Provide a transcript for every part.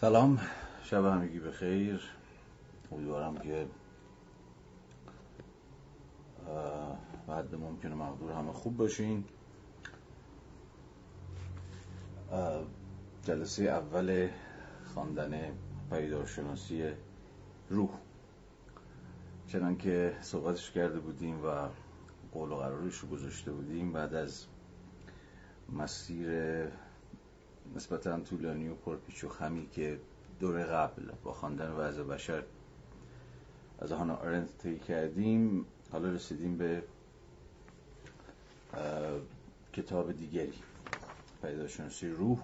سلام. شب همگی بخیر. امیدوارم که بعد ممکنه مقدور همه خوب باشین. جلسه اول خواندن پیدارشناسی روح. چنان که صحبتش کرده بودیم و قول و قرارش رو گذاشته بودیم بعد از مسیر نسبتا طولانی و پرپیچ و خمی که دور قبل با خواندن وضع بشر از آن آرنت طی کردیم حالا رسیدیم به کتاب دیگری پیداشناسی روح.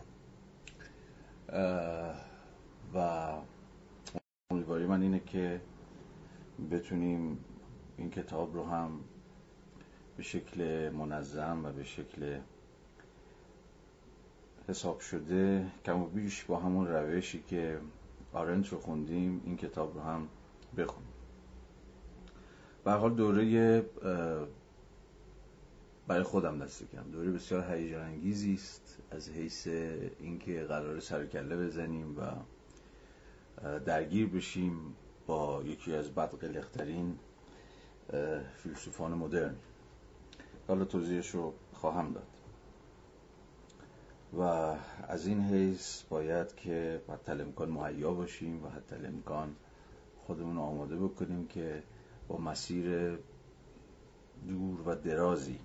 و امیدواری من اینه که بتونیم این کتاب رو هم به شکل منظم و به شکل حساب شده کم و بیش با همون روشی که آرنت رو خوندیم این کتاب رو هم بخونیم. به حال دوره برای خودم دست کم. دوره بسیار هیجان انگیزی است از حیث اینکه قرار سر کله بزنیم و درگیر بشیم با یکی از بدقلقترین فیلسوفان مدرن. حالا توضیحش رو خواهم داد. و از این حیث باید که حتی امکان مهیا باشیم و حتی امکان خودمون آماده بکنیم که با مسیر دور و درازی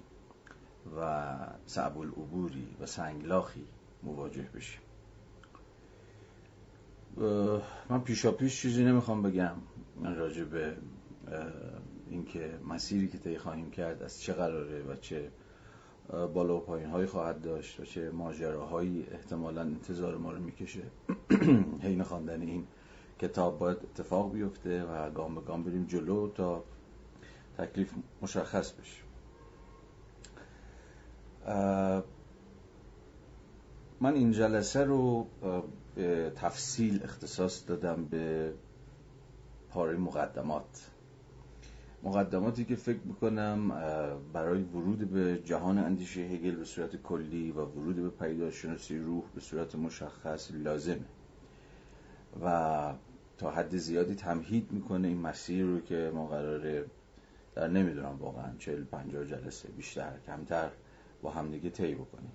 و صعب العبوری و سنگلاخی مواجه بشیم. من پیشا پیش چیزی نمی‌خوام بگم من راجع به اینکه مسیری که طی خواهیم کرد از چه قراره و چه بالا و پایین هایی خواهد داشت و چه ماجراهایی احتمالا انتظار ما رو می‌کشه. حین خواندن این کتاب باید اتفاق بیفته و گام به گام بریم جلو تا تکلیف مشخص بشه. من این جلسه رو به تفصیل اختصاص دادم به پاره مقدمات. مقدماتی که فکر می‌کنم برای ورود به جهان اندیشه هگل به صورت کلی و ورود به پیداشناسی روح به صورت مشخص لازمه. و تا حد زیادی تمهید می‌کنه این مسیر رو که ما قراره در نمی‌دونم واقعا چل پنجاه جلسه بیشتر کمتر با همدیگه طی بکنیم.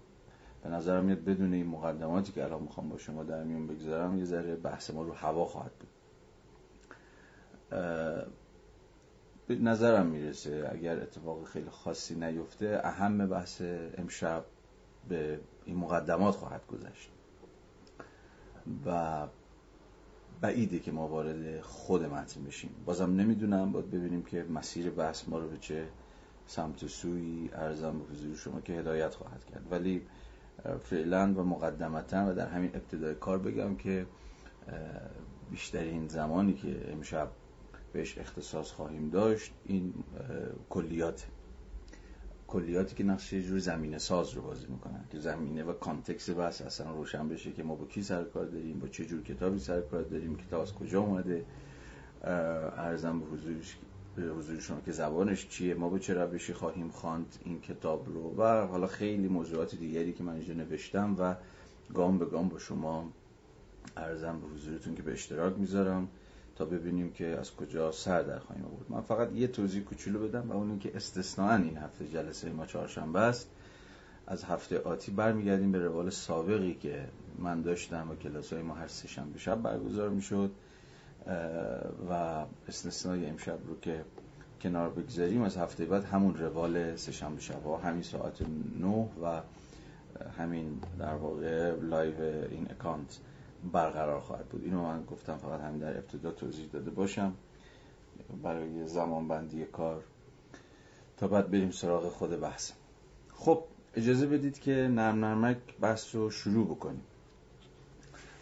به نظرم میاد بدون این مقدماتی که الان می‌خوام با شما در میون بگذارم یه ذره بحث ما رو هوا خواهد بود. به نظرم می‌رسه. اگر اتفاق خیلی خاصی نیفته اهم بحث امشب به این مقدمات خواهد گذشت. و بعیده که ما وارد خود متن بشیم. بازم نمی‌دونم باید ببینیم که مسیر بحث ما رو به چه سمت و سوی ارزم به حضور شما که هدایت خواهد کرد. ولی فعلا و مقدمتا و در همین ابتدای کار بگم که بیشترین زمانی که امشب بهش اختصاص خواهیم داشت این کلیات. کلیاتی که نقش یه جور زمینه ساز رو بازی می‌کنن که زمینه و کانتکس بحث اصلا روشن بشه که ما با کی سر کار داریم با چه جور کتابی سر کار داریم کتاب از کجا اومده ارزم به حضورش حضور شما که زبانش چیه ما به چه روشی خواهیم خواند این کتاب رو. و حالا خیلی موضوعات دیگری که من اینجا نوشتم و گام به گام با شما ارزم به حضورتون که به اشتراک می‌ذارم. تا ببینیم که از کجا سر در خواهیم آورد. من فقط یه توضیح کوچولو بدم و اون اینکه استثناء این هفته جلسه ما چهارشنبه است. از هفته آتی برمیگردیم به روال سابقی که من داشتم و کلاس های ما هر سه شنبه شب برگزار می‌شد و استثنای امشب رو که کنار بگذاریم. از هفته بعد همون روال سه شنبه شب ها همین ساعت نه و همین در واقع لایو این اکانت. برقرار خواهد بود. اینو من گفتم فقط همین در ابتدا توضیح داده باشم. برای زمان بندی کار. تا بعد بریم سراغ خود بحث. خب اجازه بدید که نرم نرمک بحث رو شروع بکنیم.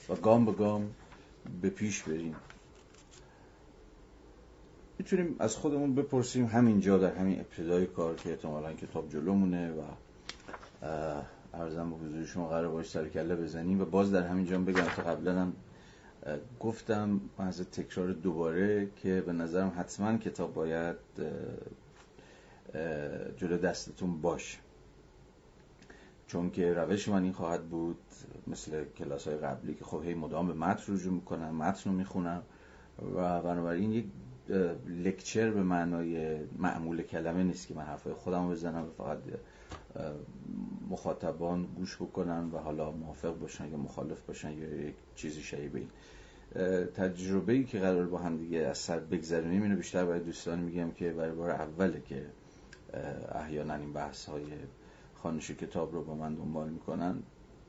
و گام به گام به پیش بریم. می‌تونیم از خودمون بپرسیم همینجا در همین ابتدای کار که احتمالا کتاب جلومونه و ارزم به حضور شما قرار باش سر کله بزنیم و باز در همین جام بگم تا قبلا هم گفتم از تکرار دوباره که به نظرم حتما کتاب باید جلو دستتون باشه. چون که روش من این خواهد بود مثل کلاس های قبلی که خب هی مدام به متن رجوع می‌کنم متن رو می‌خونم و بنابراین یک لکچر به معنای معمول کلمه نیست که من حرفای خودم بزنم فقط مخاطبان گوش بکنن و حالا موافق باشن یا مخالف باشن یا یک چیزی شبیه این. تجربه ای که قرار با هم دیگه از سر بگذرونیم اینو بیشتر برای دوستان میگم که برای بار اوله که احیانا این بحث های خانش کتاب رو با من دنبال می‌کنن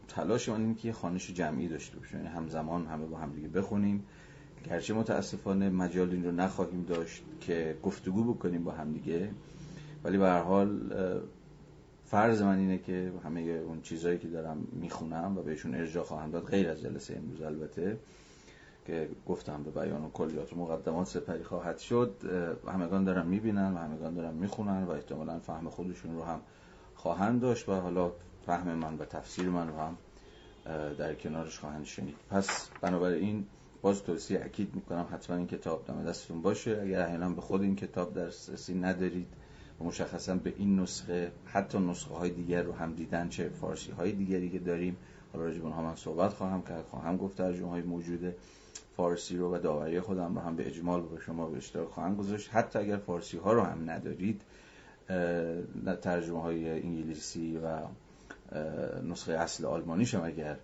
تلاش من اینه که خانش جمعی داشته باشیم. یعنی همزمان همه با هم دیگه بخونیم. گرچه متاسفانه مجال این رو نخواهیم داشت که گفتگو بکنیم با هم دیگه ولی به هر حال فرض من اینه که همه اون چیزهایی که دارم می‌خونم و بهشون ارجاع خواهم داد غیر از جلسه امروز البته که گفتم به بیان و کلیات و مقدمات سپری خواهد شد همگان دارن می‌بینن و همگان دارن می‌خونن و احتمالا فهم خودشون رو هم خواهند داشت و حالا فهم من و تفسیر من رو هم در کنارش خواهند شنید. پس بنابراین باز توصیه اکید می‌کنم حتما این کتاب دم دستتون باشه. اگر احیانا به خود این کتاب دسترسی ندارید و مشخصا به این نسخه حتی نسخه های دیگر رو هم دیدن چه فارسی های دیگری که داریم. حالا راجب اونها من صحبت خواهم کرد خواهم گفت ترجمه های موجوده فارسی رو و داوری خودم رو هم به اجمال به شما به اشتراک خواهم گذاشت. حتی اگر فارسی ها رو هم ندارید ترجمه های انگلیسی و نسخه اصل آلمانیش هم اگر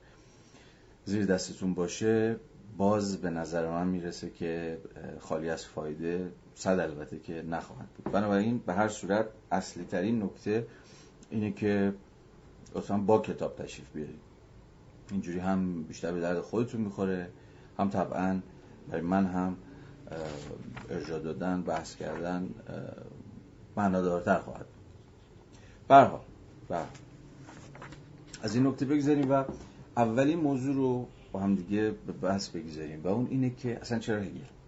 زیر دستتون باشه باز به نظر من می‌رسه که خالی از فایده صد البته که نخواهد بود. بنابراین به هر صورت اصلی ترین نکته اینه که لطفا با کتاب تشریف بیارید. اینجوری هم بیشتر به درد خودتون می‌خوره هم طبعا برای من هم ارجاع دادن بحث کردن معنادارتر خواهد بود. برحال از این نکته بگذاریم و اولین موضوع رو با هم دیگه به بحث بگذاریم و اون اینه که اصلا چرا هگل؟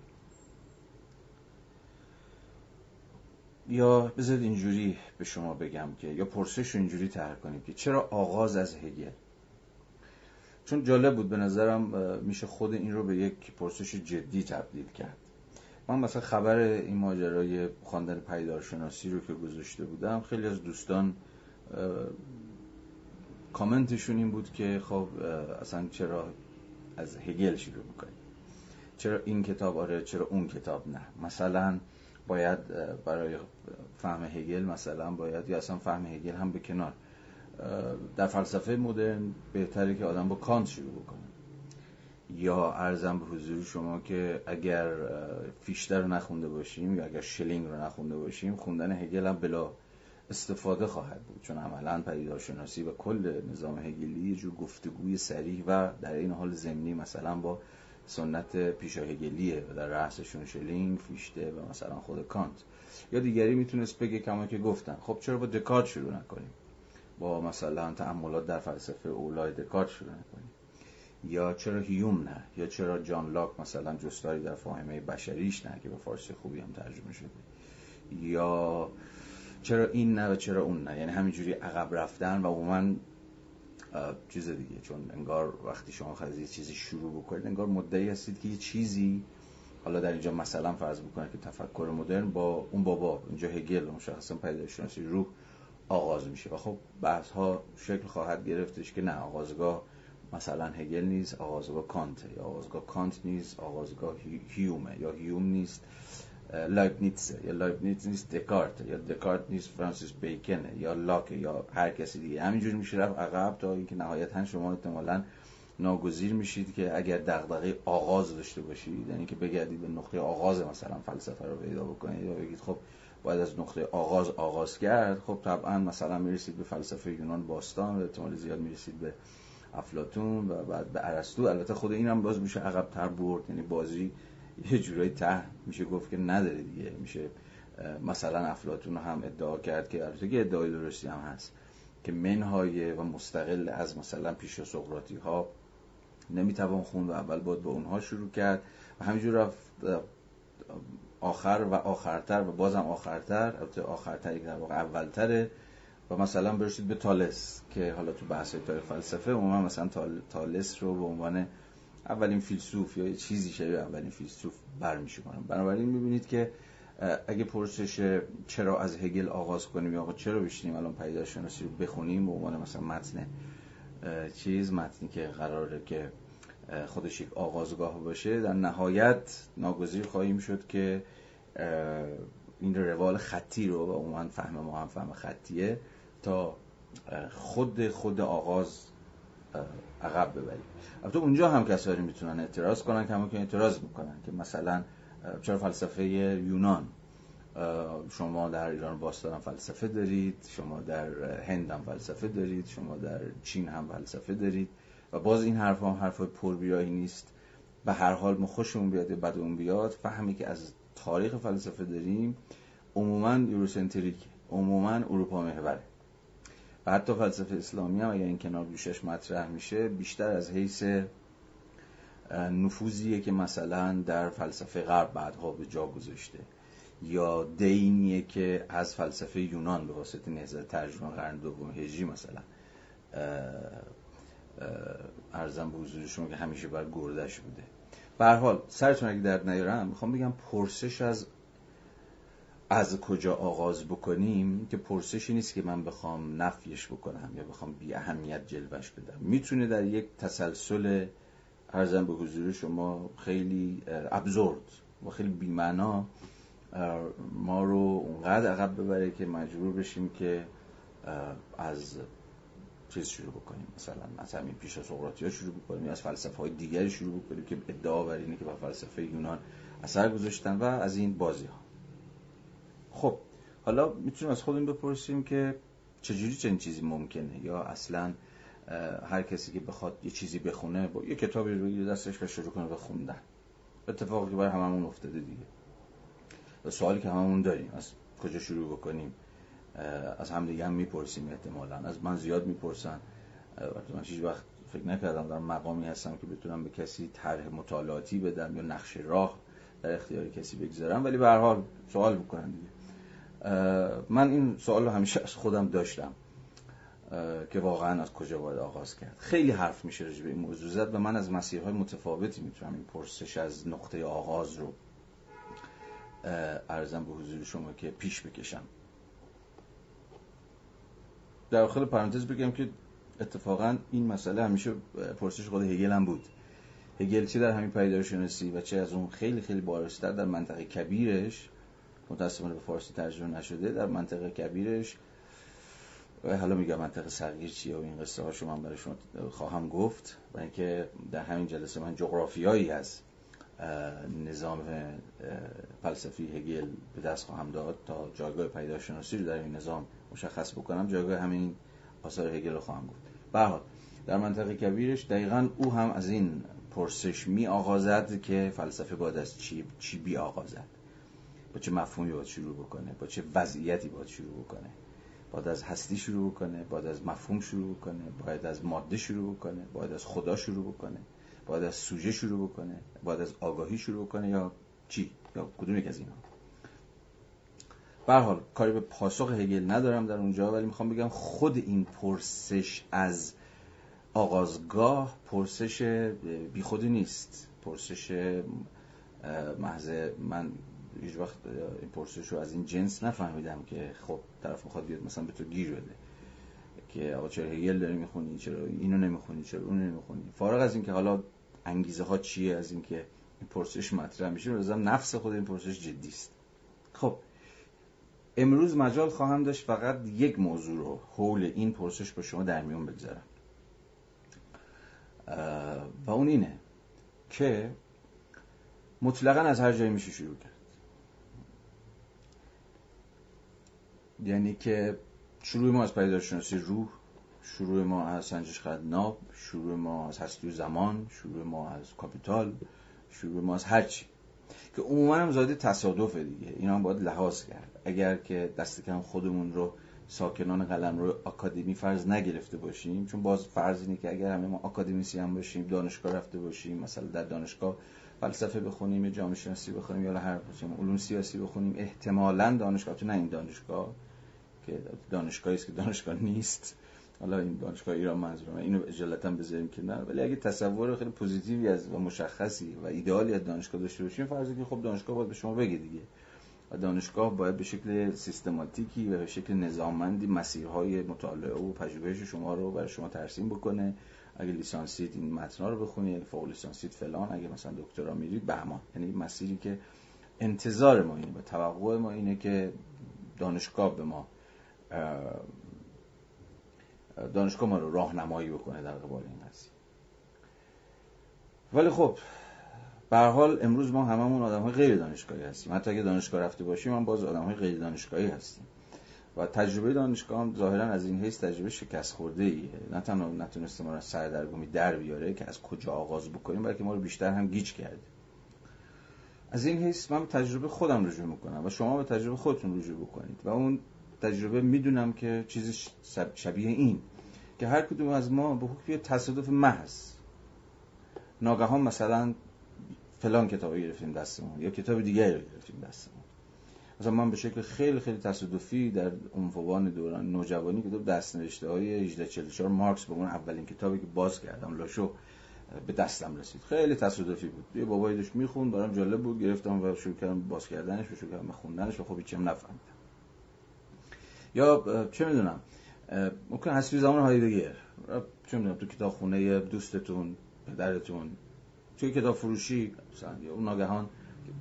یا بذارید اینجوری به شما بگم که یا پرسش اینجوری طرح کنیم که چرا آغاز از هگل چون جالب بود به نظرم میشه خود این رو به یک پرسش جدی تبدیل کرد. من مثلا خبر این ماجرای خواندن پیدارشناسی رو که گذاشته بودم خیلی از دوستان کامنتشون این بود که خب اصلا چرا از هگل شروع می‌کنیم چرا این کتاب آره چرا اون کتاب نه؟ مثلا باید برای فهم هگل مثلا باید یا اصلا فهم هگل هم به کنار. در فلسفه مدرن بهتره که آدم با کانت شروع بکنه. یا عرضم به حضور شما که اگر فیشته رو نخونده باشیم یا اگر شلینگ رو نخونده باشیم خوندن هگل هم بلا استفاده خواهد بود. چون عملا پدیدارشناسی و کل نظام هگلی یه جور گفتگوی صریح و در عین حال ضمنی مثلا با سنت پیشا هگلیه و در رأسشون شلینگ فیشته و مثلا خود کانت. یا دیگری می‌تونست بگه کما که گفتن. خب چرا با دکارت شروع نکنیم؟ با مثلا تعملات در فلسفه اولای دکارت شروع نکنیم. یا چرا هیوم نه؟ یا چرا جان لاک مثلا جستاری در فاهمه بشریش نه که به فارسی خوبی هم ترجمه شده؟ یا چرا این نه و چرا اون نه؟ یعنی همینجوری عقب رفتن و عموما چیز دیگه چون انگار وقتی شما خواهید یه چیزی شروع بکنید انگار مدعی هستید که یه چیزی حالا در اینجا مثلا فرض بکنید که تفکر مدرن با اون بابا اینجا هگل مشخصا پیدایشناسی روح آغاز میشه. و خب بحث ها شکل خواهد گرفتش که نه آغازگاه مثلا هگل نیست آغازگاه کانت یا آغازگاه کانت نیست آغازگاه هیومه یا هیوم نیست. لایبنیتس یا لایبنیتس نیست دکارت یا دکارت نیست فرانسیس بیکنه یا لاک یا هر کسی دیگه. همینجوری میشه رفت عقب تا اینکه نهایتا شما احتمالا ناگزیر میشید که اگر دغدغه آغاز داشته باشید یعنی که بگردید به نقطه آغاز مثلا فلسفه رو پیدا بکنید یا بگید خب باید از نقطه آغاز آغاز کرد خب طبعا مثلا می‌رسید به فلسفه یونان باستان و احتمال زیاد می‌رسید به افلاتون و بعد به ارسطو. البته خود اینم باز میشه عقب تر برد یعنی بازی یه جورایی ته میشه گفت که نداره دیگه. میشه مثلا افلاتون هم ادعا کرد که البته که ادعای درستی هم هست که منهای و مستقل از مثلا پیش سقراطی ها نمی‌توان خوند و اول باید به اونها شروع کرد و همینجور رفت آخر و آخرتر و بازم آخرتر البته آخرتر در واقع اولتره و مثلا برسید به تالس که حالا تو بحث تاریخ فلسفه عموما مثلا تالس رو به عنوان اولین فیلسوف یا چیزی شبیه اولین فیلسوف برمیشمارن بنابراین می‌بینید که اگه پرسش چرا از هگل آغاز کنیم یا آقا چرا بشینیم الان پیدا شناسی رو بخونیم به عنوان مثلا متن چیز متنی که قراره که خودش یک آغازگاه باشه در نهایت ناگزیر خواهیم شد که این روال خطی رو و عموما فهم ما هم فهم خطیه تا خود خود آغاز عقب ببریم. البته اونجا هم کسانی می‌تونن اعتراض کنن که که اعتراض می‌کنن که مثلا چرا فلسفه یونان؟ شما در ایران باستان فلسفه دارید شما در هند هم فلسفه دارید شما در چین هم فلسفه دارید و باز این حرف هم حرف پربیایی نیست. به هر حال ما خوشمون بیاد یا بدمون بیاد فهمی که از تاریخ فلسفه داریم عموما یوروسنتریک عموما اروپا محوره. و حتی فلسفه اسلامی هم اگر این کنار گوشش مطرح میشه بیشتر از حیث نفوذیه که مثلا در فلسفه غرب بعدها به جا گذاشته یا دینیه که از فلسفه یونان به واسطه نهضت ترجمه قرن دوم هجری مثلا. ارزم به حضور شما که همیشه بر گردش بوده. به حال سرتون اگه در نیارم می‌خوام بگم پرسش از از کجا آغاز بکنیم که پرسشی نیست که من بخوام نفیش بکنم یا بخوام بی اهمیت جلوش بدم. می‌تونه در یک تسلسل ارزم به حضور شما خیلی ابزورد و خیلی بیمعنا ما رو اونقدر عقب ببره که مجبور بشیم که از چیز شروع بکنیم. مثلا از همین پیش از ها شروع بکنیم از فلسفه های دیگری شروع بکنیم که ادعا بر اینه که با فلسفه یونان اثر گذاشتن و از این بازی ها خب حالا می‌تونیم از خودمون بپرسیم که چجوری چنین چیزی ممکنه؟ یا اصلا هر کسی که بخواد یه چیزی بخونه با یه کتابی روی دستش و شروع کنه به خوندن. اتفاقی که برای هممون افتاده دیگه. و سوالی که هممون داریم از کجا شروع بکنیم؟ از همدیگه هم می‌پرسیم احتمالا. از من زیاد می‌پرسن. من هیچ وقت فکر نکردم در مقامی هستم که بتونم به کسی طرح مطالعاتی بدم یا نقش راه در اختیار کسی بگذارم. ولی به هر حال سوال می‌کنن دیگه. من این سوال رو همیشه از خودم داشتم که واقعا از کجا باید آغاز کرد. خیلی حرف میشه راجع این موضوع زد و من از مسیرهای متفاوتی می‌تونم این پرسش از نقطه آغاز رو ارزم به حضور شما که پیش بکشم. در داخل پرانتز بگم که اتفاقا این مسئله همیشه پرسش خود هگل هم بود. هگل چه در همین پیدایشناسی و چه از اون خیلی خیلی بارستر در منطقه کبیرش متاسفانه به فارسی ترجمه نشده در منطقه کبیرش. و حالا میگم منطقه صغیر چیه و این قصه ها شما برای شما خواهم گفت. و اینکه در همین جلسه من جغرافیایی از نظام فلسفی هگل به دست خواهم داد تا جایگاه پیداشناسی رو در این نظام مشخص بکنم. جایگاه همین آثار هگل رو خواهم گفت. به در منطقه کبیرش دقیقا او هم از این پرسش می آغازد که فلسفه باید از چی, چی بی آغازد با چه مفهومی باید شروع بکنه؟ با چه وضعیتی باید شروع بکنه؟ باید از هستی شروع بکنه؟ باید از مفهوم شروع بکنه؟ باید از ماده شروع بکنه؟ باید از خدا شروع بکنه؟ باید از سوژه شروع بکنه؟ باید از آگاهی شروع بکنه یا چی؟ یا کدوم یک از اینا به حال کاری به پاسخ هگل ندارم در اونجا ولی می‌خوام بگم خود این پرسش از آغازگاه پرسش بیخودی نیست. پرسش محض من هیچ وقت این پرسش رو از این جنس نفهمیدم که خب طرف می‌خواد بیاد مثلا به تو گیر بده. که آقا چرا هگل داری می‌خونی؟ چرا اینو نمی‌خونی؟ چرا اونو نمی‌خونی؟ فارغ از اینکه حالا انگیزه ها چیه از اینکه این پرسش مطرح میشه لازم نفس خود این پرسش جدی است خب امروز مجال خواهم داشت فقط یک موضوع رو حول این پرسش با شما در میون بگذارم. و اون اینه که مطلقا از هر جایی میشه شروع کرد. یعنی که شروع ما از پیداشناسی روح شروع ما از سنجش ناب شروع ما از هستی و زمان شروع ما از کاپیتال شروع ما از هرچی که عموما هم زاده تصادفه دیگه. اینا هم باید لحاظ کرد. اگر که دست کم خودمون رو ساکنان قلم رو آکادمی فرض نگرفته باشیم چون باز فرض اینه که اگر همه ما آکادمیسی هم باشیم دانشگاه رفته باشیم مثلا در دانشگاه فلسفه بخونیم یا جامعه شناسی بخونیم یا هر علوم سیاسی بخونیم احتمالا دانشگاه تو نه این دانشگاه که دانشگاهی است که دانشگاه نیست. حالا این دانشگاه ایران منظورم اینو اجالتا بذاریم که نه ولی اگه تصور خیلی پوزیتیوی از و مشخصی و ایدئالی از دانشگاه داشته باشیم فرض که خب دانشگاه باید به شما بگه دیگه. و دانشگاه باید به شکل سیستماتیکی و به شکل نظاممندی مسیرهای مطالعه و پژوهش شما رو برای شما ترسیم بکنه. اگه لیسانسیت این متنا رو بخونید اگه فوق لیسانسیت فلان اگه مثلا دکترا میرید بهمان. یعنی مسیری که انتظار ما اینه و توقع ما اینه که دانشگاه به ما دانشگاه ما رو راهنمایی بکنه در قبال این قضیه. ولی خب به حال امروز ما هممون آدم های غیر دانشگاهی هستیم. حتی اگه دانشگاه رفته باشیم هم باز آدم های غیر دانشگاهی هستیم. و تجربه دانشگاه هم ظاهرا از این حیث تجربه شکست خورده ایه نه تنها نتونسته ما رو سردرگمی در بیاره که از کجا آغاز بکنیم بلکه ما رو بیشتر هم گیج کرده. از این حیث من به تجربه خودم رجوع می‌کنم و شما به تجربه خودتون رجوع بکنید. و اون تجربه می‌دونم که چیزی شبیه این که هر کدوم از ما به حکم تصادف محض. ناگهان مثلا فلان کتاب گرفتیم دستمون یا کتاب دیگری رو گرفتیم دستمون. مثلا من به شکل خیلی خیلی تصادفی در عنفوان دوران نوجوانی کتاب دست نوشته های 1844 مارکس به من اولین کتابی که باز کردم لاشو به دستم رسید. خیلی تصادفی بود. یه بابایی داشت می‌خوند برام جالب بود گرفتم و شروع کردم باز کردنش و شروع کردم خوندنش و خب هیچم نفهمیدم. یا چه می‌دونم ممکن هستی زمان هایدگر چه می‌دونم تو کتاب خونه دوستتون پدرتون توی کتاب فروشی مثلا یا اون ناگهان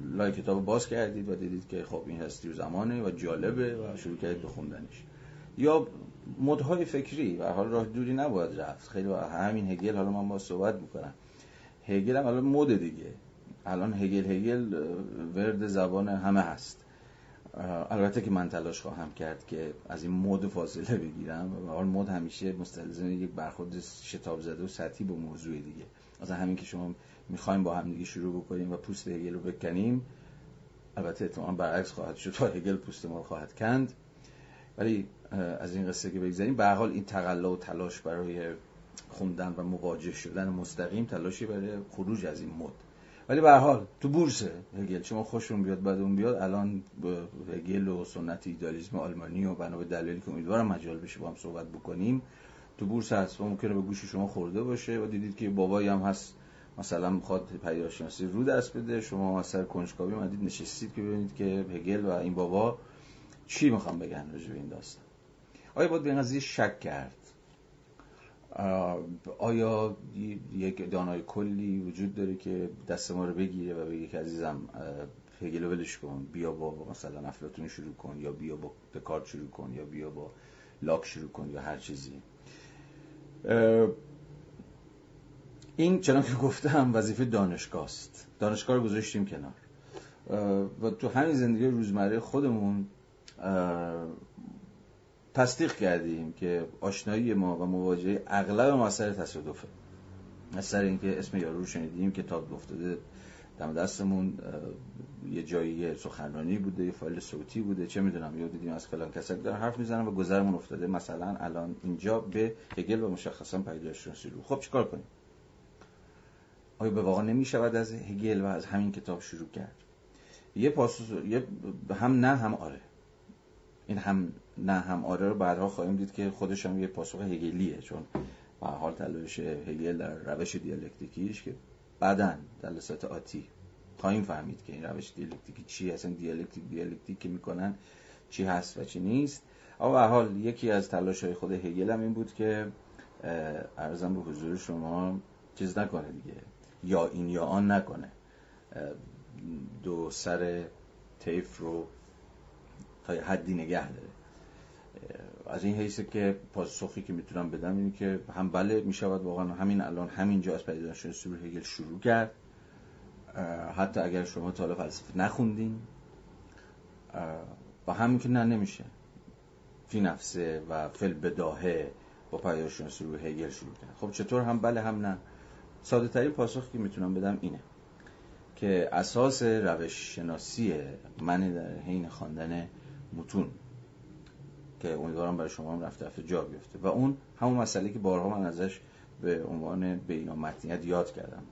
لای کتاب باز کردید و دیدید که خب این هستی و زمانه و جالبه و شروع کردید به خوندنش. یا مدهای فکری و حال راه دوری نباید رفت. خیلی همین هگل حالا من با صحبت می‌کنم. هگل هم الان مد دیگه. الان هگل هگل ورد زبان همه هست. البته که من تلاش خواهم کرد که از این مد فاصله بگیرم. حال مد همیشه مستلزم یک برخورد شتاب زده و سطحی با موضوع دیگه. مثلا همین که شما می‌خوایم با هم دیگه شروع بکنیم و پوست هگل رو بکنیم البته احتمالاً برعکس خواهد شد. و هگل پوست ما خواهد کند. ولی از این قصه که بگذاریم به حال این تقلا و تلاش برای خوندن و مواجه شدن مستقیم تلاشی برای خروج از این مد. ولی به حال تو بورس هگل چون خوشون بیاد بعد اون بیاد الان هگل و سنت ایدالیسم آلمانی و بنا به دلایلی که امیدوارم مجال بشه با هم صحبت بکنیم تو بورس هست. و ممکنه به گوش شما خورده باشه و دیدید که بابایی هم هست. مثلا می‌خواد پیداشناسی رو دست بده. شما مثلا کنجکاوی اومدید نشستید که ببینید که هگل و این بابا چی می‌خوام بگن راجع به این داستان. آیا باید به این شک کرد. آیا یک دانای کلی وجود داره که دست ما رو بگیره و بگه که عزیزم هگل ولش کن بیا با مثلا افلاتون شروع کن یا بیا با دکارت شروع کن یا بیا با لاک شروع کن یا هر چیزی. این چنان که گفتم وظیفه دانشگاه است. دانشگاه رو گذاشتیم کنار. و تو همین زندگی روزمره خودمون تصدیق کردیم که آشنایی ما و مواجهه اغلب ما اثر تصادفه. از اینکه اسم یارو رو شنیدیم کتاب افتاده دم دستمون یه جایی سخنرانی بوده یه فایل صوتی بوده چه می‌دونم یا دیدیم از فلان کسک داره حرف می‌زنم و گذرمون افتاده. مثلا الان اینجا به هگل و مشخصا پیدایش رو خب چیکار کنیم؟ آیا به واقع نمی‌شود از هگل و از همین کتاب شروع کرد؟ یه پاسخ یه هم نه هم آره. این هم نه هم آره رو بعدها خواهیم دید که خودش هم یه پاسخ هگلیه چون به حال تلاش هگل در روش دیالکتیکیش که بعدا در لسات آتی خواهیم فهمید که این روش دیالکتیکی چی اصلا دیالکتیک دیالکتیک که می‌کنن چی هست و چی نیست. اما به حال یکی از تلاش های خود هگل هم این بود که ارزم به حضور شما چیز نکنه دیگه. یا این یا آن نکنه. دو سر تیف رو تا حدی نگه داره. از این حیث که پاسخی که می‌تونم بدم اینه که هم بله می‌شود واقعا همین الان همینجا از پیدایش سور هگل شروع کرد. حتی اگر شما تا فلسفه نخوندین و همین که نه نمیشه. فی نفسه و فل بداهه با پیدایش سور هگل شروع کرد. خب چطور هم بله هم نه؟ ساده ترین پاسخی که می‌تونم بدم اینه که اساس روش شناسی من در حین خواندن متون که امیدوارم برای شما هم رفته رفته جا بیفته. و اون همون مسئله که بارها من ازش به عنوان بینامتنیت یاد کردم.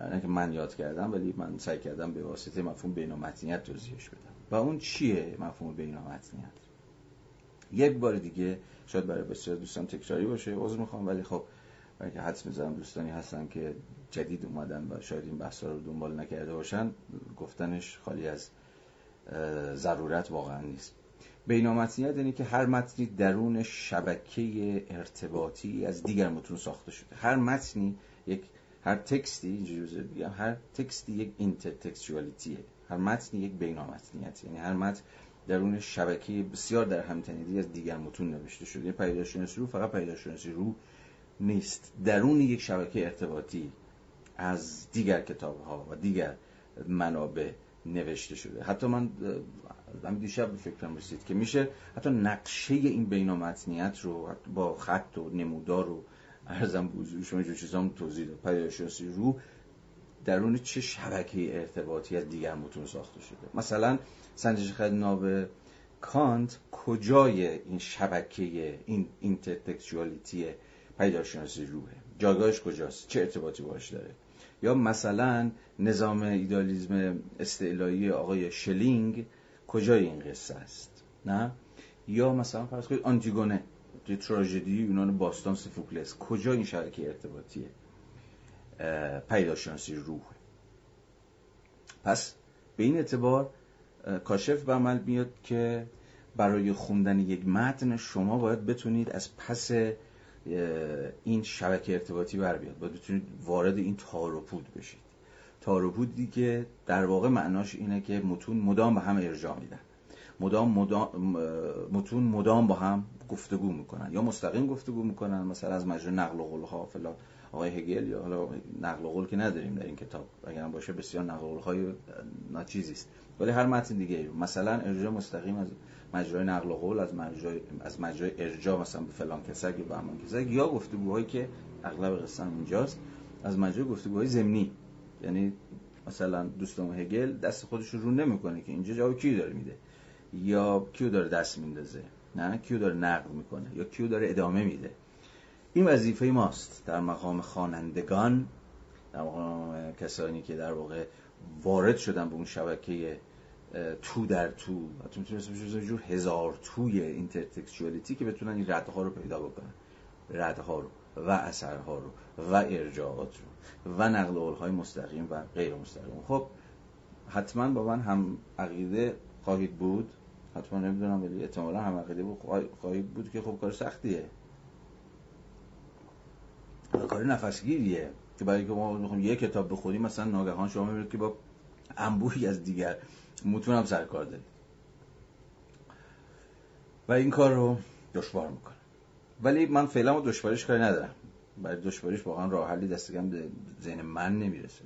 نه که من یاد کردم ولی من سعی کردم به واسطه مفهوم بینامتنیت توضیحش بدم. و اون چیه مفهوم بینامتنیت یک بار دیگه شاید برای بسیار دوستان تکراری باشه. عذر می‌خوام ولی خب برای که حدس می‌ذارم دوستانی هستن که جدید اومدن و شاید این بحثا رو دنبال نکرده باشن گفتنش خالی از ضرورت واقعا نیست. بینامتنیت یعنی که هر متنی درون شبکه ارتباطی از دیگر متون ساخته شده. هر متنی یک هر تکستی اینجوری هر تکستی یک اینترتکستوالیتیه هر متنی یک بینامتنیت. یعنی هر متن درون شبکه بسیار در همتنیدی از دیگر متون نوشته شده. پیداشناسی رو فقط پیداشناسی رو نیست. درون یک شبکه ارتباطی از دیگر کتاب ها و دیگر منابع نوشته شده. حتی من همین دیشب به فکرم رسید که میشه حتی نقشه این بینامتنیت رو با خط و نمودار و ارزم بوزوی شما جو چیزام توضیح داد. پیداشناسی رو درون چه شبکه ارتباطی از دیگر متون ساخته شده. مثلا سنجش خرد ناب کانت کجای این شبکه این intertextuality پدیدارشناسی روحه؟ جایگاهش کجاست؟ چه ارتباطی باش داره؟ یا مثلا نظام ایدالیزم استعلایی آقای شلینگ کجای این قصه است؟ نه؟ یا مثلا فرض کنید آنتیگونه تراژدی یونان باستان سفوکلس کجا این شبکه ارتباطیه پیداشناسی روح؟ پس به این اعتبار کاشف به عمل میاد که برای خوندن یک متن شما باید بتونید از پس این شبکه ارتباطی بر بیاد. باید بتونید وارد این تار و پود بشید. تار و پودی که در واقع معناش اینه که متون مدام به هم ارجاع میدن. مدام, مدام متون مدام با هم گفتگو می‌کنن. یا مستقیم گفتگو می‌کنن مثلا از مجرد نقل و قول ها فلا آقای هگل یا حالا نقل قول که نداریم در این کتاب. اگر باشه بسیار نقل قول های ناچیزی است. ولی هر متن دیگه مثلا ارجاع مستقیم از مجرای نقل قول از مجرای از مجرای ارجاع مثلا به فلان کسک یا بهمان کسک یا گفتگوهایی که اغلب قصه اینجاست از مجرای گفتگوهای ضمنی. یعنی مثلا دوستان هگل دست خودش رو نمی‌کنه که اینجا جواب کی داره میده؟ یا کیو داره دست میندازه؟ نه کیو داره نقل می‌کنه؟ یا کیو داره ادامه میده؟ این وظیفه ماست. در مقام خوانندگان در مقام کسانی که در واقع وارد شدن به اون شبکه تو در تو. حتی می‌تونه جور هزار توی اینترتکچوالیتی که بتونن این ردها رو پیدا بکنن. ردها رو و اثرها رو و ارجاعات رو و نقل های مستقیم و غیر مستقیم. خب حتما با من هم عقیده خواهید بود. حتما نمی‌دونم ولی احتمالا هم عقیده خواهید بود که خب کار سختیه. کار نفسگیریه که برای که ما می‌خوام یه کتاب بخوریم مثلا ناگهان شما می‌بینید که با انبوهی از دیگر متون هم سرکار دارید. و این کار رو دشوار می‌کنه. ولی من فعلا با دشواریش کاری ندارم. برای دشواریش واقعا راه حلی دستگم به ذهن من نمی‌رسه.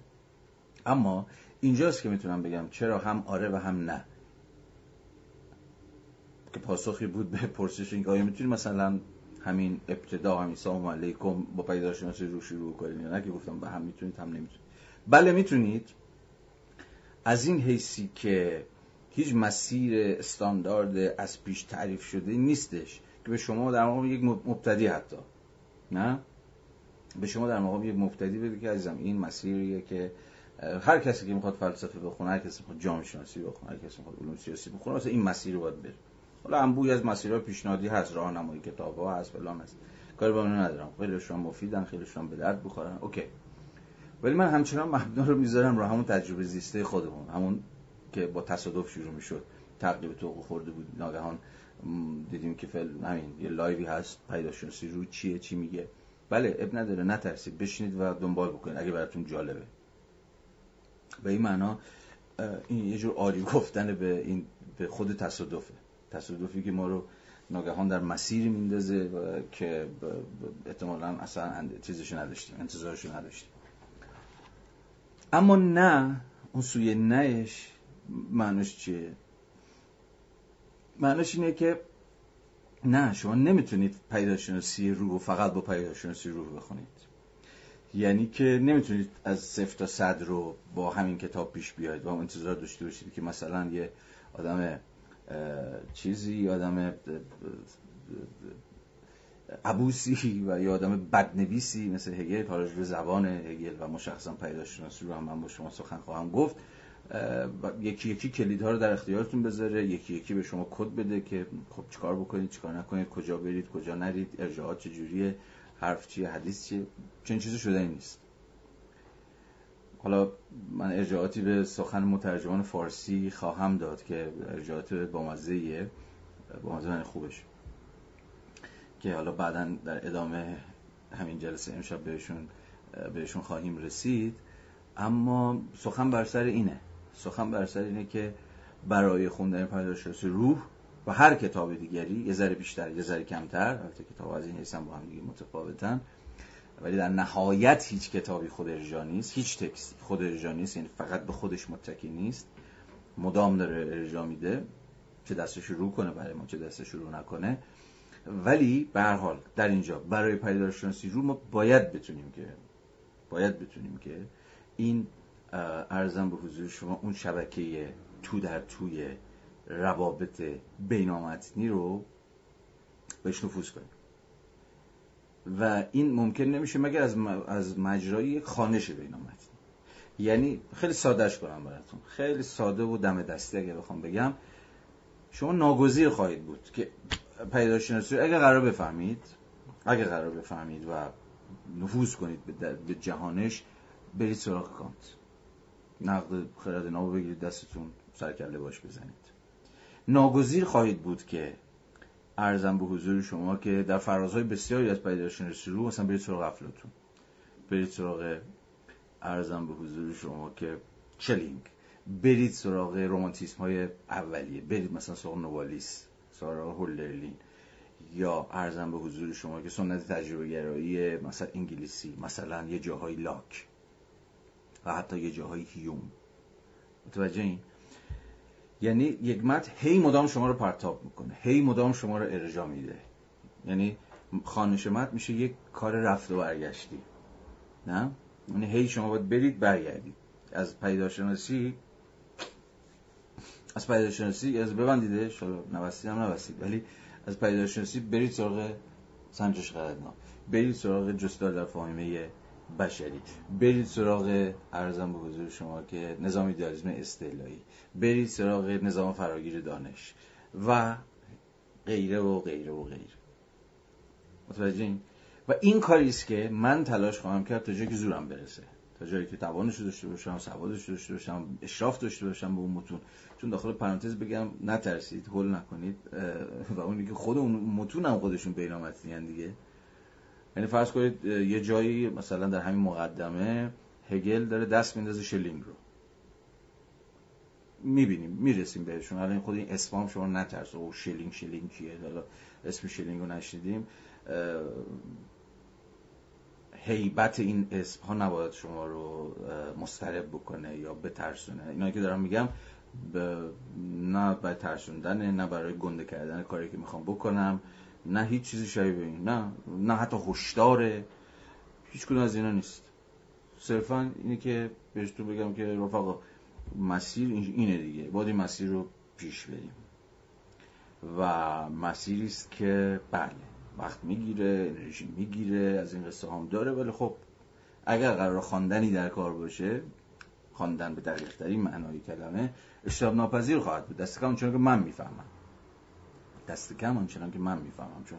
اما اینجاست که می‌تونم بگم چرا هم آره و هم نه. که پاسخی بود به پرسش اینکه آیا می‌تونی مثلا همین ابتدا همین سلام علیکم با پیداشناسی رو شروع کنید یا نه؟ که گفتم به هم می‌تونید هم نمی‌تونید. بله می‌تونید. از این حیثی که هیچ مسیر استاندارد از پیش تعریف شده نیستش که به شما در مقام یک مبتدی حتی. نه؟ به شما در مقام یک مبتدی بده که عزیزم این مسیریه که هر کسی که می‌خواد فلسفه بخونه هر کسی می‌خواد جامعه شناسی بخونه هر کسی می‌خواد علوم سیاسی بخونه واسه این مسیر رو باید بره. حالا انبوی از مسیرها پیشنهادی هست راهنمایی کتاب‌ها هست فلان هست. کاری با اون ندارم. خیلیشون مفیدن خیلیشون به درد بخورن اوکی. ولی من همچنان مبنا رو می‌ذارم رو همون تجربه زیسته خودمون. همون که با تصادف شروع می‌شد. تقی به توقی خورده بود ناگهان دیدیم که فعل همین یه لایوی هست پدیدارشناسی رو چیه چی میگه. بله اب نداره نترسید. بشینید و دنبال بکنید اگه براتون جالبه. به این معنا این یه جور آری گفتن به این به خود تصادفه. تصادفی که ما رو ناگهان در مسیری میندازه که احتمالا اصلا چیزشو نداشتیم انتظارشو نداشتیم. اما نه اون سوی نهش معنیش چیه؟ معنیش اینه که نه شما نمی‌تونید پیداشناسی روح فقط با پیداشناسی روح بخونید. یعنی که نمی‌تونید از صفر تا صد رو با همین کتاب پیش بیاید و انتظار داشته باشید که مثلا یه آدم چیزی آدم عبوسی و یا آدم بدنویسی مثل هگل حالا به زبان هگل و مشخصا پیداشناسی رو هم من با شما سخن خواهم گفت. یکی یکی کلیدها رو در اختیارتون بذاره یکی یکی به شما کد بده که خب چیکار بکنید چیکار نکنید کجا برید کجا نرید ارجاعات چجوریه حرف چیه حدیث چیه چنین چیزی شده نیست. حالا من ارجاعاتی به سخن مترجمان فارسی خواهم داد که ارجاعات بامزه بامزه خوبش. که حالا بعدا در ادامه همین جلسه امشب بهشون بهشون خواهیم رسید. اما سخن بر سر اینه. سخن بر سر اینه که برای خوندن پدیدارشناسی روح و هر کتاب دیگری یه ذره بیشتر یه ذره کمتر البته کتاب از این حیث با هم دیگه متفاوتن ولی در نهایت هیچ کتابی خود ارجا نیست هیچ تکستی خود ارجا نیست یعنی فقط به خودش متکی نیست. مدام داره ارجا میده چه دستش رو کنه برای ما چه دستش رو نکنه. ولی به هر حال در اینجا برای پدیدارشناسی رو ما باید بتونیم که باید بتونیم که این ارزم به حضور شما اون شبکه تو در توی روابط بینامتنی رو بهش نفوذ کنیم. و این ممکن نمیشه مگر از, از مجرای خانش بینامتنی یعنی خیلی سادهش کنم براتون. خیلی ساده و دم دستی اگه بخوام بگم. شما ناگزیر خواهید بود که پیداشناسی اگه قرار بفهمید اگه قرار بفهمید و نفوذ کنید به جهانش برید سراغ کانت. نقد خرد نابو بگیرید دستتون سرکله باش بزنید. ناگزیر خواهید بود که ارزم به حضور شما که در فرازهای بسیاری از پیداشناسی رو مثلا برید سراغ افلاتون. برید سراغ ارزم به حضور شما که چلینگ. برید سراغ رومانتیسم های اولیه. برید مثلا سراغ نوالیس. سراغ هولرلین یا ارزم به حضور شما که سنت تجربه گرایی مثلا انگلیسی مثلا یه جاهای لاک و حتی یه جاهای هیوم. متوجه این؟ یعنی یک متن هی مدام شما رو پرتاب می‌کنه هی مدام شما رو ارجا میده. یعنی خانش متن میشه یک کار رفت و برگشتی. نه؟ یعنی هی شما باید برید برگردید. از پیداشناسی از پیداشناسی از ببندیده حالا نوستید هم نوستید ولی از پیداشناسی برید سراغ سنجش قدرنا برید سراغ جستار در فاهمه بشری برید سراغ ارزم به حضور شما که نظام ایدئالیسم استعلایی برید سراغ نظام فراگیر دانش و غیره و غیره و غیره. متوجه و این کاری است که من تلاش خواهم کرد تا جایی که زورم برسه تا جایی که توانش داشته باشم سوادش داشته باشم اشراف داشته باشم به اون متون. چون داخل پرانتز بگم نترسید هول نکنید و اونی که خود اون متون هم خودشون بینامتنی دیگه. یعنی فرض کنید یه جایی مثلا در همین مقدمه هگل داره دست میندازه شلینگ رو. می‌بینیم می‌رسیم بهشون. حالا این خود این اسمام شما نترسید او شلینگ شلینگ کیه؟ حالا اسم شلینگ رو نشنیدیم. هیبت این اسم ها نباید شما رو مضطرب بکنه یا بترسونه. اینا که دارم میگم نه برای ترسوندن نه برای گنده کردن کاری که می‌خوام بکنم نه هیچ چیزی شبیه به این نه نه حتی هشداره. هیچ کدوم از اینا نیست. صرفا اینه که بهتون بگم که رفقا مسیر اینه دیگه. باید این مسیر رو پیش بریم. و مسیری است که بله وقت می‌گیره انرژی می‌گیره از این قصه هم داره. ولی خب اگر قرار خواندنی در کار باشه خواندن به دقیق ترین معنای کلمه اشتباه ناپذیر خواهد بود. دست کم چون که من می‌فهمم. دست کم آنچنان که من می‌فهمم چون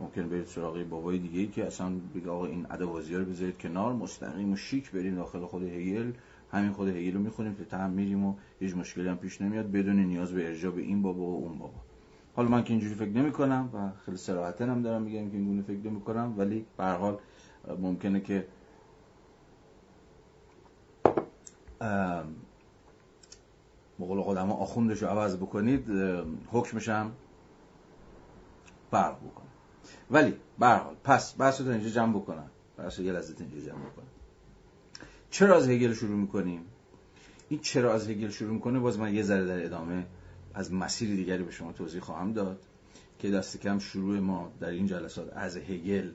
ممکن برید سراغ بابای دیگه ای که اصلا بگه آقا این ادوازی ها رو بذارید کنار مستقیم و شیک بریم داخل خود هگل همین خود هگل رو می‌خونیم که تهم میریم و هیچ مشکلی هم پیش نمیاد بدون نیاز به ارجاع به این بابا و اون بابا. حالا من که اینجوری فکر نمی کنم و خیلی صراحتا هم دارم میگم که اینگونه فکر نمی کنم ولی به حال ممکنه که مقول قدما آخوندش رو عوض بکنید حکمش هم فرق بکنه. ولی به حال پس بحث رو اینجا جمع بکنم. بحث یه لحظه اینجا جمع بکنم. چرا از هگل شروع می‌کنیم؟ این چرا از هگل شروع می‌کنه؟ باز من یه ذره در ادامه از مسیر دیگری به شما توضیح خواهم داد که دست کم شروع ما در این جلسات از هگل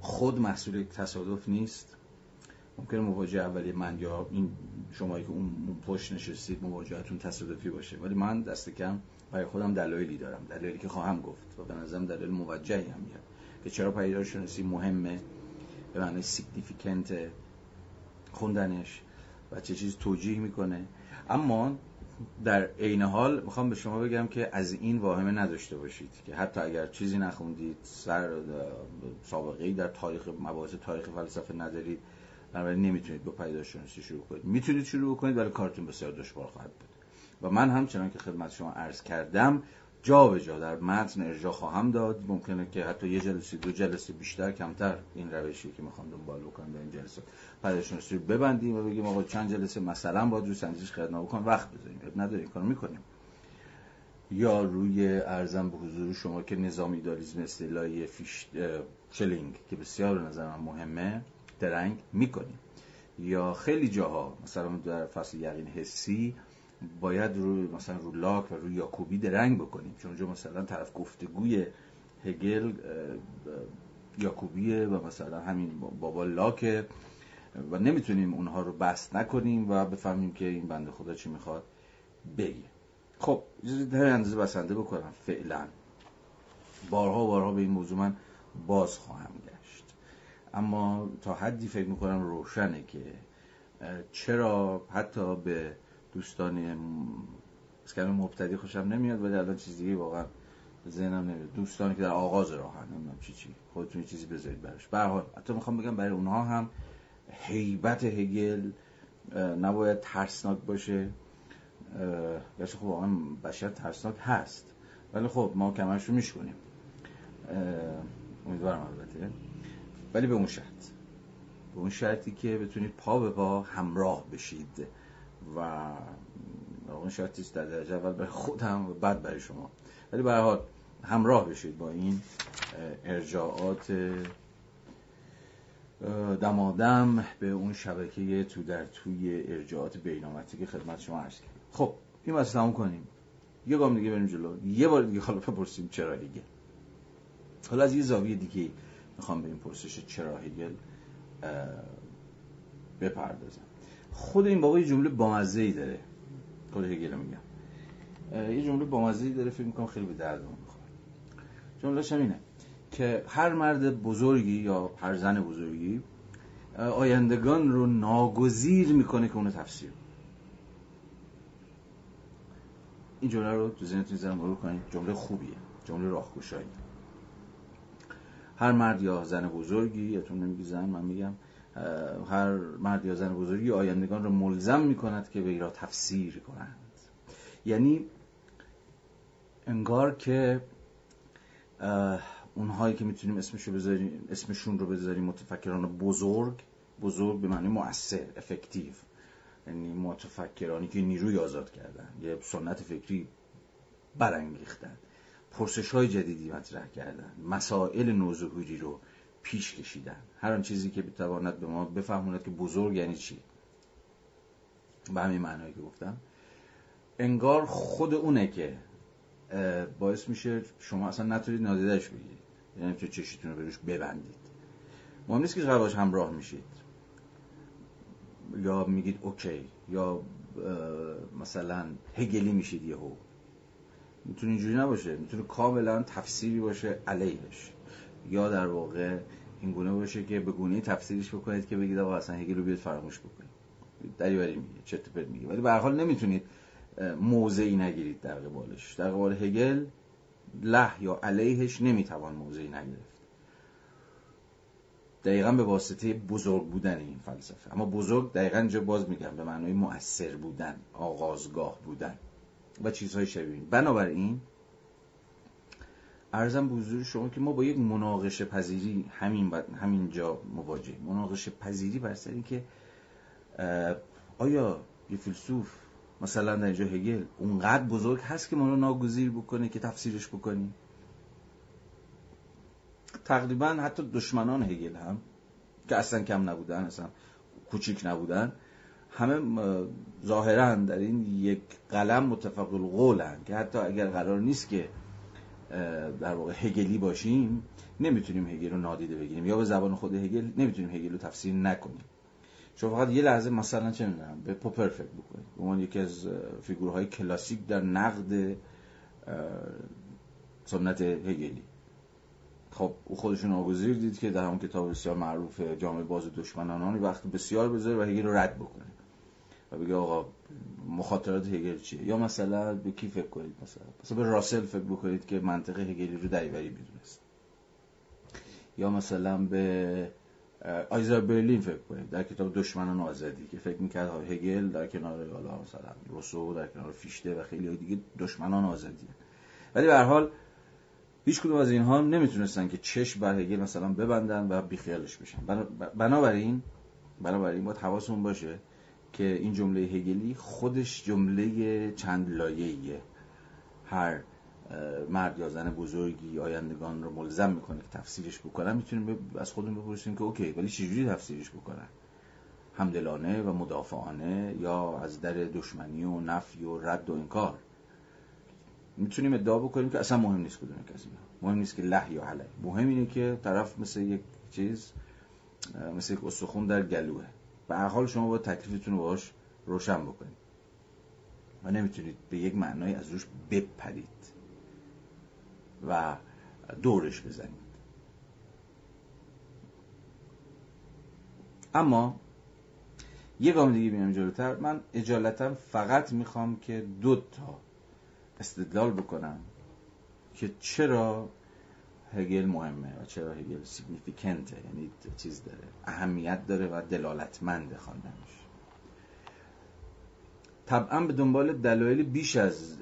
خود محصول تصادف نیست. ممکنه مواجهه اولی من یا این شمایی که اون پشت نشستید مواجهتون تصادفی باشه. ولی من دست کم برای خودم دلایلی دارم. دلایلی که خواهم گفت و به نظرم دلیل موجهی هم میاد که چرا پیداشناسی مهمه به معنی سیگنیفیکنت خوندنش و چه چیز توجیه می‌کنه. اما در عین حال می‌خوام به شما بگم که از این واهمه نداشته باشید که حتی اگر چیزی نخوندید سر سابقه ای در تاریخ مباحث تاریخ فلسفه ندارید بنابراین نمی‌تونید با پیدایش شناسی شروع کنید. می‌تونید شروع کنید ولی کارتون بسیار دشوار خواهد بود. و من همچنان که خدمت شما عرض کردم جا به جا در متن ارجاع خواهم داد. ممکنه که حتی یه جلسه دو جلسه بیشتر کمتر این روشی که می‌خوام دنبال بکنم در این جلسه پدرشناسی رو ببندیم و بگیم آقا چند جلسه مثلا باید رو سنجش خدمت بکن وقت بذاریم. نداره این کارو می‌کنیم. یا روی ارزم به حضور شما که نظامی داریزم اصطلاحی فیش چلینگ که بسیار نظر من مهمه. درنگ می‌کنیم. یا خیلی جاها مثلا در فصل یقین حسی باید رو مثلا رو لاک و رو یاکوبی درنگ بکنیم. چون اونجا مثلا طرف گفتگوی هگل یاکوبیه و مثلا همین بابا لاکه و نمی‌تونیم اونها رو بست نکنیم و بفهمیم که این بنده خدا چی می‌خواد بگه. خب در اندازه بسنده بکنم فعلا. بارها بارها به این موضوع من باز خواهم اما تا حدی فکر می‌کنم روشنه که چرا حتی به دوستان از مبتدی خوشم نمیاد ولی الان چیزی واقعا ذهنم نمیاد. دوستانی که در آغاز راهن نمی‌دونم چی چی. خودتون چیزی بذارید براش. به حال حتی می‌خوام بگم برای اونها هم هیبت هگل نباید ترسناک باشه. گرچه خب واقعا بشر ترسناک هست. ولی خب ما کمرش رو میشکنیم. امیدوارم البته. ولی به اون شرط. به اون شرطی که بتونید پا به پا همراه بشید و اون شرطی در درجه اول برای خودم و بعد برای شما. ولی به حال همراه بشید با این ارجاعات دمادم به اون شبکه تو در توی ارجاعات بینامتی که خدمت شما عرض کردم. خب این بحث تموم کنیم. یه گام دیگه بریم جلو. یه بار دیگه حالا بپرسیم چرا هگل حالا از یه زاویه دیگه می‌خوام به این پرسش چرا هگل بپردازم. خود این یه جمله بامزه ای داره. خود هگل میگم. یه جمله بامزه ای داره فکر می‌کنم خیلی به درد می‌خوره. جملهش اینه که هر مرد بزرگی یا هر زن بزرگی آیندگان رو ناگزیر می‌کنه که اونو تفسیر این جمله رو تو ذهنتون زن مرور کنید. جمله خوبیه. جمله راهگشایی هر مرد یا زن بزرگی یادتون نمیگی زن من میگم هر مرد یا زن بزرگی آیندگان رو ملزم می‌کند که به را تفسیر کنند. یعنی انگار که اونهایی که می‌تونیم اسمشو بذاریم اسمشون رو بذاریم متفکران بزرگ بزرگ به معنی مؤثر افکتیو. یعنی متفکرانی که نیروی آزاد کردن یه سنت فکری برانگیختن. پرسش های جدیدی مطرح کردن. مسائل نوظهوری رو پیش کشیدن. هر آن چیزی که بتواند به ما بفهموند که بزرگ یعنی چی. به همین معنایی که گفتم. انگار خود اونه که باعث میشه شما اصلا نتونید نادیدش بگیرید. یعنی که چشیتون رو بروش ببندید. مهم نیست که قواش همراه میشید. یا میگید اوکی یا مثلا هگلی میشید یهو. می‌تونه اینجوری نباشه. می‌تونه کاملا تفسیری باشه علیهش. یا در واقع این گونه باشه که به گونه تفسیرش بکنید که بگید آقا اصلا هگل رو بیاد فراموش بکنید. دریوری میگه چه میگه ولی به هر حال نمی‌تونید موضعی نگیرید در قبالش. در قبال هگل له یا علیهش نمی‌توان موضعی نگرفت. دقیقا به واسطه بزرگ بودن این فلسفه. اما بزرگ دقیقا اینجا باز میگم به معنای مؤثر بودن آغازگاه بودن. و چیزهای شبیه بنابراین ارزم به حضور شما که ما با یک مناقشه پذیری همین همینجا مواجه مناقشه پذیری بر سر که آیا یه فیلسوف مثلا در اینجا هگل اونقدر بزرگ هست که ما رو ناگزیر بکنه که تفسیرش بکنیم؟ تقریبا حتی دشمنان هگل هم که اصلا کم نبودن اصلا کوچیک نبودن همه ظاهرا در این یک قلم متفق القولن که حتی اگر قرار نیست که در واقع هگلی باشیم نمی‌تونیم هگل رو نادیده بگیریم. یا به زبان خود هگل نمی‌تونیم هگل رو تفسیر نکنیم. چون فقط یه لحظه مثلا چه می‌دونم به پوپر فکر بکنید. به عنوان یکی از فیگورهای کلاسیک در نقد سنت هگلی. خب او خودشون آگذیر دید که در همون کتاب بسیار معروف جامعه باز دشمنانان وقت بسیار بذاره و هگل رو رد بکنه. و بگه آقا مخاطرات هگل چیه؟ یا مثلا به کی فکر کنید مثلا؟ مثلا به راسل فکر بکنید که منطقه هگلی رو دریوری می‌دونست. یا مثلا به آیزا برلین فکر کنید در کتاب دشمنان آزادی که فکر می‌کرد هگل در کنار حالا مثلا روسو در کنار فیشته و خیلی دیگه دشمنان آزادی ولی به حال هیچ کدوم از اینها نمی‌تونستن که چشم بر هگل مثلا ببندن و بیخیالش بشن. بنابراین بنابراین باید حواسمون باشه که این جمله هگلی خودش جمله چند لایه‌ایه. هر مرد یا زن بزرگی آیندگان رو ملزم می‌کنه که تفسیرش بکنن می‌تونیم از خودمون بپرسیم که اوکی ولی چجوری تفسیرش بکنن؟ همدلانه و مدافعانه یا از در دشمنی و نفی و رد و انکار؟ می‌تونیم ادعا بکنیم که اصلا مهم نیست کدوم کسی. مهم نیست که له یا حله مهم اینه که طرف مثل یک چیز مثل یک استخون در گلوه. به هر حال شما با تکلیفتون رو باش روشن بکنید. و نمی‌تونید به یک معنای از روش بپرید. و دورش بزنید. اما یه گام دیگه بیام جلوتر. من اجالتا فقط می‌خوام که دو تا استدلال بکنم که چرا هگل مهمه و چرا هگل سیگنیفیکنته یعنی چیز داره. اهمیت داره و دلالتمند خواندنش. طبعا به دنبال دلایل بیش از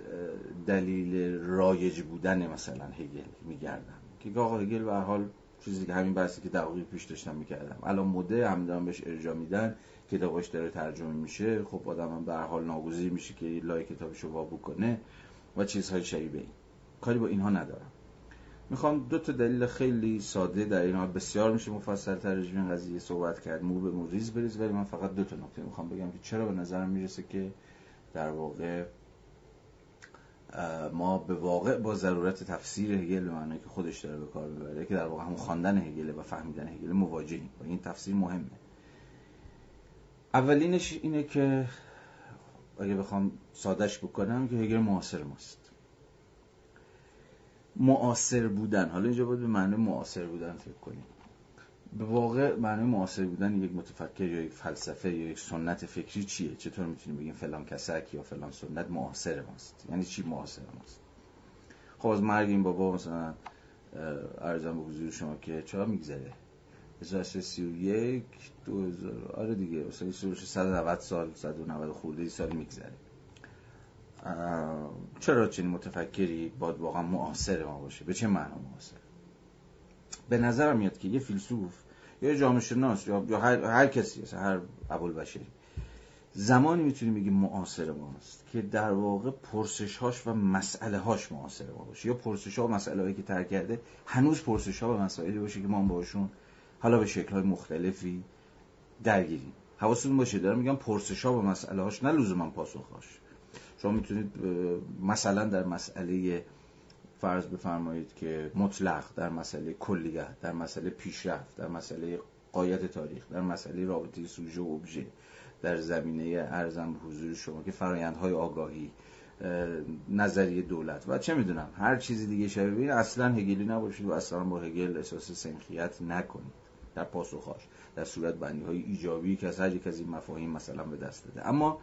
دلیل رایج بودن مثلا هگل میگردم. که آقا هگل به حال چیزی که همین بحثی که دقیقی پیش داشتم می‌کردم. الان مده هم دارم بهش ارجاع میدن. کتاباش داره ترجمه میشه. خب آدم هم به حال ناگزیر میشه که لای کتابشو وا بکنه و چیزهای شبیه این. کاری با اینها ندارم. می‌خوام دو تا دلیل خیلی ساده در این حال. بسیار میشه مفصل تر این قضیه صحبت کرد. مو به مو ریز بریز ولی من فقط دو تا نکته می‌خوام بگم که چرا به نظرم می‌رسه که در واقع ما به واقع با ضرورت تفسیر هگل به معنی که خودش داره به کار ببره که در واقع هم خواندن هگل و فهمیدن هگل مواجهیم. و این تفسیر مهمه. اولینش اینه که اگه بخوام سادش بکنم که هگل معاصر ماست. معاصر بودن. حالا اینجا باید به معنی معاصر بودن فکر کنیم. به واقع معنی معاصر بودن یک متفکر یا یک فلسفه یا یک سنت فکری چیه؟ چطور می‌تونیم بگیم فلان کسک یا فلان سنت معاصر ماست؟ یعنی چی معاصر ماست؟ خب از مرگ این بابا مثلا ارزم به حضور شما که چرا میگذره؟ 1331 2000 آره دیگه مثلا 190 سال 190 خورده سال میگذره. چرا چنین متفکری باید واقعا معاصر ما باشه؟ به چه معنا معاصر؟ به نظرم میاد که یه فیلسوف یا جامعه شناس یا, هر, هر کسی هر بشری زمانی می‌تونیم بگیم معاصر ماست که در واقع پرسش هاش و مسئله هاش معاصر ما باشه. یا پرسش ها و مسئله هایی که ترک کرده هنوز پرسش ها و مسائلی باشه که ما باشون حالا به شکل های مختلفی درگیریم. حواستون باشه دارم میگم پرسش ها و مسئله هاش نه لزوما پاسخ هاش شما می‌تونید مثلا در مسئله فرض بفرمایید که مطلق در مسئله کلیت در مسئله پیشرفت در مسئله قایت تاریخ در مسئله رابطه سوژه و ابژه در زمینه ارزم حضور شما که فرایندهای آگاهی نظریه دولت و چه می‌دونم هر چیزی دیگه شبیه اصلا هگلی نباشید و اصلا با هگل احساس سنخیت نکنید در پاسخاش در صورت بندی های ایجابی که از هر یک از این مفاهیم مثلا به دست داده. اما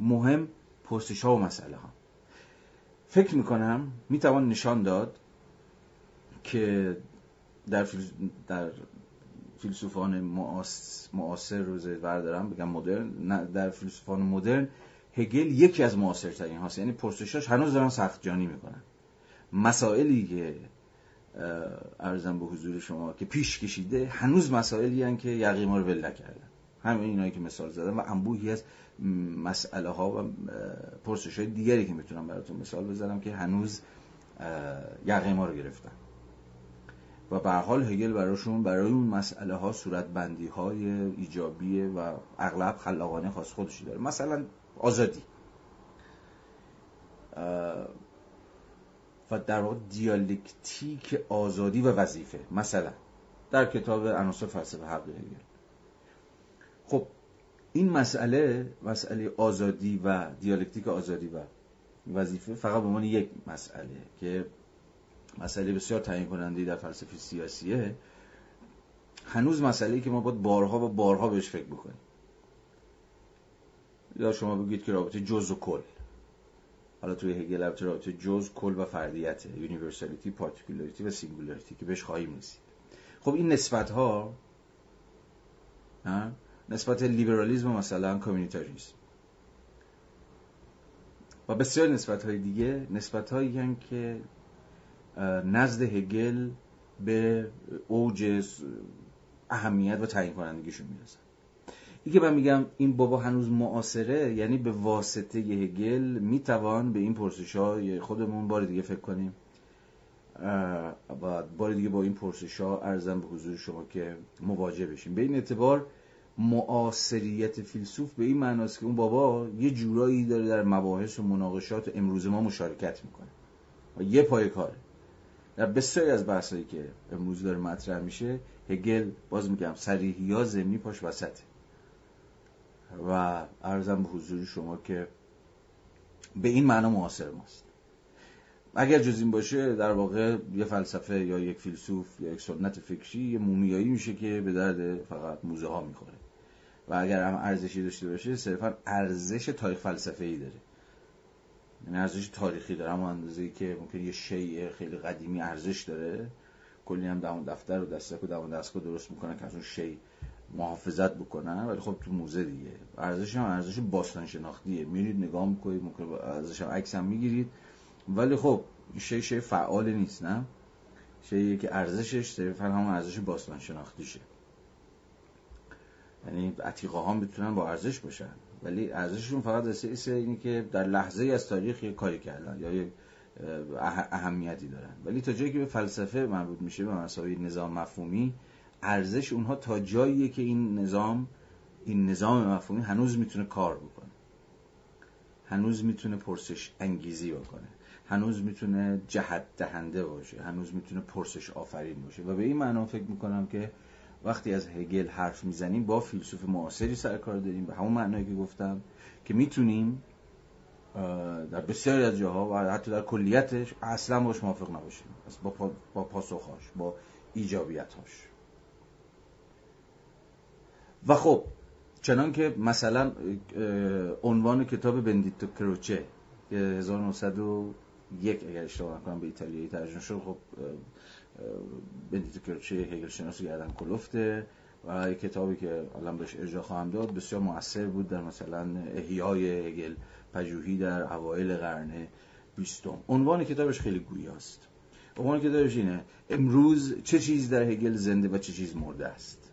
مهم پرسش ها و مسئله ها فکر می‌کنم می‌توان نشان داد که در, در فیلسوفان معاصر روز بردارم بگم مدرن در فیلسوفان مدرن هگل یکی از معاصرترین هاست. یعنی پرسشاش هنوز دارن سخت جانی می‌کنن. مسائلی که ارزم به حضور شما که پیش کشیده هنوز مسائلی هن که یقی ما رو ول همین اینایی که مثال زدم و انبوهی از مسئله ها و پرسش های دیگری که می‌تونم براتون مثال بزنم که هنوز یقه ما رو گرفتن. و به حال هگل براشون برای اون مسئله ها صورت بندی های ایجابی و اغلب خلاقانه خاص خودشی داره. مثلا آزادی. و در واقع دیالکتیک آزادی و وظیفه. مثلا در کتاب عناصر فلسفه حق هگل. این مسئله مسئله آزادی و دیالکتیک آزادی و وظیفه فقط به عنوان یک مسئله که مسئله بسیار تعیین کننده در فلسفه سیاسیه هنوز مسئله که ما باید بارها و بارها بهش فکر بکنیم. یا شما بگید که رابطه جز و کل. حالا توی هگل رابطه جز کل و فردیت universality particularity و singularity که بهش خواهیم رسید. خب این نسبت ها؟ نسبت لیبرالیزم و مثلا communitarism و بسیار نسبت های دیگه نسبت هایی که نزد هگل به اوج اهمیت و تعیین کنندگیشون می‌رسن. این که من میگم این بابا هنوز معاصره یعنی به واسطه هگل می‌توان به این پرسش های خودمون بار دیگه فکر کنیم. و بار دیگه با این پرسش ها ارزم به حضور شما که مواجه بشیم. به این اعتبار معاصریت فیلسوف به این معناست که اون بابا یه جورایی داره در مباحث و مناقشات امروز ما مشارکت می‌کنه. و یه پای کاره. در بسیاری از بحثایی که امروز داره مطرح میشه هگل باز میگم صریحی یا زمینی پاش وسطه. و ارزم به حضور شما که به این معنا معاصر ماست. اگر جز این باشه در واقع یه فلسفه یا یک فیلسوف یا یک سنت فکری یه مومیایی میشه که به درد فقط موزه ها می‌خوره. و اگر هم ارزشی داشته باشه صرفا ارزش تاریخ فلسفه ای داره. یعنی ارزش تاریخی داره اما اندازه که ممکن یه شیء خیلی قدیمی ارزش داره کلی هم دامون دفتر و دستک و دامون دستگاه درست می‌کنن که از اون شی محافظت بکنن ولی خب تو موزه دیگه. ارزش هم ارزش باستان شناختیه میرید نگاه می‌کنید ممکن ارزش هم عکس هم می‌گیرید. ولی خب شی شی فعال نیست نه؟ شیء که ارزشش صرفا هم ارزش باستان شناختیشه یعنی عتیقه ها می‌تونن با ارزش باشن. ولی ارزششون فقط اساس اینه که در لحظه از تاریخ یه کاری کردن یا یه اهمیتی دارن. ولی تا جایی که به فلسفه مربوط میشه به مسابقه نظام مفهومی ارزش اونها تا جاییه که این نظام این نظام مفهومی هنوز می‌تونه کار بکنه. هنوز می‌تونه پرسش انگیزی بکنه. هنوز می‌تونه جهت دهنده باشه. هنوز می‌تونه پرسش آفرین باشه. و به این معنا فکر می‌کنم که وقتی از هگل حرف می‌زنیم با فیلسوف معاصری سر کار داریم به همون معنایی که گفتم که می‌تونیم در بسیاری از جاها و حتی در کلیتش اصلا باش موافق نباشیم. با, با پاسخهاش با ایجابیتهاش. و خب چنان که مثلا عنوان کتاب بندیتو کروچه 1901 اگر اشتباه نکنم به ایتالیایی ترجمه شد خب بندیتو کروچه هگل شناس گردن کلفته و یک کتابی که الان بهش اجرا خواهم داد بسیار موثر بود در مثلا احیای هگل پژوهی در اوایل قرن بیستم. عنوان کتابش خیلی گویاست عنوان کتابش اینه امروز چه چیز در هگل زنده و چه چیز مرده است؟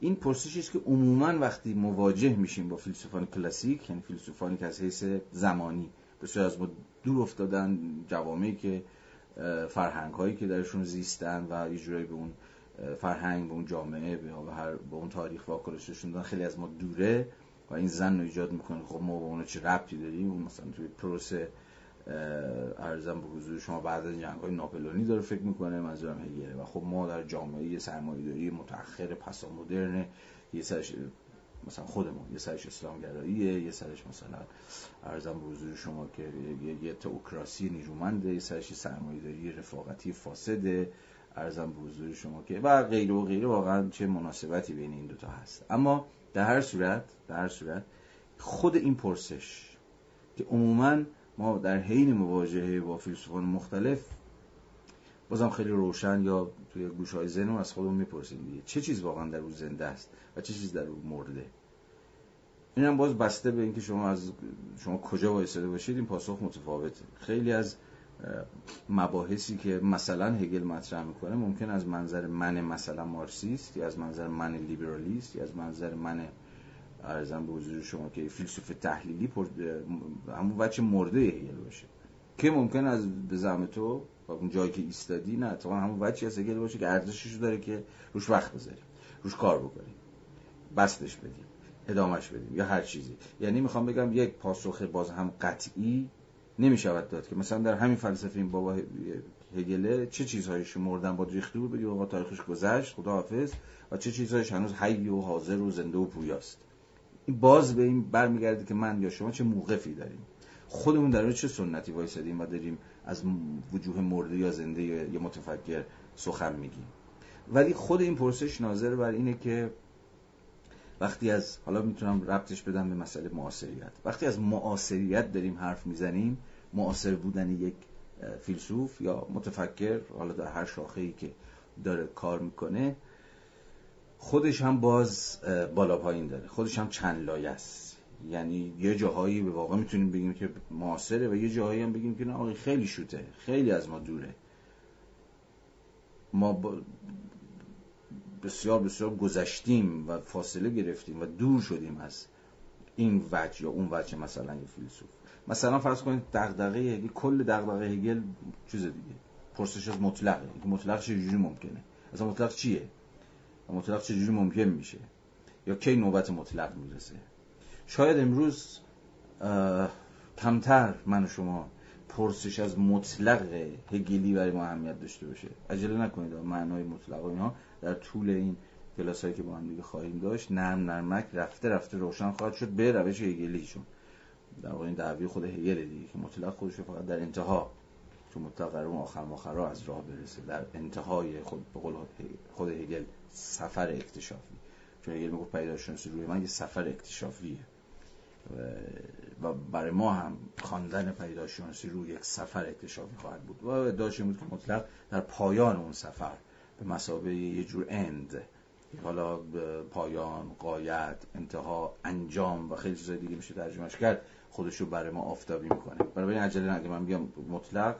این پرسشی است که عموما وقتی مواجه میشیم با فیلسوفان کلاسیک یعنی فیلسوفانی که از حیث زمانی بسیار از ما دور افتادن جوامعی که فرهنگ هایی که درشون زیستن و یه جورایی به اون فرهنگ به اون جامعه به هر به اون تاریخ واکنششون دادن خیلی از ما دوره و این زن رو ایجاد می‌کنه. خب ما با اون چه ربطی داریم؟ اون مثلا توی پروسه ارزم به حضور شما بعد از جنگ های ناپلونی داره فکر می‌کنه منظورم هگله و خب ما در جامعه سرمایه‌داری متأخر پسا مدرن یه مثلا خودمون یه سرش اسلامگراییه یه سرش مثلا ارزم به حضور شما که یه, تئوکراسی نیرومنده یه سرش سرمایه‌داری رفاقتی فاسده. ارزم به حضور شما که و غیره و غیره. واقعا چه مناسبتی بین این دوتا هست. اما در هر صورت در هر صورت خود این پرسش که عموما ما در حین مواجهه با فیلسوفان مختلف بازم خیلی روشن یا توی گوشهای ذهن از خودمون می‌پرسیم دیگه. چه چیز واقعا در او زنده است و چه چیز در او مرده؟ این هم باز بسته به اینکه شما از شما کجا وایساده باشید این پاسخ متفاوته. خیلی از مباحثی که مثلا هگل مطرح می‌کنه ممکن از منظر من مثلا مارکسیست یا از منظر من لیبرالیست یا از منظر من ارزم به حضور شما که فیلسوف تحلیلی همون بچه مرده هگل باشه. که ممکن از به زعم تو اون جایی که ایستادی نه تو همون بچه از هگل باشه که ارزشش داره که روش وقت بذاریم روش کار بکنیم بستش بدیم ادامش بدیم یا هر چیزی. یعنی می‌خوام بگم یک پاسخ باز هم قطعی نمی‌شود داد که مثلا در همین فلسفه این بابا هگله چه چیزهایش مردن با ریختی بود بگی آقا تاریخش گذشت خدا حافظ و چه چیزهایش هنوز حی و حاضر و زنده و پویاست این باز به این برمیگرده که من یا شما چه موقفی داریم. خودمون در چه سنتی وایسادیم و داریم از وجوه مرده یا زنده یا متفکر سخن میگیم ولی خود این پرسش ناظر بر اینه که وقتی از حالا می‌تونم ربطش بدم به مسئله معاصریت. وقتی از معاصریت داریم حرف می‌زنیم معاصر بودن یک فیلسوف یا متفکر حالا در هر شاخه ای که داره کار می‌کنه خودش هم باز بالا پایین داره. خودش هم چند لایه است. یعنی یه جاهایی به واقع می‌تونیم بگیم که معاصره و یه جاهایی هم بگیم که نه خیلی شوته. خیلی از ما دوره. ما بسیار بسیار گذشتیم و فاصله گرفتیم و دور شدیم از این وجه یا اون وجه مثلا یه فیلسوف. مثلا فرض کنید دغدغه هگل کل دغدغه هگل چیز دیگه. پرسش از مطلقه. مطلق چجوری ممکنه؟ اصلا مطلق چیه؟ مطلق چجوری ممکن میشه؟ یا کی نوبت مطلق می‌رسه؟ شاید امروز کمتر من و شما پرسش از مطلق هگلی برای ما اهمیت داشته باشه. عجله نکنید معنای مطلق و در طول این کلاسایی که با هم دیگه خواهیم داشت نرم نرمک رفته رفته روشن خواهد شد به روش هگلیشون. در واقع این دعوی خود هگل دیگه که مطلق خودش فقط در انتها. چون مطلق قرار آخر مخرا از راه برسه در انتهای خود به قول خود هگل سفر اکتشافی. چون هگل می‌گفت پیداشناسی روی من یه سفر اکتشافیه. و برای ما هم خواندن پیداشناسی روی یک سفر اکتشافی خواهد بود. و ادعاش بود که مطلق در پایان اون سفر به مسابقه یه جور اند حالا پایان قایت انتها انجام و خیلی چیزای دیگه میشه ترجمهش کرد خودش رو برای ما آفتابی می‌کنه. برای این عجله نگه من بیام مطلق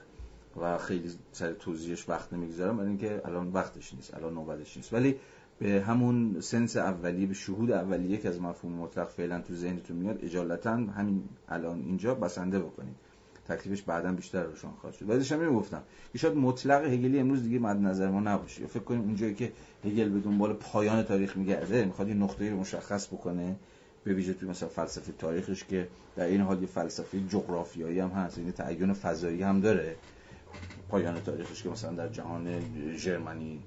و خیلی سر توضیحش وقت نمی‌گذارم برای اینکه الان وقتش نیست الان نوبتش نیست. ولی به همون سنس اولیه به شهود اولیه که از مفهوم مطلق فعلا تو ذهنتون میاد اجالتا همین الان اینجا بسنده بکنید. تکلیفش بعدا بیشتر روشن خواهد شد. بعدش هم گفتم که شاید مطلق هگلی امروز دیگه مد نظر ما نباشه. یا فکر کنیم اونجایی که هگل به دنبال پایان تاریخ میگرده می‌خواد یه نقطه رو مشخص بکنه به ویژه توی مثلا فلسفه تاریخش که در این حال یه فلسفه جغرافیایی هم هست یعنی تعین فضایی هم داره. پایان تاریخش که مثلا در جهان ژرمنی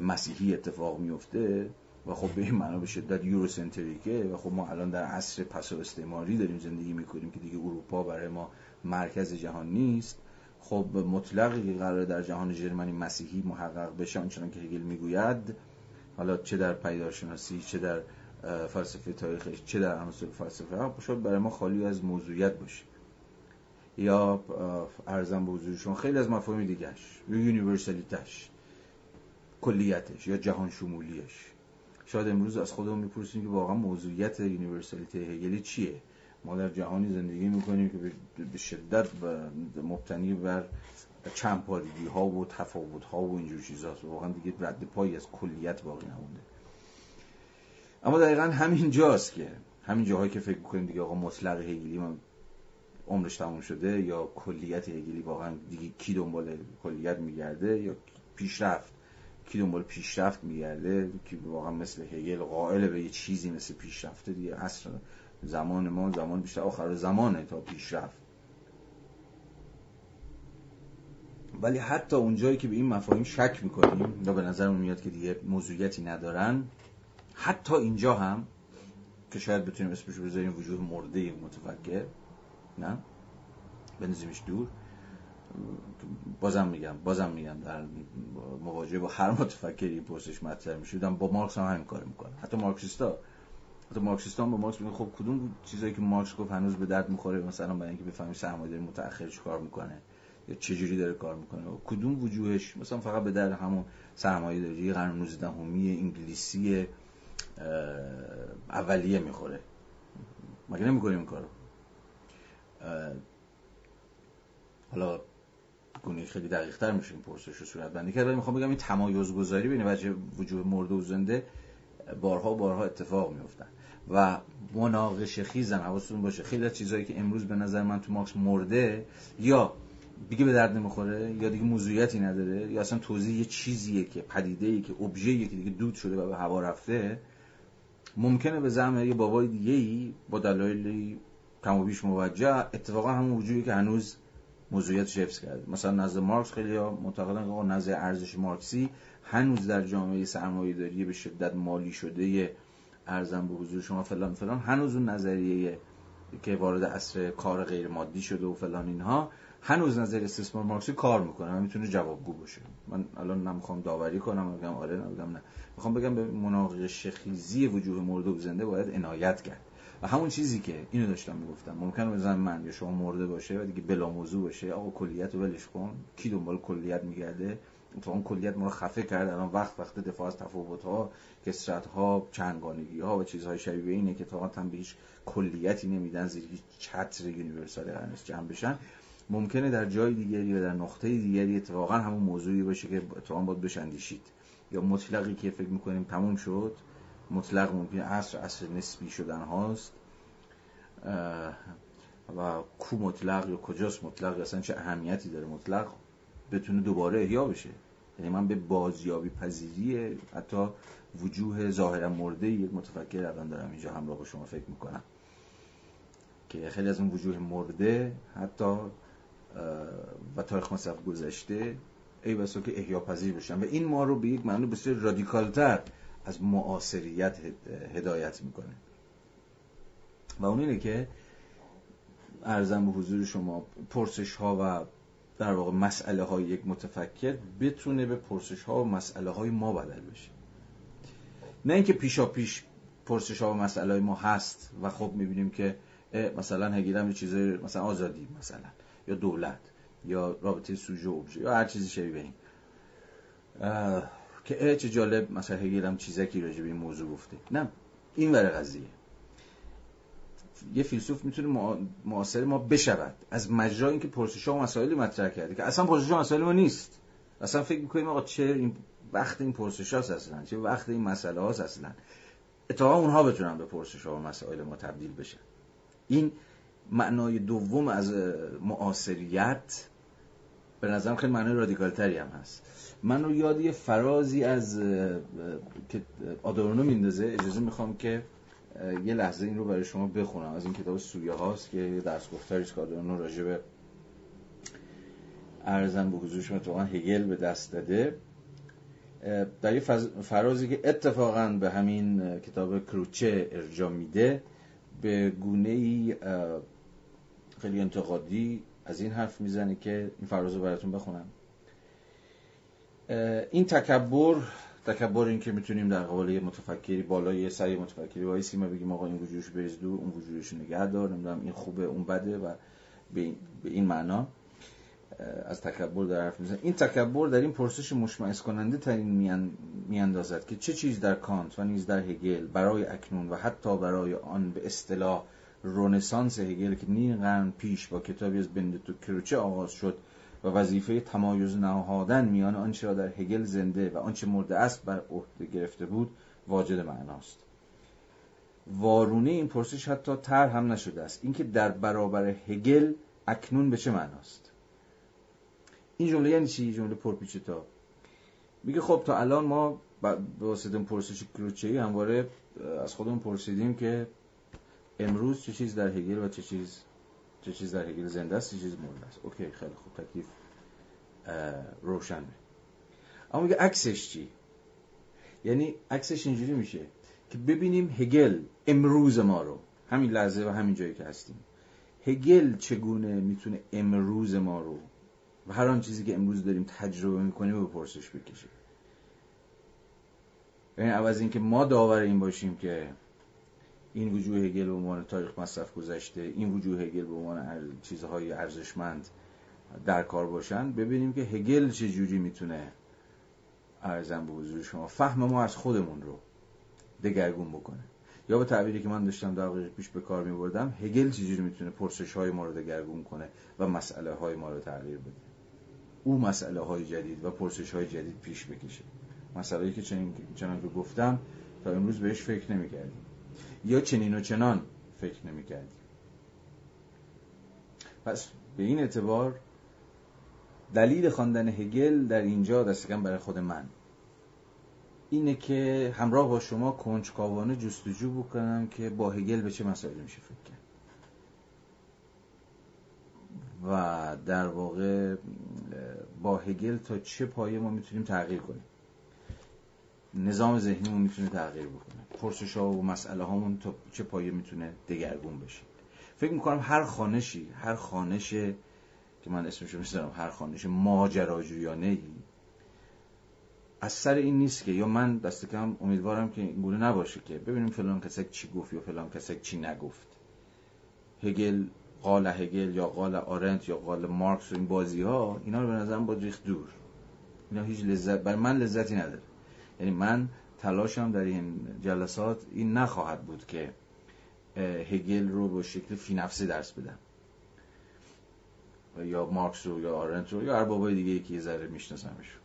مسیحی اتفاق میفته و خب به این معنا به شدت یوروسنتریکه و خب ما الان در عصر پس استعماری داریم زندگی می‌کنیم که دیگه اروپا برای ما مرکز جهان نیست. خب مطلقی قراره در جهان ژرمنی مسیحی محقق بشه آنچنان که هگل می‌گوید حالا چه در پدیدارشناسی چه در فلسفه تاریخش چه در عناصر فلسفه شاید برای ما خالی از موضوعیت باشه. یا عرضم به حضورتون خیلی از مفاهیم دیگهش یا universality ش کلیتش یا جهان شمولیش. شاید امروز از خودمون می‌پرسیم که واقعا موضوعیت universality هگلی چیه؟ ما در جهانی زندگی می‌کنیم که به شدت مبتنی بر چند ها و تفاوت ها و اینجور چیزاست. واقعا دیگه رد پایی از کلیت باقی نمونده. اما دقیقا همین جاست که همین جاهایی که فکر می‌کنیم دیگه آقا مطلق هگلی من عمرش تموم شده یا کلیت هگلی واقعا دیگه کی دنبال کلیت میگرده یا پیشرفت؟ کی دنبال پیشرفت میگرده که واقعا مثل هگل قائل به یه چیزی مثل پیشرفته دیگه اصلا زمان ما زمان بیشتر آخر زمانه تا پیشرفت. ولی حتی اونجایی که به این مفاهیم شک می‌کنیم یا به نظرمون میاد که دیگه موضوعیتی ندارن حتی اینجا هم که شاید بتونیم اسمش بذاریم وجود مرده متفکر نه؟ بنزیمش دور. بازم میگم بازم میگم در مواجهه با هر متفکری پرسش مطرح میشودم با مارکس هم همین کار می‌کنه حتی مارکسیستا حتی مارکسیستا با مارکس میگه خب کدوم چیزایی که مارکس گفت هنوز به درد می‌خوره؟ مثلا برای اینکه بفهمی سرمایه‌داری متأخر کار می‌کنه یا چه جوری داره کار می‌کنه. کدوم وجوهش؟ مثلا فقط به درد همون سرمایه‌داری قرن 19 انگلیسی اولیه می‌خوره. مگه نمی‌کنیم این کارو؟ حالا گونه خیلی دقیق تر میشه این پرسش رو صورت بندی کرد. ولی می‌خوام بگم این تمایز گذاری بین وجه وجود مرده و زنده بارها و بارها اتفاق میفتن و مناقشه خیزن حواستون باشه. خیلی از چیزهایی که امروز به نظر من تو مارکس مرده یا دیگه به درد نمی‌خوره یا دیگه موضوعیتی نداره یا اصلا توضیح یه چیزیه که پدیده ای که ابژه‌ای که دیگه دود شده و به هوا رفته ممکنه به زعم یه بابای دیگه ای با دلایلی کم و بیش موجه اتفاقا همون وجودی که هنوز موضوعیت حفظ کرده. مثلا نزد مارکس خیلی ها معتقدن که نزد ارزش مارکسی هنوز در جامعه سرمایه داری به شدت مالی شده ارزم به حضور شما فلان فلان. هنوز اون نظریه که وارد عصر کار غیر مادی شده و فلان اینها هنوز نظر استثمار مارکسی کار می‌کنه. و می‌تونه جوابگو باشه. من الان نمی‌خوام داوری کنم بگم آره نمیگم نه. می‌خوام بگم به مناقشه خیزی وجوه مرده و زنده باید عنایت کرد. و همون چیزی که اینو داشتم می‌گفتم. ممکنه بزن من یا شما مرده باشه و دیگه بلا موضوع باشه. آقا کلیت رو ولش کن. کی دنبال کلیت میگرده؟ تو اون کلیت ما رو خفه کرد. الان وقت وقت دفاع از تفاوت ها کسرت ها چنگانگی ها و چیزهای شبیه اینه که تا هم به هیچ کلیتی نمیدن زیر هیچ چتر یونیورسال قرنش جمع بشن. ممکنه در جای دیگری و در نقطه دیگری اتفاقا همون موضوعی باشه که اتفاقا باید بشندیشید. یا مطلقی که فکر می‌کنیم تموم شد. مطلق ممکن عصر عصر نسبی شدن هاست. و کو مطلق یا کجاست مطلق؟ اصلا چه اهمیتی داره مطلق؟ بتونه دوباره احیا بشه. یعنی من به بازیابی پذیری حتی وجوه ظاهرا مرده یک متفکر الان دارم اینجا همراه با شما فکر می‌کنم. که خیلی از اون وجوه مرده حتی و تاریخ مصرف گذشته ای بسا که احیا پذیر بشن. و این ما رو به یک معنی بسیار رادیکالتر از معاصریت هدایت می‌کنه. و اون اینه که ارزم به حضور شما پرسش ها و در واقع مسئله های یک متفکر بتونه به پرسش ها و مسئله های ما بدل بشه. نه اینکه پیشا پیش پرسش ها و مسئله های ما هست و خب می‌بینیم که مثلا هگیرم یه چیزای مثلا آزادی مثلا یا دولت یا رابطه سوژه و یا هر چیزی شبیه این. که چه جالب مثلا هگیرم چیزکی راجع به این موضوع گفته. نه این ور قضیه. یه فیلسوف می‌تونه معاصر ما بشود. از مجرا اینکه پرسش و مسائلی مطرح کرده که اصلا پرسش ها مسائل ما نیست. اصلا فکر می‌کنیم آقا چه این وقت این پرسش هاست اصلا چه وقت این مسئله هاست اصلا. اتفاقا اونها بتونن به پرسش و مسائل ما تبدیل بشن. این معنای دوم از معاصریت به نظرم خیلی معنای رادیکالتری هم هست. من رو یاد یه فرازی از که آدورنو میندازه اجازه می‌خوام که یه لحظه این رو برای شما بخونم. از این کتاب سویه هاست که یه درس گفتاری که آدورنو راجع به ارزم به حضور شما هگل به دست داده. در یه فرازی که اتفاقا به همین کتاب کروچه ارجا میده به گونه ای خیلی انتقادی از این حرف می‌زنه که این فراز رو براتون بخونم. این تکبر تکبر این که می‌تونیم در قبال متفکری بالای سری متفکری وایسیم ما بگیم آقا این وجودش بریز دور اون وجودش نگه دار نمی‌دونم این خوبه اون بده و به این معنا از تکبر در حرف میزن این تکبر در این پرسش مشمئز کننده طنین می‌اندازد که چه چیز در کانت و نیز در هگل برای اکنون و حتی برای آن به اصطلاح رنسانس هگل که نیم قرن پیش با کتابی از بندتو کروچه آغاز شد و وظیفه تمایز نهادن میان آنچه را در هگل زنده و آنچه مرده است بر عهده گرفته بود واجد معناست. وارونه این پرسش حتی تر هم نشده است. اینکه در برابر هگل اکنون به چه معناست؟ این جمله یعنی چی؟ جمله پرپیچتا میگه خب تا الان ما به واسطه پرسش کروچه‌ای همواره از خودمون پرسیدیم که امروز چه چیز در هگل و چه چیز چه چیز در هگل زنده است چه چیز مرده است؟ اوکی خیلی خوب تکلیف روشنه. اما میگه عکسش چی؟ یعنی عکسش اینجوری میشه که ببینیم هگل امروز ما رو همین لحظه و همین جایی که هستیم. هگل چگونه می‌تونه امروز ما رو و هر آن چیزی که امروز داریم تجربه می‌کنیم به پرسش بکشه؟ یعنی عوض اینکه ما داور این باشیم که این وجوه هگل به عنوان تاریخ مصرف گذشته این وجوه هگل به عنوان چیزهای ارزشمند در کار باشن ببینیم که هگل چه جوری می‌تونه ارزم به حضور شما. فهم ما از خودمون رو دگرگون بکنه. یا به تعبیری که من داشتم در پیش به کار می بردم هگل چجوری می‌تونه پرسش های ما رو دگرگون کنه و مسئله های ما رو تغییر بده؟ او مسئله های جدید و پرسش های جدید پیش بکشه. مسئله که چنان که گفتم تا امروز بهش فکر نمی‌کردیم. یا چنین و چنان فکر نمی‌کردیم پس به این اعتبار دلیل خواندن هگل در اینجا دستکم برای خود من. اینه که همراه با شما کنجکاوانه جستجو بکنم که با هگل به چه مسائلی میشه فکر کرد. و در واقع با هگل تا چه پایه ما می‌تونیم تغییر کنیم. نظام ذهنیمون می‌تونه تغییر بکنه. پرسش ها و مسئله هامون تا چه پایه می‌تونه دگرگون بشه. فکر می‌کنم هر خانشی هر خانش که من اسمشو می‌ذارم هر خانش ماجراجویانه ای از سر این نیست که یا من دست کم امیدوارم که این گونه نباشه که ببینیم فلان کسک چی گفت یا فلان کسک چی نگفت. هگل قال هگل یا قال آرنت یا قال مارکس و این بازی ها اینا رو به نظرم باید ریخت دور. اینا هیچ لذت برای من لذتی نداره. یعنی من تلاشم در این جلسات این نخواهد بود که هگل رو به شکل فی نفسه درس بدم. یا مارکس رو یا آرنت رو یا هر بابای دیگه یه ذره میشناسمش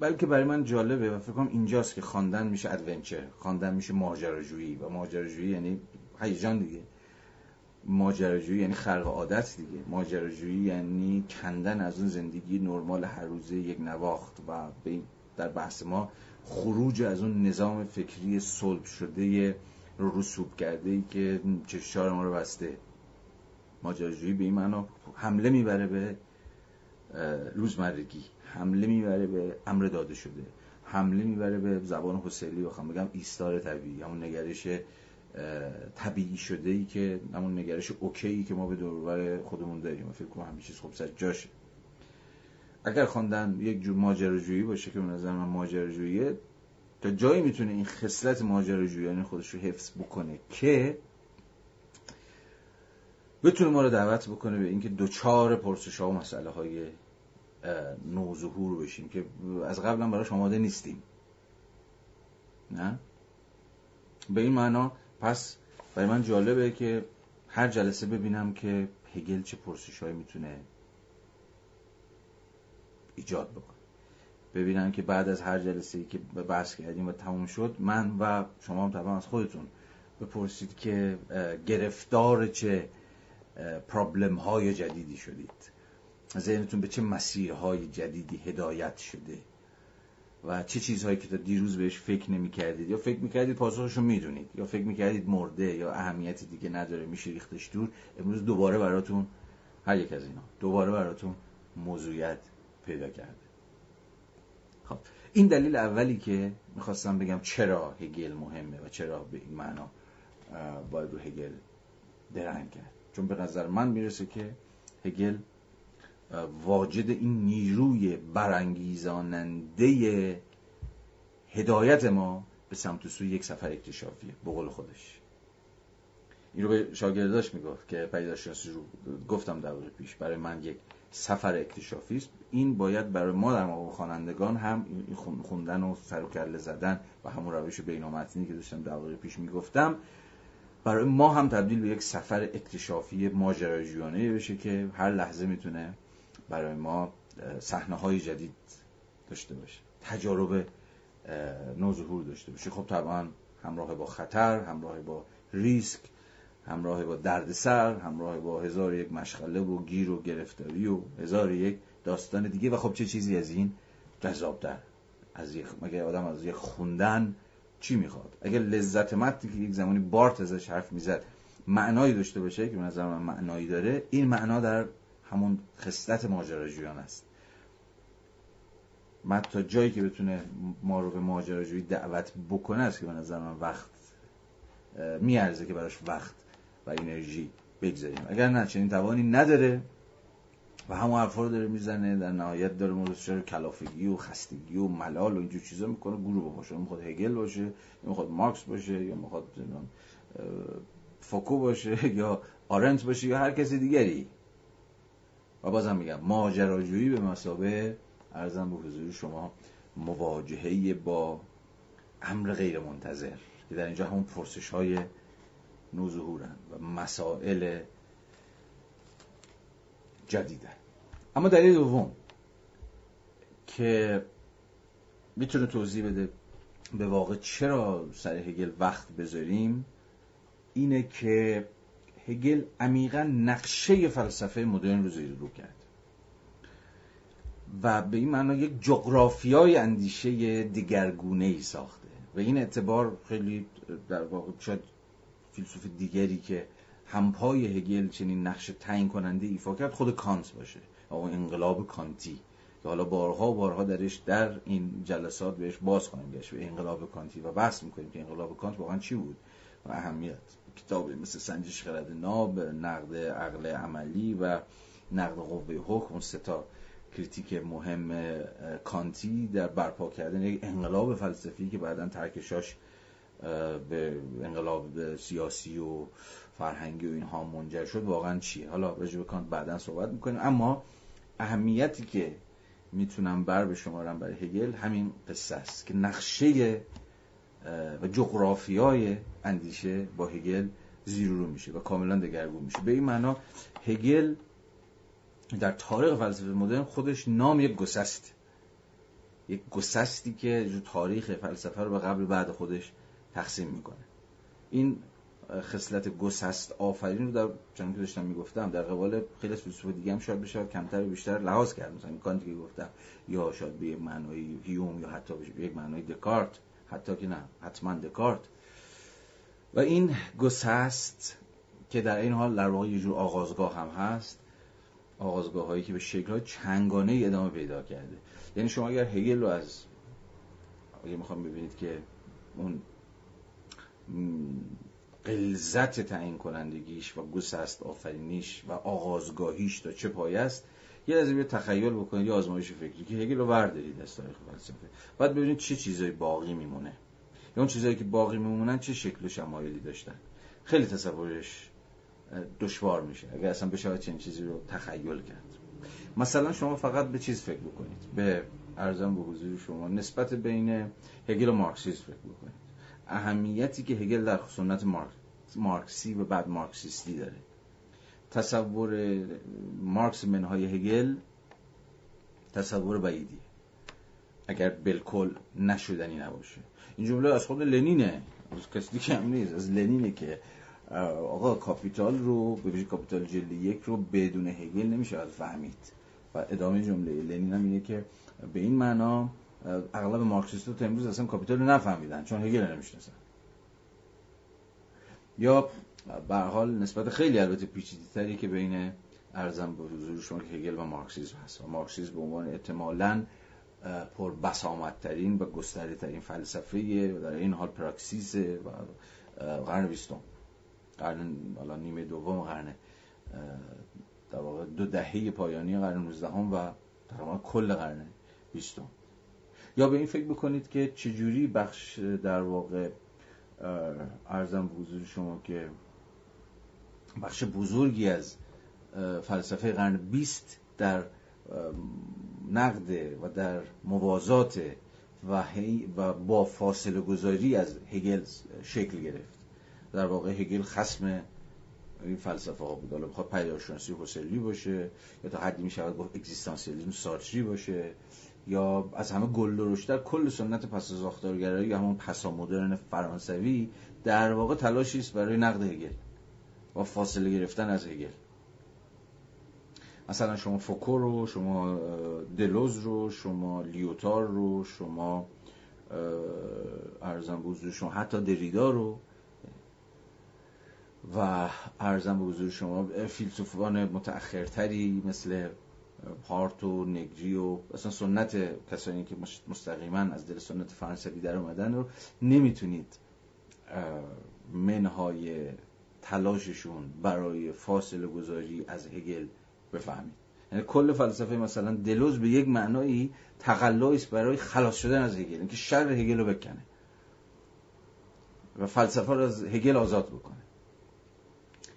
بلکه برای من جالبه و فکر کنم اینجاست که خواندن میشه adventure خواندن میشه ماجراجویی و ماجراجویی یعنی هیجان دیگه. ماجراجویی یعنی خلق عادت دیگه. ماجراجویی یعنی کندن از اون زندگی نرمال هر روزه یک نواخت و در بحث ما خروج از اون نظام فکری صلب شده رسوب کرده ای که چشار ما رو بسته. ماجراجویی به این معنا حمله می‌بره به روزمرگی. حمله می‌بره به امر داده شده. حمله می‌بره به زبان حسیلی بخوام بگم ایستار طبیعی. همون نگرش طبیعی شده ای که همون نگرش اوکی که ما به دوربر خودمون داریم. فکر کنم همه چیز خوب سر اگر خواندن یک جور ماجراجویی باشه که به نظر من ماجراجوییه تا جایی می‌تونه این خصلت ماجراجویانه خودش رو حفظ بکنه که بتونه ما رو دعوت بکنه به اینکه دوچار پرسش ها و مسئله های نوظهور بشیم که از قبلا براش آماده نیستیم. نه؟ به این معنا پس برای من جالبه که هر جلسه ببینم که هگل چه پرسش هایی می‌تونه ایجاد بکنه. ببینم که بعد از هر جلسه ای که بحث کردیم و تموم شد من و شما هم طبعا از خودتون بپرسید که گرفتار چه پرابلم های جدیدی شدید. ذهنتون به چه مسیرهای جدیدی هدایت شده و چه چیزهایی که تا دیروز بهش فکر نمی کردید یا فکر می کردید پاسخشو می‌دونید یا فکر می کردید مرده یا اهمیت دیگه نداره میشه ریختش دور. امروز دوباره براتون هر یک از اینا دوباره براتون موضوعیت پیدا کرده. خب این دلیل اولی که می‌خواستم بگم چرا هگل مهمه و چرا به این معنا باید رو هگل درنگ کرد. چون به نظر من می‌رسه که هگل واجد این نیروی برانگیزاننده هدایت ما به سمت سوی یک سفر اکتشافیه به قول خودش. این رو به شاگرداش می‌گفت که پیداشناسی رو گفتم در پیش. برای من یک سفر اکتشافی است. این باید برای ما در مقام خوانندگان هم خوندن و سر و کله زدن و همون روش بینامتنی که داشتم در پیش می‌گفتم برای ما هم تبدیل به یک سفر اکتشافی ماجراجویانه بشه که هر لحظه می‌تونه برای ما صحنه های جدید داشته باشه تجارب نوظهور داشته باشه. خب طبعا همراه با خطر همراه با ریسک همراه با دردسر همراه با هزار یک مشغله و گیر و گرفتاری و هزار یک داستان دیگه. و خب چه چیزی از این جذابتر؟ از یک مگه آدم از یک خوندن چی می‌خواد؟ اگر لذت متنی که یک زمانی بارت ازش حرف می‌زد معنایی داشته باشه که به نظر من معنایی داره این معنا در همون خصلت ماجراجویان است. مت تا جایی که بتونه ما رو به ماجراجویی دعوت بکنه است که به نظر من وقت میارزه که براش وقت و انرژی بگذاریم. اگر نه چنین توانی نداره و همون حرفا رو داره می‌زنه در نهایت داره رو کلافگی و خستگی و ملال و اینجور چیزا می‌کنه. گروه باشه می‌خواد هگل باشه یا می‌خواد مارکس باشه یا می‌خواد فوکو باشه یا آرنت باشه یا هر کسی دیگری. و بازم میگم ماجراجویی به مسابه ارزم به حضور شما مواجهه با امر غیر منتظر که در اینجا همون پرسش های نوظهورن و مسائل جدیدن. اما دلیل دوم که می‌تونه توضیح بده به واقع چرا سر هگل وقت بذاریم اینه که هگل عمیقا نقشه فلسفه مدرن رو زیر رو کرد. و به این معنا یک جغرافیای اندیشه دیگرگونه ای ساخته. و این اعتبار خیلی در واقع شاید فیلسوف دیگری که همپای هگل چنین نقش تعیین کننده ایفا کرد خود کانت باشه. او انقلاب کانتی. که حالا بارها و بارها درش در این جلسات بهش باز خواهیم گشت. به انقلاب کانتی و بحث می‌کنیم که انقلاب کانت واقعا چی بود؟ و اهمیت. کتابی مثل سنجش خرد ناب نقد عقل عملی و نقد قوه حکم سه تا critique مهم کانتی در برپا کردن یک انقلاب فلسفی که بعدا ترکشاش به انقلاب سیاسی و فرهنگی و اینها منجر شد واقعا چیه؟ حالا راجع به کانت بعدا صحبت می‌کنیم. اما اهمیتی که می‌تونم بر به شمارم برای هگل همین قصه است که نقشه و جغرافیای اندیشه با هگل زیر رو میشه و کاملا دگرگون میشه. به این معنا هگل در تاریخ فلسفه مدرن خودش نام یک گسست. یک گسستی که تاریخ فلسفه رو به قبل بعد خودش تقسیم می‌کنه. این خصلت گسست آفرین رو در چون که داشتم می‌گفتم در قبال خیلی فیلسوف دیگه هم شاید بشه کمتر و بیشتر لحاظ کرد. مثلا کانتی که گفتم یا شاید به یک معنای هیوم یا حتی به یک معنای دکارت حتی که نه حتما دکارت. و این گسست که در این حال در واقع یه جور آغازگاه هم هست. آغازگاه هایی که به شکل های چنگانه ادامه پیدا کرده. یعنی شما اگر هگل رو از اگر می‌خوام ببینید که اون قلزت تعیین کنندگیش و گسست آفرینیش و آغازگاهیش تا چه پای است یه از به تخیل بکنید یه آزمایش فکری که هگل رو بردارید از تاریخ فلسفه. بعد ببینید چه چیزایی باقی میمونه. یا اون چیزایی که باقی میمونن چه شکل و شمایلی داشتن. خیلی تصورش دشوار میشه. اگر اصلا بشه چنین چیزی رو تخیل کرد. مثلا شما فقط به چیز فکر بکنید. به ارزم به حضور شما نسبت بین هگل و مارکسیسم فکر بکنید. اهمیتی که هگل در سنت مارکسی و بعد مارکسیستی داره. تصور مارکس منهای هگل تصور بعیدیه. اگر بالکل نشدنی نباشه. این جمله از خود لنینه. از کسی دیگه هم نیست. از لنینه که آقا کاپیتال رو به کاپیتال جلد یک رو بدون هگل نمیشه فهمید. و ادامه جمله لنین هم اینه که به این معنا اغلب مارکسیست تا امروز اصلا کاپیتال رو نفهمیدن چون هگل نمی‌شناسن. یا به هر حال نسبت خیلی البته پیچیده تری که بین عرضم به حضور شما که هگل و مارکسیسم هست. و مارکسیسم به عنوان احتمالاً پر بسامدترین و گسترده ترین فلسفه و در عین حال پراکسیس و قرن بیستم. قرن حالا نیمه دوم قرن در واقع دو دهه پایانی قرن 19 و تقریبا کل قرن بیستم. یا به این فکر بکنید که چجوری بخش در واقع ارزم حضور شما که بخش بزرگی از فلسفه قرن بیست در نقد و در موازات و, و با فاصله گذاری از هگل شکل گرفت. در واقع هگل خسم این فلسفه ها بود. حالا بخواد پیداشناسی حسلی باشه یا تا حدی می شود گفت اگزیستانسیالیسم سارتری باشه. یا از همه گل درشتر کل سنت پس ساختارگرایی یا همون پسا مدرن فرانسوی در واقع تلاشی است برای نقد هگل و فاصله گرفتن از هگل. مثلا شما فوکو رو شما دلوز رو شما لیوتار رو شما ارزم به شما حتی دریدا رو و ارزم به حضور شما فیلسوفان متأخرتری مثل هارت و نگری و اصلا سنت کسانی که مستقیما از دل سنت فرانسوی در اومدن رو نمی‌تونید منهای تلاششون برای فاصله گذاری از هگل بفهمید. یعنی کل فلسفه مثلا دلوز به یک معنایی تقلایی است برای خلاص شدن از هگل اینکه شر هگل رو بکنه و فلسفه رو از هگل آزاد بکنه.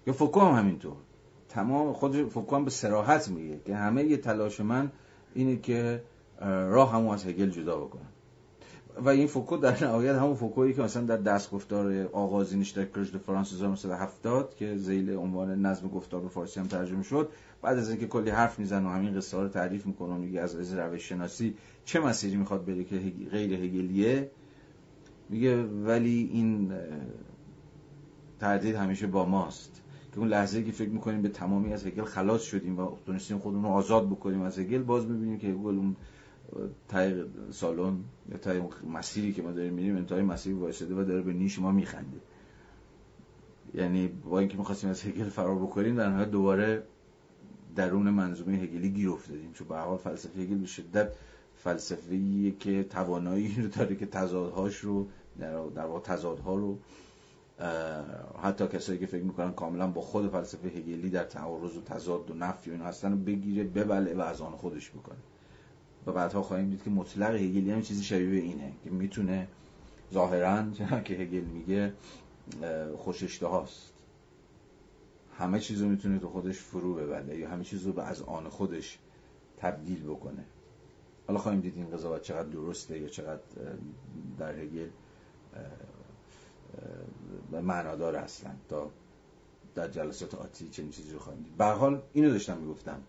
یا فوکو هم همینطور. تمام خود فوکو هم به صراحت میگه که همه تلاش من اینه که راهمون از هگل جدا بکنم. و این فوکو در نهایت همون فوکویی که مثلا در درس گفتار آغازینش در کلژ دو فرانس 1970 که ذیل عنوان نظم گفتار به فارسی هم ترجمه شد بعد از اینکه کلی حرف میزن و همین قصه رو تعریف می‌کنه میگه از از روش شناسی چه مسیری می‌خواد بره که غیر هگلیه میگه ولی این تردید همیشه با ماست. که اون لحظه که فکر می‌کنیم به تمامی از هگل خلاص شدیم و تونستیم خودمون رو آزاد بکنیم از هگل باز می‌بینیم که هگل اون تای سالن یا تای مسیری که ما داریم میریم انتهای مسیر وایساده و داره به نیش ما میخنده. یعنی با اینکه می‌خواستیم از هگل فرار بکنیم در نهایت دوباره درون منظومه هگلی گیر افتادیم. چون به حال فلسفه هگل به شدت فلسفه که توانایی رو داره که تضادهاش رو در واقع تضادها رو حتی کسایی که فکر می‌کنن کاملا با خود فلسفه هگلی در تعارض و تضاد و نفی و این هستن بگیره ببله و از آن خودش بکنه. و بعدها خواهیم دید که مطلق هگلی هم چیزی شبیه اینه که می‌تونه ظاهرا که هگل میگه خوش هاست همه چیز رو می‌تونه تو خودش فرو ببنده یا همه چیز رو به از آن خودش تبدیل بکنه. حالا خواهیم دید این قضاوت چقدر درسته یا چقدر در هگل معنادار هستن. تا در جلسات آتی چنین چیزی رو خواهیم به حال اینو داشتم می‌گفتم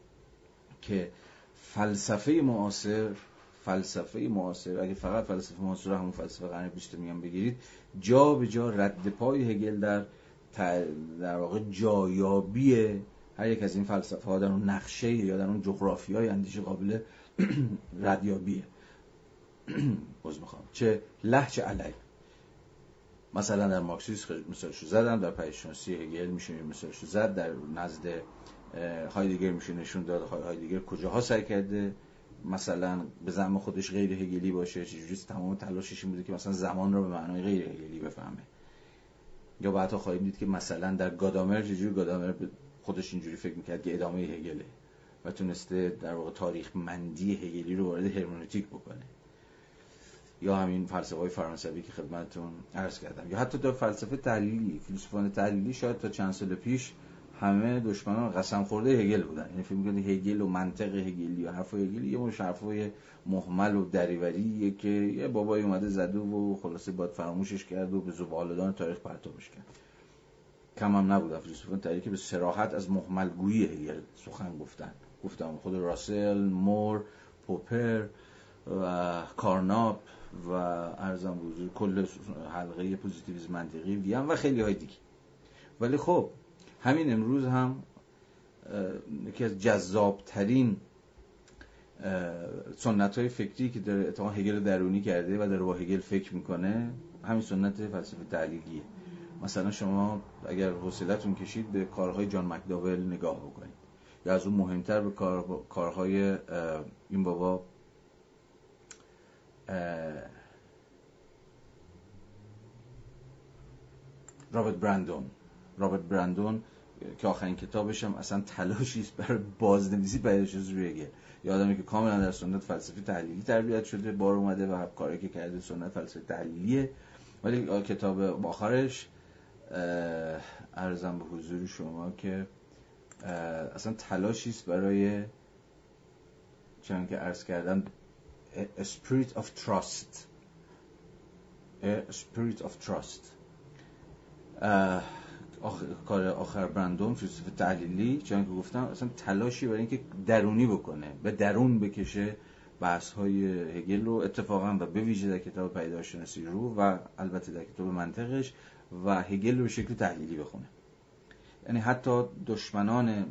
که فلسفه معاصر فلسفه معاصر اگه فقط فلسفه معاصر همون فلسفه قرن بیست میان بگیرید جا به جا رد پای هگل در در واقع جایابی هر یک از این فلسفه ها در اون نقشه یا در اون جغرافی های اندیشه قابل ردیابیه. باز می‌خوام. چه لحچه علی مثلا در مارکسیسم مثالشو زدم در پژوهشی هگل میشه مثالشو زد در نزد هایدگر میشه نشون داد هایدگر کجاها سعی کرده مثلا به زعم خودش غیر هگلی باشه چجوری تمام تلاشش این بوده که مثلا زمان رو به معنای غیر هگلی بفهمه. یا بعدا خواهیم دید که مثلا در گادامر چجوری گادامر خودش اینجوری فکر می‌کرد که ادامه هگله و تونسته در واقع تاریخ مندی هگلی رو وارد هرمونتیک بکنه. یا همین فلسفه های فرانسوی که خدمتتون عرض کردم. یا حتی در فلسفه تحلیلی فیلسوفان تحلیلی شاید تا چند سال پیش همه دشمنان قسم خورده هگل بودن. یعنی فکر می‌کردن هگل و منطق هگلی و حرف هگلی یه مش حرفای محمل و دریوریه که یه بابای اومده زده و خلاصه باید فراموشش کرد و به زبالدان تاریخ پرتابش کرد. کم هم نبود. فیلسوفان تحلیلی که به سراحت از محملگویی هگل سخن گفتن. گفتم خود راسل مور پوپر و کارناپ. و ارزم بزرگ کل حلقه پوزیتیویسم منطقی و خیلی های دیگه. ولی خب همین امروز هم یکی از جذابترین سنت های فکری که داره اتفاقا هگل درونی کرده و داره با هگل فکر می‌کنه همین سنت فلسفه تعلیلیه مثلا شما اگر حوصلتون کشید به کارهای جان مکداول نگاه بکنید. یا از اون مهمتر به کار... کارهای این بابا رابرت برندون. رابرت برندون که آخرین کتابش هم اصلا تلاشی است برای بازنویسی پیداش روی هگل یه آدمی که کاملا در سنت فلسفی تحلیلی تربیت شده بار اومده و کاری که کرده سنت فلسفی تحلیلیه. ولی کتاب آخرش ارزم به حضور شما که اصلا تلاشی است برای چون که عرض کردن a spirit of trust. A spirit of trust. کار آخر برندوم فیلسوف تعلیلی چون که گفتم اصلا تلاشی برای اینکه درونی بکنه به درون بکشه بحث های هگل رو اتفاقا و به ویژه در کتاب پیداشناسی رو و البته در کتاب منطقش و هگل رو به شکل تحلیلی بخونه. یعنی حتی دشمنان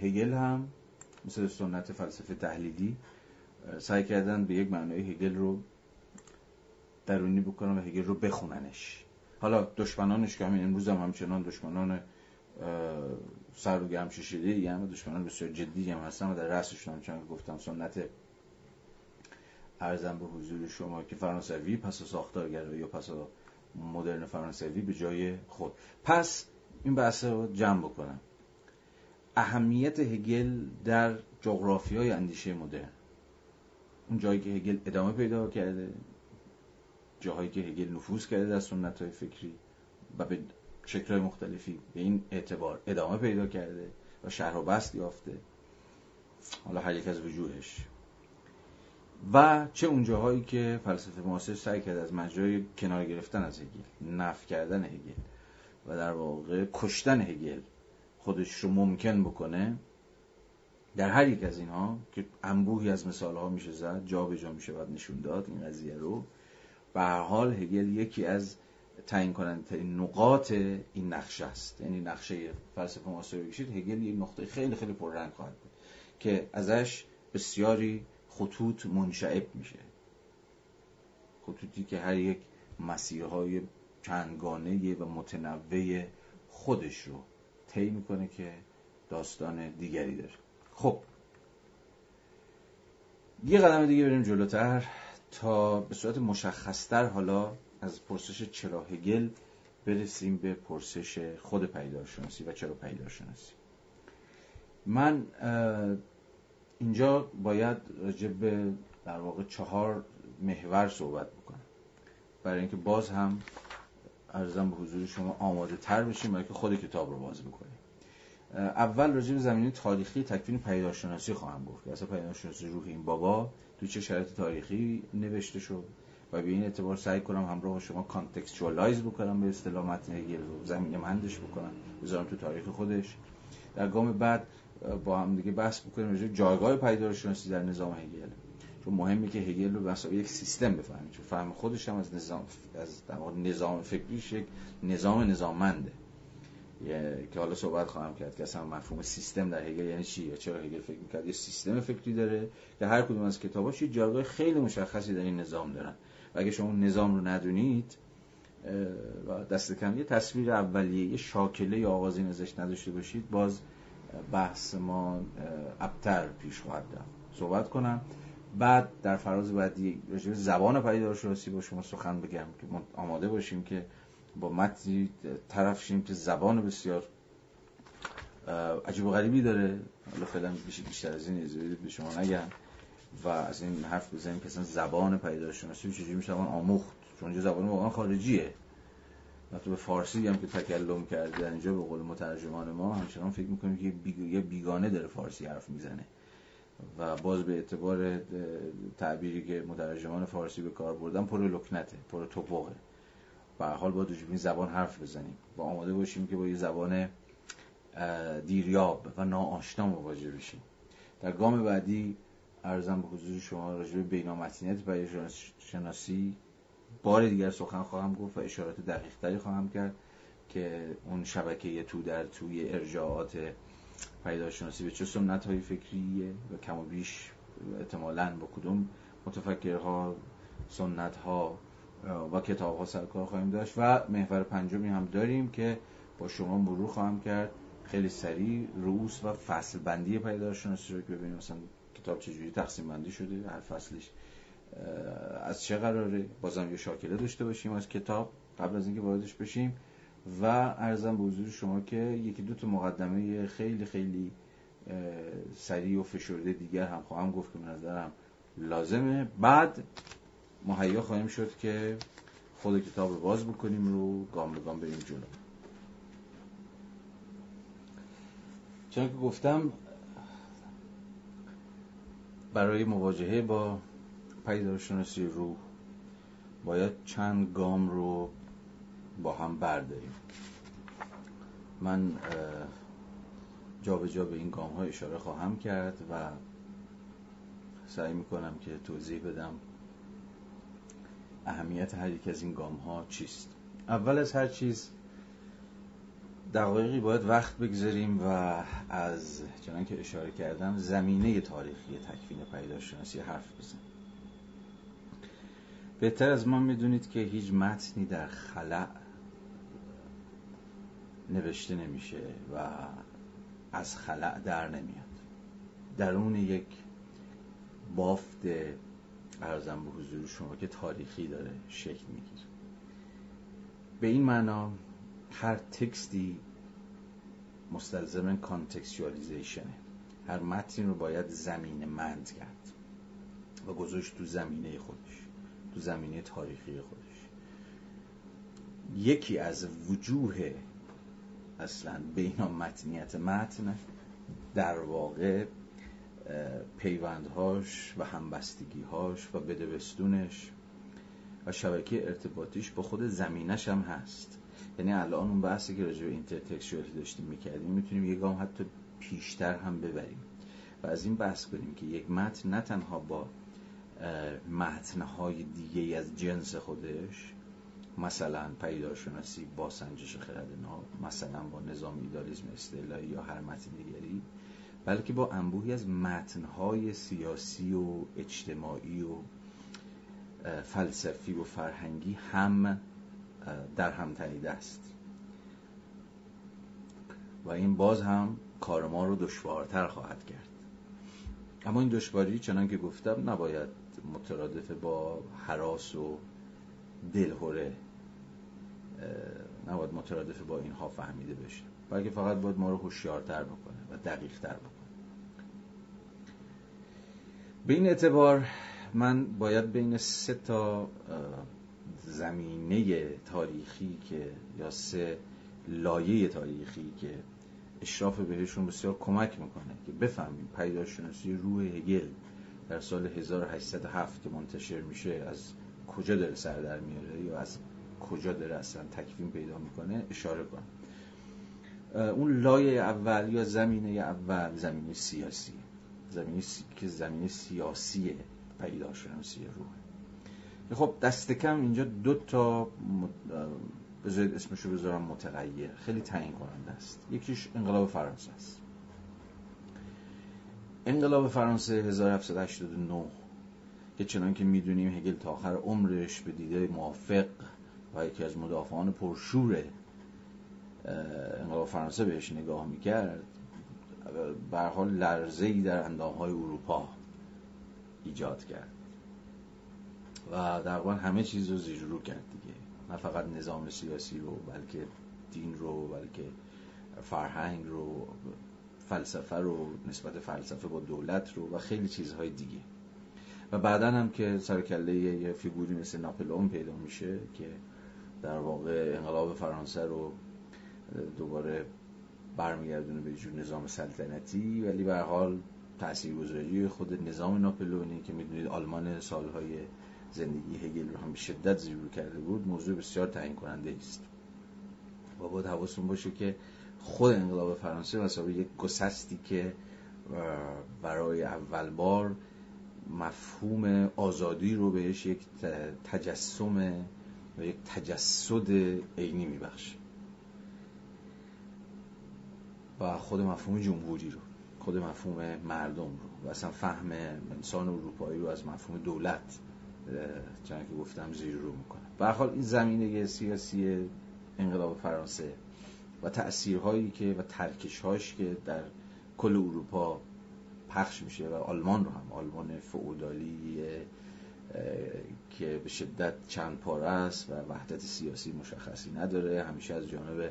هگل هم مثل سنت فلسفه تحلیلی سعی کردن به یک معنای هگل رو درونی بکنن و هگل رو بخوننش. حالا دشمنانش که همین امروز هم همچنان دشمنان سر و گرم ششیده هم دشمنان بسیار جدی هم هستن و در رأسشون هم چون گفتم سنت ارزم به حضور شما که فرانسوی پس ساختارگرایی یا پس مدرن فرانسوی به جای خود. پس این بحث رو جمع بکنم. اهمیت هگل در جغرافی های اندیشه مدرن. اون جایی که هگل ادامه پیدا کرده جاهایی که هگل نفوذ کرده در سنت های فکری و به شکلهای مختلفی به این اعتبار ادامه پیدا کرده و شهر و بست یافته. حالا هر یک از وجوهش. و چه اون جاهایی که فلسفه معاصر سعی کرده از مجرای کنار گرفتن از هگل نف کردن هگل و در واقع کشتن هگل خودش رو ممکن بکنه در هر یک از اینها که انبوهی از مثال ها میشه زد جا به جا میشه باید نشون داد این قضیه رو. به هر حال هگل یکی از تعیین کننده نقاط این نقشه است. یعنی نقشه فلسفه معاصر بکشید هگل یک نقطه خیلی خیلی پررنگ خواهد بود که ازش بسیاری خطوط منشعب میشه. خطوطی که هر یک مسیرهای چندگانه و متنوع خودش رو طی می‌کنه که داستان دیگری داره. خب. یه قدم دیگه بریم جلوتر تا به صورت مشخصتر حالا از پرسش چرا هگل برسیم به پرسش خود پیدارشناسی و چرا پیدارشناسی من اینجا باید راجع به در واقع چهار محور صحبت بکنم. برای اینکه باز هم عرضم به حضور شما آماده تر بشیم برای که خود کتاب رو باز بکنیم. اول راجع به زمینه تاریخی تکوین پدیدارشناسی خواهم گفت. که اصلا پدیدارشناسی روح این بابا تو چه شرایط تاریخی نوشته شد. و به این اعتبار سعی کنم همراه شما contextualize بکنم به اصطلاح متن هگل رو زمینه مندش بکنم بذارم تو تاریخ خودش. در گام بعد با هم دیگه بحث بکنیم راجع جایگاه پیدارشناسی در نظام هگل. چون مهمه که هگل رو به یک سیستم بفهمیم. چون فهم خودش هم از نظام از نظام فکریش یک نظام نظاممنده. که حالا صحبت خواهم کرد که اصلا مفهوم سیستم در هگل یعنی چیه چرا هگل فکر می‌کرد؟ یه سیستم فکری داره که هر کدوم از کتاباش یه جایگاه خیلی مشخصی در این نظام دارن. و اگه شما نظام رو ندونید و دست کم یه تصویر اولیه یه شاکله یا آغازین ازش نداشته باشید باز بحث ما ابتر پیش خواهد رفت. صحبت کنم. بعد در فراز بعدی راجع زبان پیدارشناسی با شما سخن بگم که آماده باشیم که با متنی طرف شیم که زبان بسیار عجیب و غریبی داره. حالا فعلا بیشتر از این اجازه به شما نگم و از این حرف بزنیم که زبان پیدارشناسی چجوری میشه آموخت. چون اینجا زبان واقعا خارجیه. حتی به فارسی هم که تکلم کرده اینجا به قول مترجمان ما همچنان فکر می‌کنیم که یه بیگانه داره فارسی حرف می‌زنه. و باز به اعتبار تعبیری که مترجمان فارسی به کار بردن پر لکنته پر توپقه. و حال باید این زبان حرف بزنیم. و آماده باشیم که با یه زبان دیریاب و ناآشنا مواجه بشیم. در گام بعدی ارزم به حضور شما راجع به بینامتینیت شناسی بار دیگر سخن خواهم گفت و اشارات دقیق تری خواهم کرد که اون شبکه تو در توی ارجاعات پیداشناسی به چه سنت های فکریه و کم و بیش احتمالاً با کدوم متفکرها سنت ها و کتاب ها سرکار خواهیم داشت و محور پنجمی هم داریم که با شما مرور خواهم کرد. خیلی سریع روس و فصل بندی پیداشناسی رو که ببینیم مثلا کتاب چجوری تقسیم بندی شده هر فصلش از چه قراره. بازم یه شاکله داشته باشیم از کتاب قبل از اینکه واردش بشیم. و ارزم به حضور شما که یکی دو تا مقدمه خیلی خیلی سریع و فشرده دیگر هم خواهم گفت که به نظرم لازمه. بعد مهیا خواهیم شد که خود کتاب رو باز بکنیم رو گام به گام بریم جلو. چون که گفتم برای مواجهه با پیدارشناسی روح باید چند گام رو با هم برداریم. من جابجا جا به این گام ها اشاره خواهم کرد و سعی می‌کنم که توضیح بدم. اهمیت هر یک از این گام ها چیست؟ اول از هر چیز دقایقی باید وقت بگذاریم و از چنان که اشاره کردم زمینه تاریخی تکوین پیداشناسی حرف بزنیم. بهتر از ما می‌دونید که هیچ متنی در خلع نوشته نمیشه و از خلع در نمیاد. درون یک بافت ارزم به حضور شما که تاریخی داره شکل می‌گیره. به این معنا هر تکستی مستلزم کانتکستوالیزیشنه هر متنی رو باید زمین مند کرد و گذاشت تو زمینه خودش تو زمینه تاریخی خودش. یکی از وجوه اصلا بین متنیت متن در واقع پیوندهاش و همبستگیهاش و بدبستونش و شبکه ارتباطیش با خود زمینش هم هست. یعنی الان اون بحثی که راجع به intertextuality داشتیم می‌کردیم می‌تونیم یه گام حتی پیشتر هم ببریم. و از این بحث کنیم که یک متن نه تنها با متنهای دیگه از جنس خودش مثلا پدیدارشناسی با سنجش خرد مثلا با نظام ایدئالیسم استعلایی یا هر متن دیگری بلکه با انبوهی از متنهای سیاسی و اجتماعی و فلسفی و فرهنگی هم در هم تنیده است. و این باز هم کار ما رو دشوارتر خواهد کرد. اما این دشواری چنان که گفتم نباید مترادف با حراس و دلهوره نباید مترادف با اینها فهمیده بشه. بلکه فقط باید ما رو هوشیارتر بکنه و دقیقتر بکنه. به این اعتبار من باید بین سه تا زمینه تاریخی که یا سه لایه تاریخی که اشراف بهشون بسیار کمک می‌کنه که بفهمیم پیداشناسی روح هگل در سال 1807 که منتشر میشه از کجا داره سر در میاره یا از کجا داره اصلا تکوین پیدا می‌کنه اشاره کنم. اون لایه اول یا زمینه اول زمینه سیاسی. زمینه که زمینه سیاسی پیداشناسی روح. خب دست کم اینجا دو تا بذارید اسمشو بذارم متغیر. خیلی تعیین کننده است. یکیش انقلاب فرانسه است. انقلاب فرانسه 1789 که چنان که می‌دونیم هگل تا آخر عمرش به دیده موافق و یکی از مدافعان پرشور انقلاب فرانسه بهش نگاه می‌کرد. به حال لرزه ای در اندامهای اروپا ایجاد کرد. و در همه چیز رو زیر رو کرد دیگه. نه فقط نظام سیاسی رو بلکه دین رو بلکه فرهنگ رو فلسفه رو نسبت فلسفه با دولت رو و خیلی چیزهای دیگه. و بعدا هم که سرکله یه فیگوری مثل ناپلئون پیدا میشه که در واقع انقلاب فرانسه رو دوباره برمیگردونه به جور نظام سلطنتی ولی به حال تاثیرگذاری خود نظام ناپلئونی که می‌دونید آلمان سالهای زندگی هگل رو هم به شدت زیرو کرده بود موضوع بسیار تعیین کننده است. و باید حواستون باشه که خود انقلاب فرانسه مثلا یک گسستی که برای اول بار مفهوم آزادی رو بهش یک تجسم و یک تجسد عینی میبخشه. و خود مفهوم جمهوری رو خود مفهوم مردم رو و اصلا فهم انسان اروپایی رو از مفهوم دولت چون که گفتم زیر رو می‌کنه. به حال این زمینه سیاسی انقلاب فرانسه و تأثیرهایی که و ترکشهاش که در کل اروپا پخش میشه و آلمان رو هم آلمان فعودالی که به شدت چند پاره است و وحدت سیاسی مشخصی نداره. همیشه از جانب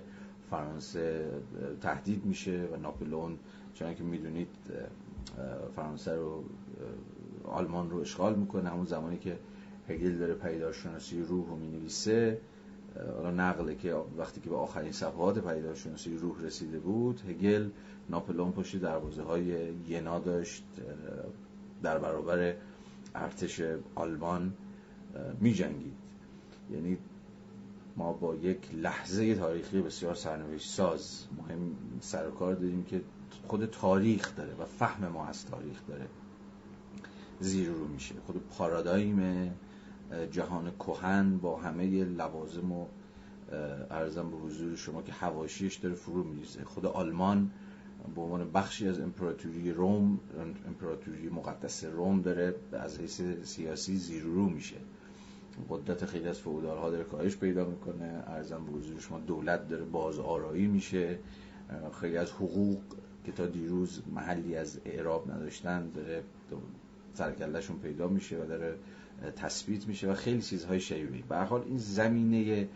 فرانسه تهدید میشه و ناپلئون چون که می‌دونید فرانسه رو آلمان رو اشغال می‌کنه. همون زمانی که هگل داره پیدارشناسی روح رو می‌نویسه حالا نقله که وقتی که به آخرین صفحات پیدارشناسی روح رسیده بود هگل ناپلون پشت دروازه های ینا داشت در برابر ارتش آلمان می جنگید یعنی ما با یک لحظه تاریخی بسیار سرنوشت ساز. مهم سرکار داریم که خود تاریخ داره و فهم ما از تاریخ داره. زیر رو میشه. خود پارادایم جهان کهن با همه لوازم و ارزم به حضور شما که حواشیش داره فرو میریزه. خود آلمان به عنوان بخشی از امپراتوری روم امپراتوری مقدس روم داره از حیث سیاسی زیر رو میشه. قدرت خیلی از فعودال ها داره کاهش پیدا می‌کنه. ارزم به حضور شما دولت داره باز آرایی میشه. خیلی از حقوق که تا دیروز محلی از اعراب نداشتن داره سرکلشون پیدا میشه و داره تثبیت میشه و خیلی چیزهای شیوعی به حال این زمینه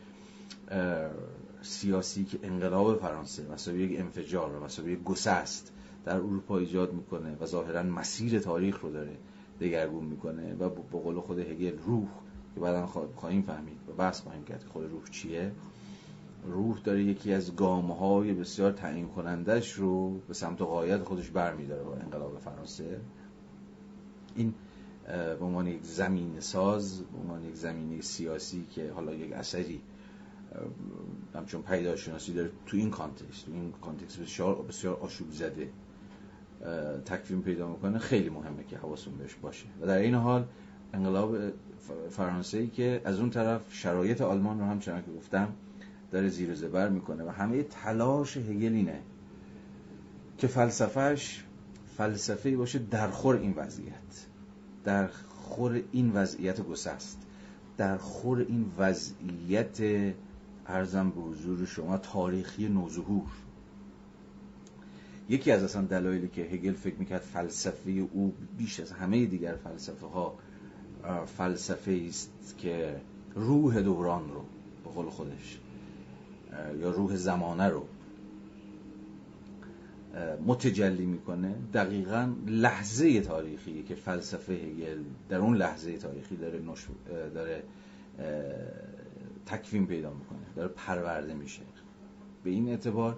سیاسی که انقلاب فرانسه مثلا یک انفجار و مثلا یک گسست در اروپا ایجاد می‌کنه و ظاهرا مسیر تاریخ رو داره دگرگون می‌کنه و با قول خود هگل روح که بعدا خواهیم فهمید و بحث خواهیم کرد که خود روح چیه. روح داره یکی از گامهای بسیار تعیین کنندش رو به سمت قایت خودش برمیداره با انقلاب فرانسه. این به عنوان یک زمین ساز به عنوان یک زمینه سیاسی که حالا یک اثری همچون پدیدارشناسی داره تو این context. تو این context بسیار بسیار آشوب زده. تکوین پیدا می‌کنه. خیلی مهمه که حواسمون بهش باشه. و در عین حال انقلاب فرانسه ای که از اون طرف شرایط آلمان رو هم چنان که گفتم داره زیر و زبر می‌کنه و همه تلاش هگل که فلسفهش فلسفه باشه در خور این وضعیت. در خور این وضعیت گسست. در خور این وضعیت ارزم به حضور شما تاریخی نوظهور. یکی از اصلا دلایلی که هگل فکر می‌کرد فلسفه او بیش از همه دیگر فلسفه ها فلسفه است که روح دوران رو به قول خودش یا روح زمانه رو متجلی می‌کنه دقیقا لحظه تاریخی که فلسفه هگل در اون لحظه تاریخی داره, نش... داره تکوین پیدا می‌کنه داره پرورده میشه. به این اعتبار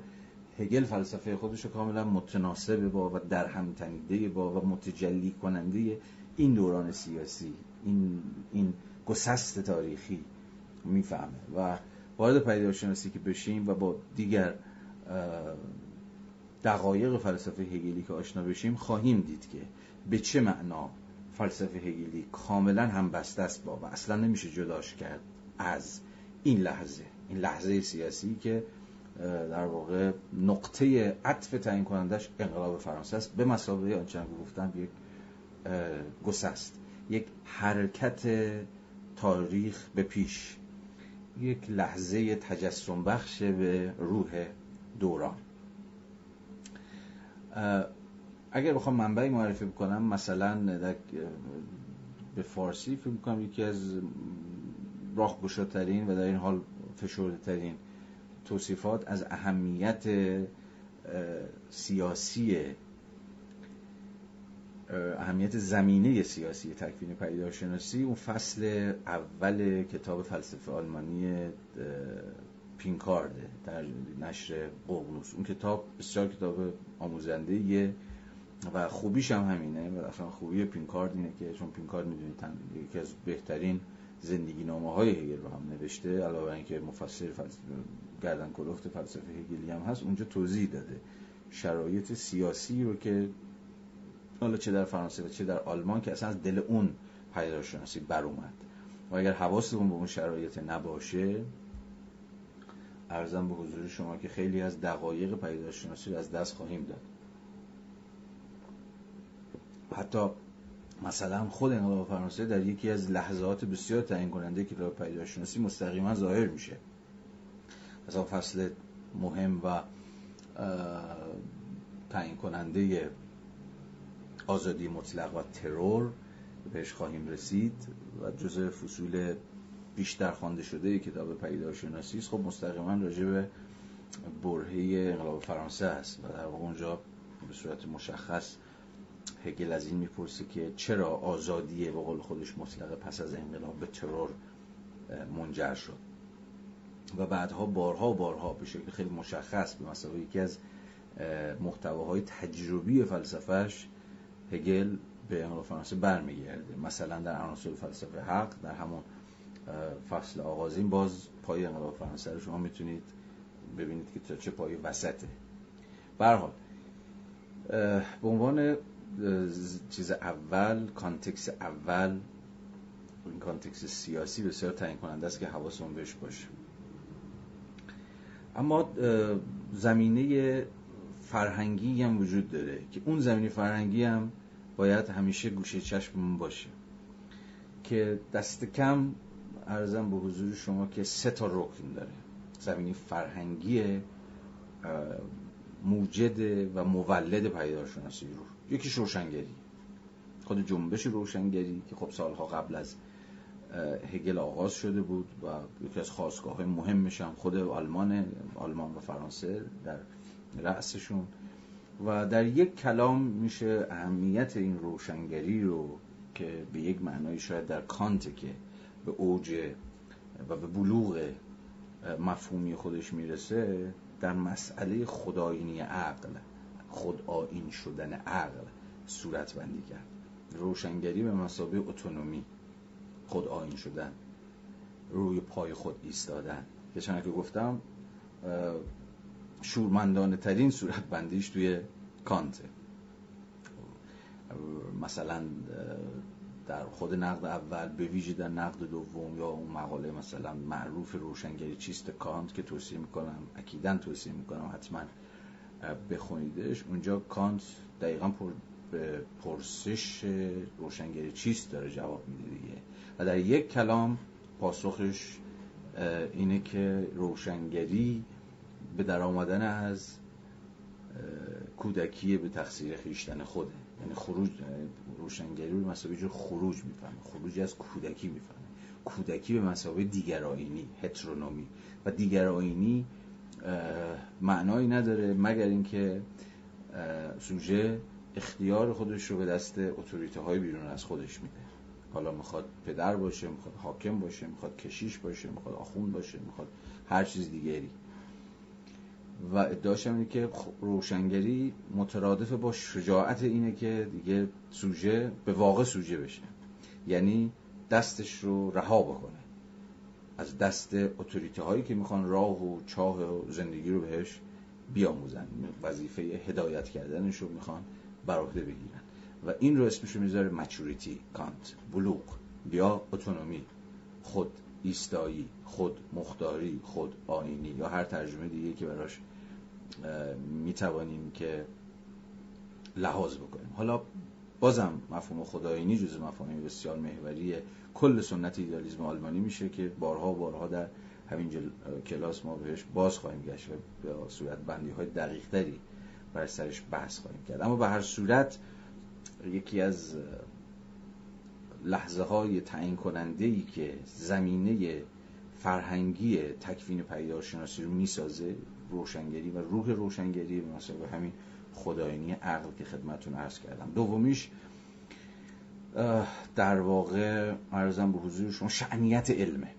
هگل فلسفه خودش کاملا متناسب با و در هم تنیده با و متجلی کننده این دوران سیاسی این این گسست تاریخی می‌فهمه. و وارد پیداشناسی که بشیم و با دیگر دقایق فلسفه هگلی که آشنا بشیم خواهیم دید که به چه معنا فلسفه هگلی کاملا هم بسته است با و اصلا نمیشه جداش کرد از این لحظه. این لحظه سیاسی که در واقع نقطه عطف تعیین کنندش انقلاب فرانسه است. به مسابقه آنچه که گفتم یک گسست. یک حرکت تاریخ به پیش یک لحظه تجسم بخش به روح دوران. اگر بخوام منبعی معرفی بکنم مثلا به فارسی فکر می‌کنم یکی از راه ترین و در این حال فشرده ترین توصیفات از اهمیت سیاسی اهمیت زمینه سیاسی تکوین پیداشناسی اون فصل اول کتاب فلسفه آلمانی پینکارده در نشر ققنوس اون کتاب بسیار کتاب آموزنده و خوبیش هم همینه. و اصلا خوبی پینکارد اینه که چون پینکارد می‌دونید یکی از بهترین زندگی نامه های هگل رو هم نوشته علاوه اینکه مفسر فلسفه گردن کلفت فلسفه هگلی هم هست اونجا توضیح داده شرایط سیاسی رو که حالا چه در فرانسه و چه در آلمان که اصلا از دل اون پیداشناسی بر اومد. و اگر حواستون به اون شرایط نباشه ارزم به حضور شما که خیلی از دقایق پیداشناسی رو از دست خواهیم داد. حتی مثلا خود انقلاب فرانسه در یکی از لحظات بسیار تعیین کننده کتاب پیداشناسی مستقیما ظاهر میشه. مثلا فصل مهم و تعیین کننده آزادی مطلق و ترور بهش خواهیم رسید و جزء فصول بیشتر خوانده شده کتاب پیداشناسی است. خب مستقیما راجع به برهه انقلاب فرانسه است و در واقع اونجا به صورت مشخص هگل از این می‌پرسه که چرا آزادی به قول خودش مطلقه پس از انقلاب به ترور منجر شد؟ و بعدها بارها و بارها به شکل خیلی مشخص به مسابقه یکی از محتواهای تجربی فلسفهش هگل به انقلاب فرانسه برمیگرده. مثلا در عناصر فلسفه حق در همون فصل آغازین باز پای انقلاب فرانسه رو شما می‌تونید ببینید که تا چه پای وسطه. برحال به عنوان چیز اول context اول این context سیاسی بسیار تعیین کننده است که حواسمون بهش باشه. اما زمینه فرهنگی هم وجود داره که اون زمینه فرهنگی هم باید همیشه گوشه چشممون باشه. که دست کم ارزم به حضور شما که سه تا رکن داره. زمینی فرهنگی موجد و مولد پیدارشناسی رو یکیش روشنگری. خود جنبش روشنگری که خب سالها قبل از هگل آغاز شده بود و یکی از خواستگاه های مهمش هم خود آلمان آلمان و فرانسه در رأسشون. و در یک کلام میشه اهمیت این روشنگری رو که به یک معنای شاید در کانت که به اوج و به بلوغ مفهومی خودش می‌رسه در مسئله خداینی عقل خود آین شدن عقل صورت بندی کرد. روشنگری به مسابه اتونومی خود آین شدن روی پای خود ایستادن. که چنانکه که گفتم شورمندانه ترین صورت بندیش توی کانته. مثلا در خود نقد اول به ویژه در نقد دوم یا اون مقاله مثلا معروف روشنگری چیست کانت که توصیه می‌کنم اکیدا توصیه می‌کنم حتما بخونیدش. اونجا کانت دقیقا پر به پرسش روشنگری چیست داره جواب میده دیگه. و در یک کلام پاسخش اینه که روشنگری به در آمدن از کودکی به تقصیر خیشتن خوده. یعنی خروج روشنگری به مسابقه جو خروج می‌فهمه. خروج از کودکی می‌فهمه. کودکی به مسابقه دیگر آینی هترونومی و دیگر آینی معنایی نداره مگر اینکه سوژه اختیار خودش رو به دست اتوریته های بیرون از خودش میده. حالا می‌خواد پدر باشه می‌خواد حاکم باشه می‌خواد کشیش باشه می‌خواد آخون باشه می‌خواد هر چیز دیگری. و ادعاش اینه که روشنگری مترادف با شجاعت اینه که دیگه سوژه به واقع سوژه بشه. یعنی دستش رو رها بکنه. از دست اتوریته هایی که می‌خوان راه و چاه و زندگی رو بهش بیاموزن. وظیفه هدایت کردنش رو می‌خوان بر بگیرن. و این رو اسمش رو می‌ذاره مچوریتی کانت بلوغ. یا اتونومی. خود ایستایی خود مختاری خود آینی یا هر ترجمه دیگه که براش می‌توانیم که لحاظ بکنیم. حالا بازم مفهوم خداینی جز مفاهیم بسیار محوری کل سنت ایدالیسم آلمانی میشه که بارها و بارها در همین کلاس ما بهش باز خواهیم گشت و به صورت بندی های دقیق تری بر سرش بحث خواهیم کرد. اما به هر صورت یکی از لحظه های تعیین کننده ای که زمینه فرهنگی تکوین پیدارشناسی رو می‌سازه روشنگری و روح روشنگری به مثلا همین خداینی عقل که خدمتون عرض کردم. دومیش در واقع ارزم به حضور شما شعنیت علمه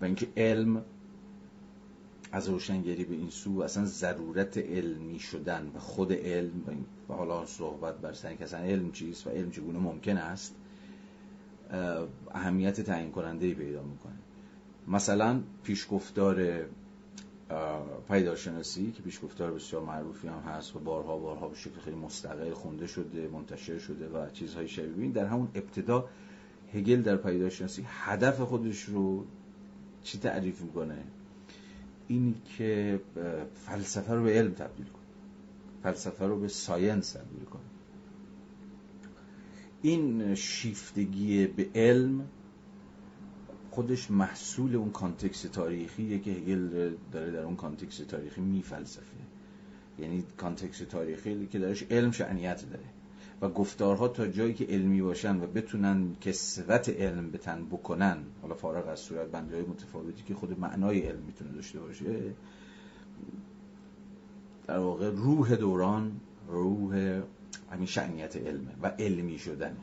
و اینکه علم از روشنگری به این سو اصلا ضرورت علمی شدن و خود علم و حالا صحبت بر سر که اصلا علم چیست و علم چگونه ممکن است اهمیت تعیین کننده پیدا می‌کنه. مثلا پیشگفتار پیداشناسی که پیشگفتار بسیار معروفی هم هست و بارها بارها به شکل خیلی مستقل خونده شده منتشر شده و چیزهای شبیه. در همون ابتدا هگل در پدیدارشناسی هدف خودش رو چی تعریف می‌کنه؟ این که فلسفه رو به علم تبدیل کنه. فلسفه رو به science تبدیل کنه. این شیفتگی به علم خودش محصول اون context تاریخیه که هگل داره در اون context تاریخی میفلسفه. یعنی context تاریخی که درش علم شأنیت داره. و گفتارها تا جایی که علمی باشن و بتونن کسوت علم به تن بکنن حالا فارغ از صورت بندی های متفاوتی که خود معنای علم می‌تونه داشته باشه در واقع روح دوران روح همین شعنیت علمه و علمی شدنه.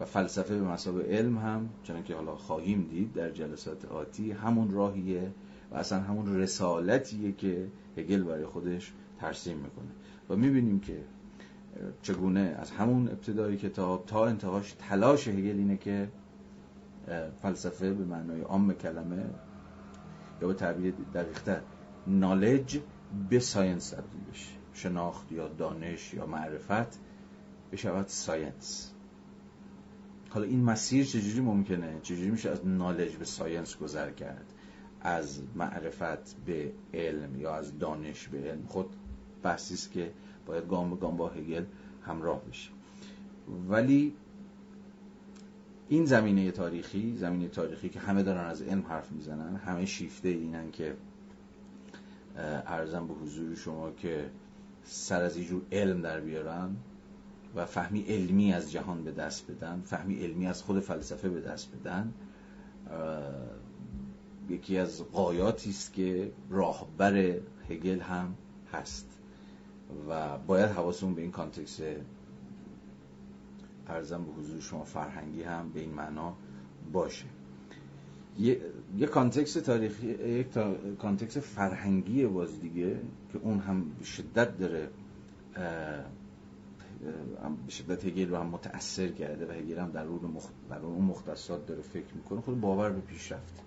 و فلسفه به مسابه علم هم چون که حالا خواهیم دید در جلسات آتی همون راهیه و اصلا همون رسالتیه که هگل برای خودش ترسیم می‌کنه. و می‌بینیم که چگونه از همون ابتدای کتاب تا انتهاش تلاش هگل اینه که فلسفه به معنای عام کلمه یا به تعبیر دقیقتر knowledge به science تبدیل بشه. شناخت یا دانش یا معرفت بشود science حالا این مسیر چجوری ممکنه؟ چجوری میشه از knowledge به science گذر کرد؟ از معرفت به علم یا از دانش به علم؟ خود بحثی است که باید گام به گام با هگل همراه بشه. ولی این زمینه تاریخی زمینه تاریخی که همه دارن از علم حرف می‌زنن همه شیفته اینن که ارزم به حضور شما که سر از اینجور علم در بیارن و فهمی علمی از جهان به دست بدن فهمی علمی از خود فلسفه به دست بدن یکی از غایاتی است که راهبر هگل هم هست و باید حواسمون به این context عرضم به حضور شما فرهنگی هم به این معنا باشه. یه, یه context تاریخی یک context فرهنگی باز دیگه که اون هم شدت داره به شدت هگل رو هم متأثر کرده و هگل هم در اون مخ... اون مختصات داره فکر می‌کنه خود باور به پیشرفت.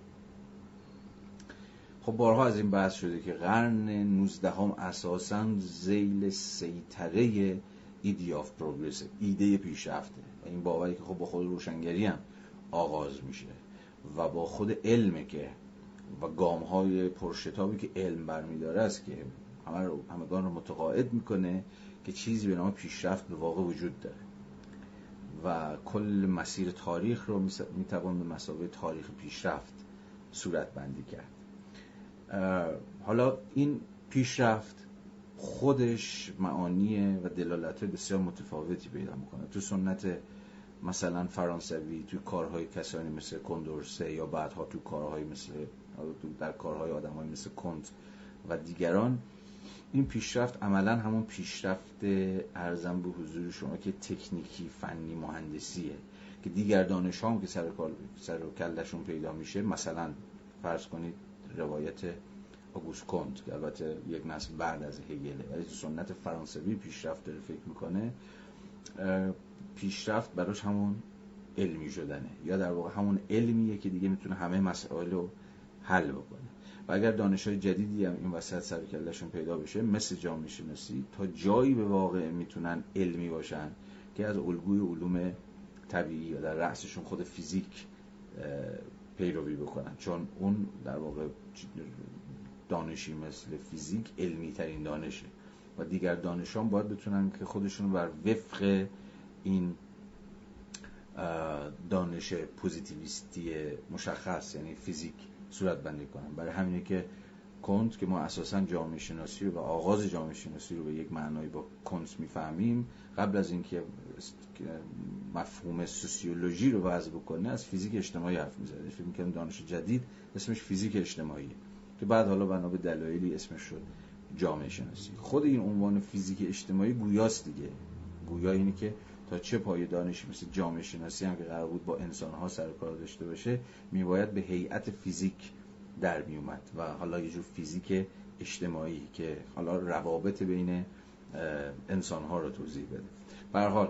خب بارها از این بحث شده که قرن 19 هم اساسا زیل سیطره ایدی آف پروگرس ایده پیشرفته. و این باوری که خب با خود روشنگری هم آغاز میشه و با خود علمه که و گام های پرشتابی که علم برمیداره است که همه رو همگان رو متقاعد می‌کنه. که چیزی به نام پیشرفت به واقع وجود داره. و کل مسیر تاریخ رو می‌توان به مسابقه تاریخ پیشرفت صورت بندی کرد. حالا این پیشرفت خودش معانی و دلالت بسیار متفاوتی پیدا می‌کنه. تو سنت مثلا فرانسوی تو کارهای کسانی مثل کندورسه یا بعدها تو کارهای مثل در کارهای آدمهای مثل کنت و دیگران این پیشرفت عملا همون پیشرفت ارزم به حضور شما که تکنیکی فنی مهندسیه. که دیگر دانش هم که سر, سر و کلشون پیدا میشه مثلا فرض کنید روایت آگوست کنت که البته یک نسل بعد از هگله ولی سنت فرانسوی پیشرفت داره فکر می‌کنه. پیشرفت براش همون علمی شدنه. یا در واقع همون علمیه که دیگه می‌تونه همه مسائل رو حل بکنه. و اگر دانش های جدیدی هم این وسط سر پیدا بشه مثل جامعه شناسی تا جایی به واقع می‌تونن علمی باشن که از الگوی علوم طبیعی یا در رأسشون خود فیزیک پیروی بکنن. چون اون در واقع دانشی مثل فیزیک علمی ترین دانشه. و دیگر دانشان باید بتونن که خودشون بر وفق این دانش پوزیتیویستی مشخص یعنی فیزیک صورت بندی کنن برای همینه که کنت که ما اساسا جامعه شناسی رو و آغاز جامعه شناسی رو به یک معنایی با کنت می‌فهمیم قبل از اینکه مفهوم سوسیولوژی رو وضع بکنه از فیزیک اجتماعی حرف می‌زده فکر می‌کنم دانش جدید اسمش فیزیک اجتماعی که بعد حالا بنا به دلایلی اسمش شد جامعه شناسی خود این عنوان فیزیک اجتماعی گویاست دیگه. گویا اینه که تا چه پای دانشی مثل جامعه شناسی هم که قرار بود با انسان ها سر کار داشته باشه میباید به هیئت فیزیک در میومد و حالا یه جور فیزیک اجتماعی که حالا روابط بین انسان ها رو توضیح بده. به حال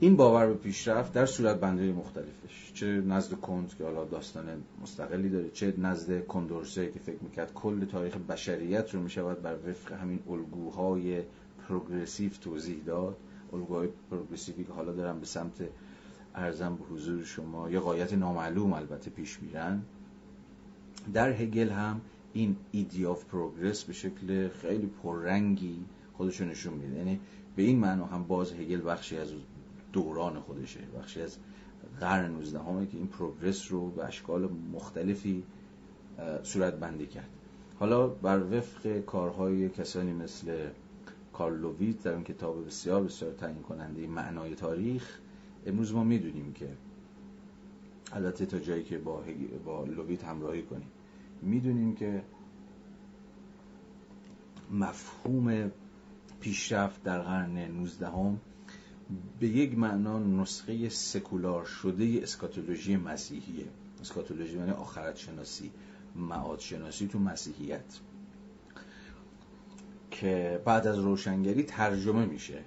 این باور به پیشرفت در صورت بندی مختلفش. چه نزد کند که حالا داستان مستقلی داره چه نزد کندورسه که فکر می‌کرد کل تاریخ بشریت رو می‌شود بر وفق همین الگوهای پروگرسیو توضیح داد. الگوهای پروگرسیوی که حالا دارم به سمت ارزم به حضور شما یا قایت نامعلوم البته پیش میرن. در هگل هم این ایدی آف پروگرس به شکل خیلی پررنگی خودشو نشون میده. یعنی به این معنا هم باز هگل بخشی از دوران خودشه بخشی از قرن 19 همه که این پروگرس رو به اشکال مختلفی صورت بندی کرد. حالا بر وفق کارهای کسانی مثل کارلوویت در اون کتاب بسیار بسیار تعیین کننده معنای تاریخ امروز ما می‌دونیم که البته تا جایی که با, با لوویت همراهی کنیم می‌دونیم که مفهوم پیشرفت در قرن 19 هم به یک معنا نسخه سکولار شده اسکاتولوژی مسیحیه. اسکاتولوژی یعنی آخرت شناسی معاد شناسی تو مسیحیت. که بعد از روشنگری ترجمه میشه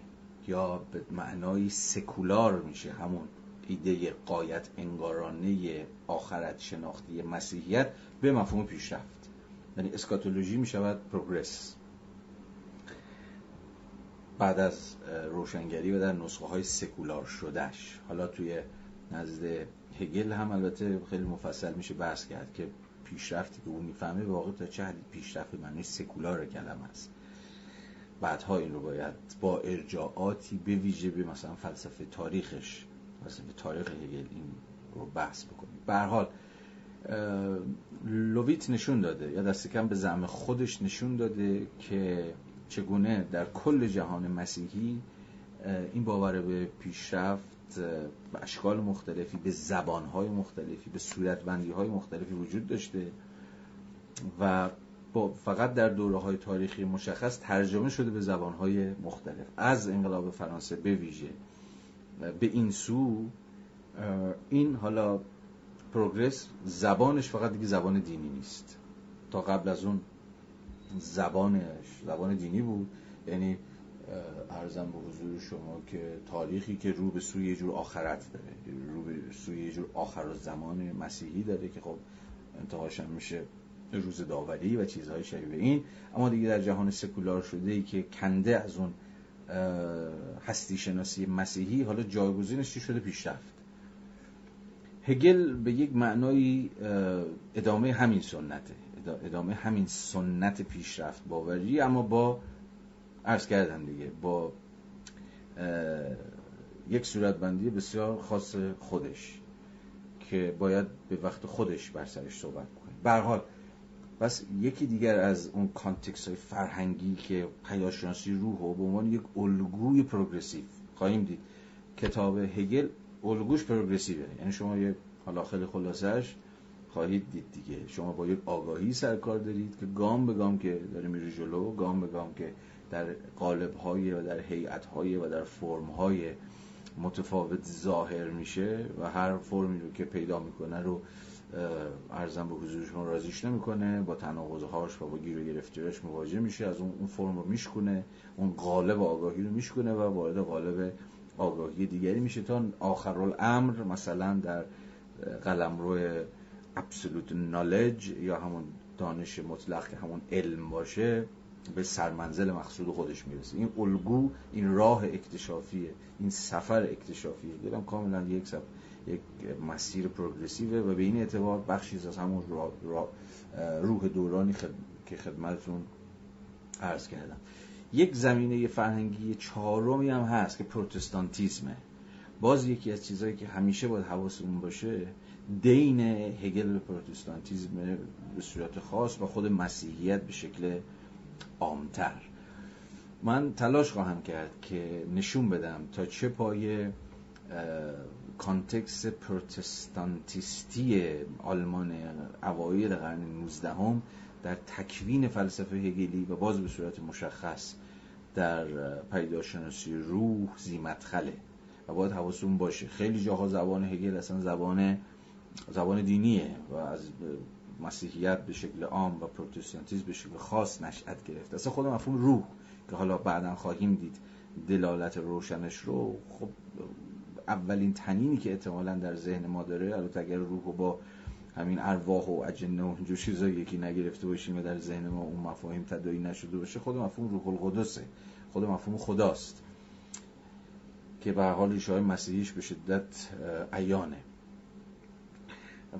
یا به معنای سکولار میشه همون ایده قایت انگارانه آخرت شناختی مسیحیت به مفهوم پیشرفت. یعنی اسکاتولوژی می‌شود پروگرس. بعد از روشنگری و در نسخه های سکولار شدهش. حالا توی نزد هگل هم البته خیلی مفصل میشه بحث کرد که پیشرفتی که اون می‌فهمه واقع تا چه حدی پیشرفت معنی سکولار کلمه است. بعدها این رو باید با ارجاعاتی به ویژه به مثلا فلسفه تاریخش فلسفه تاریخ هگل این رو بحث بکنیم. به حال لویت نشون داده یا دست کم به زعم خودش نشون داده که چگونه در کل جهان مسیحی این باور به پیشرفت به اشکال مختلفی به زبانهای مختلفی به صورتبندی های مختلفی وجود داشته و با فقط در دوره های تاریخی مشخص ترجمه شده به زبان های مختلف. از انقلاب فرانسه به ویژه. به این سو این حالا پروگرس زبانش فقط دیگه زبان دینی نیست. تا قبل از اون زبانش زبان دینی بود. یعنی ارزم به حضور شما که تاریخی که رو به سوی یه جور آخرت داره. رو به سوی یه جور آخر و زمان مسیحی داره که خب انتهاش میشه روز داوری و چیزهای شبیه این. اما دیگه در جهان سکولار شده ای که کنده از اون هستی شناسی مسیحی حالا جایگزینش شده؟ پیشرفت هگل به یک معنایی ادامه همین سنته. ادامه همین سنت پیشرفت باوری. اما با عرض کردم دیگه با یک صورتبندی بسیار خاص خودش که باید به وقت خودش بر سرش صحبت کنیم به حال پس یکی دیگر از اون context های فرهنگی که پدیدارشناسی روح و به عنوان یک الگوی progressive خواهیم دید. کتاب هگل الگوش progressive ه. یعنی شما یه حالا خیلی خلاصش خواهید دید دیگه. شما با یک آگاهی سرکار دارید که گام به گام که داره میره جلو گام به گام که در قالب های و در هیئت های و در فرم های متفاوت ظاهر میشه و هر فرمی رو که پیدا می‌کنه رو ارزم به حضور شما رازیش نمی‌کنه با تناقضهاش و با گیر و گرفتیاش مواجه میشه از اون فرم رو میشکنه اون قالب آگاهی رو میشکنه و وارد قالب آگاهی دیگری میشه. تا آخرالامر مثلا در قلمرو ابسولوت نالج یا همون دانش مطلق که همون علم باشه به سرمنزل مقصود خودش می‌رسه. این الگو این راه اکتشافیه این سفر اکتشافیه. دیدم کاملا یک سفر یک مسیر پروگرسیوه و به این اعتبار بخشی از همون روح دورانی که خدمتتون عرض کردم. یک زمینه فرهنگی چهارمی هم هست که پروتستانتیزمه. باز یکی از چیزهایی که همیشه باید حواسمون باشه دین هگل به پروتستانتیزم به صورت خاص و خود مسیحیت به شکل عامتر. من تلاش خواهم کرد که نشون بدم تا چه پایه context پروتستانتیستی آلمان اوایل قرن 19 هم در تکوین فلسفه هگلی و باز به صورت مشخص در پدیدارشناسی روح ذی‌مدخله و باید حواسون باشه. خیلی جاها زبان هگل اصلا زبان زبان دینیه و از مسیحیت به شکل عام و پروتستانتیسم به شکل خاص نشأت گرفته. اصلا خود مفهوم روح که حالا بعدا خواهیم دید دلالت روشنش رو خب اولین تنینی که احتمالا در ذهن ما داره البته اگر روح رو با همین ارواح و اجنه و اینجور چیزا یکی نگرفته باشیم و در ذهن ما اون مفاهیم تدایی نشده باشه خود مفهوم روح القدسه. خود مفهوم خداست. که به حال ریشه مسیحیش به شدت عیانه.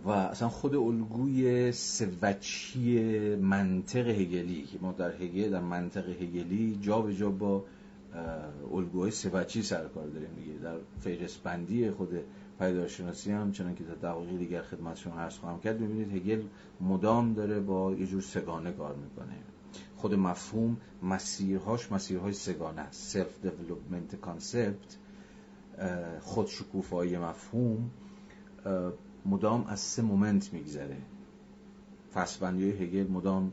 و اصلا خود الگوی سوچی منطق هگلی که ما در هگل در منطق هگلی جا به جا با الگوهای سوچی سرکار داریم دیگه. در فهرست بندی خود پیداشناسی هم چنان که در دقایق دیگر خدمت شما عرض خواهم کرد ببینید هگل مدام داره با یه جور سگانه کار می‌کنه. خود مفهوم مسیرهاش مسیرهای سگانه است. self development concept خود شکوفایی مفهوم مدام از سه moment میگذره. فصل‌بندی های هگل مدام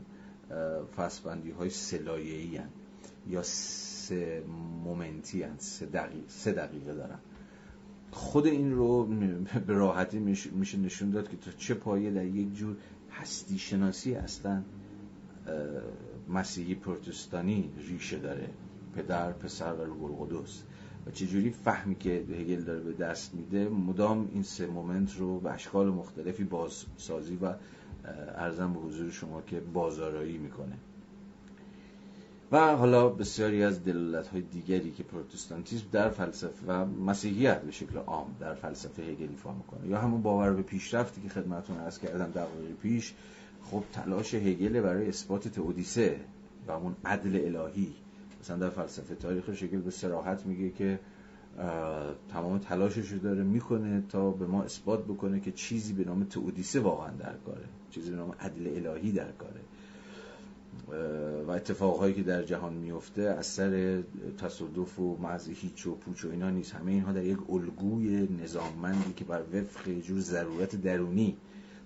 فصل‌بندی های سه‌لایه‌ای یا سه moment ی هن. سه, دقیقه, سه دقیقه دارن. خود این رو به راحتی میشه نشون داد که تا چه پایه در یک جور هستی شناسی هستن. مسیحی پروتستانی ریشه داره. پدر پسر و روح القدس. و چجوری فهمی که هگل داره به دست میده مدام این سه مومنت رو به اشکال مختلفی بازسازی و ارزم به حضور شما که بازارایی می‌کنه. و حالا بسیاری از دلالت های دیگری که پروتستانتیسم در فلسفه و مسیحیت به شکل عام در فلسفه هگل ایفا می‌کنه یا همون باور به پیشرفتی که خدمتتون عرض کردم دقایق پیش خب تلاش هگل برای اثبات تئودیسه و همون عدل الهی مثلا در فلسفه تاریخ شکل به سراحت میگه که تمام تلاشش رو داره می‌کنه تا به ما اثبات بکنه که چیزی به نام تئودیسه واقعا در کاره چیزی به نام عدل الهی در کاره. و اتفاقهایی که در جهان میفته از سر تصادف و محض هیچ و پوچ و اینا نیست. همه اینها در یک الگوی نظاممندی که بر وفق جور ضرورت درونی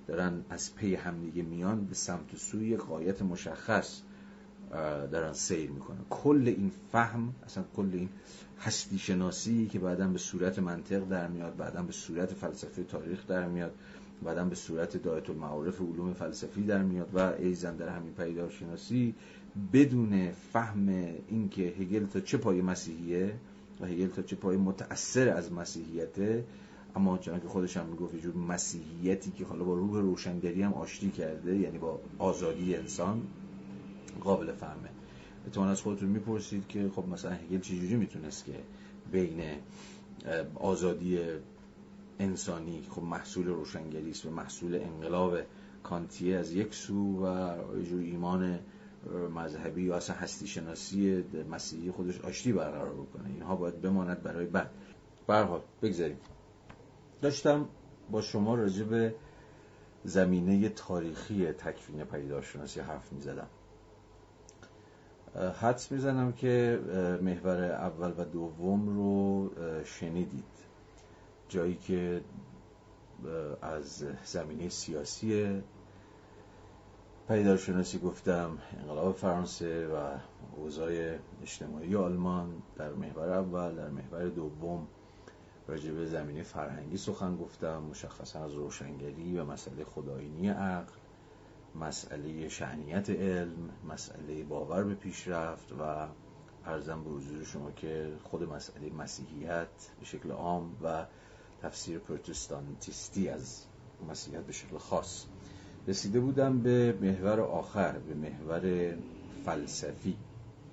دارن از پی همدیگه میان به سمت و سوی قایت مشخص دارن سیر می‌کنن. کل این فهم اصلا کل این هستی شناسی که بعدا به صورت منطق در میاد بعدا به صورت فلسفه تاریخ در میاد بعدا به صورت دایت المعارف علوم فلسفی در میاد و ایزن در همین پیدار شناسی بدون فهم اینکه هگل تا چه پای مسیحیه و هگل تا چه پای متأثر از مسیحیته اما چون که خودش هم می‌گفت جور مسیحیتی که حالا با روح روشنگری هم آشتی کرده یعنی با آزادی انسان قابل فهمه. اتمنان از خودتون می‌پرسید که خب مثلا هگل چجوری می‌تونست که بین آزادی انسانی. خب محصول روشنگری است و محصول انقلاب کانتیه از یک سو و جور ایمان مذهبی یا اصلا هستی شناسی مسیحی خودش آشتی برقرار بکنه. اینها باید بماند برای بعد. برحال بگذاریم. داشتم با شما راجع به زمینه تاریخی تکوین پیداشناسی حرف می‌زدم. حدس می‌زنم که محور اول و دوم رو شنیدید. جایی که از زمینه سیاسی پیدارشناسی گفتم انقلاب فرانسه و اوضاع اجتماعی آلمان در محور اول در محور دوم راجع به زمینه فرهنگی سخن گفتم مشخصا از روشنگری و مسئله خداینی عقل مسئله شعنیت علم مسئله باور به پیشرفت و ارزم به حضور شما که خود مسئله مسیحیت به شکل عام و تفسیر پروتستانتیستی از مسیحیت به شکل خاص رسیده بودم به محور آخر به محور فلسفی.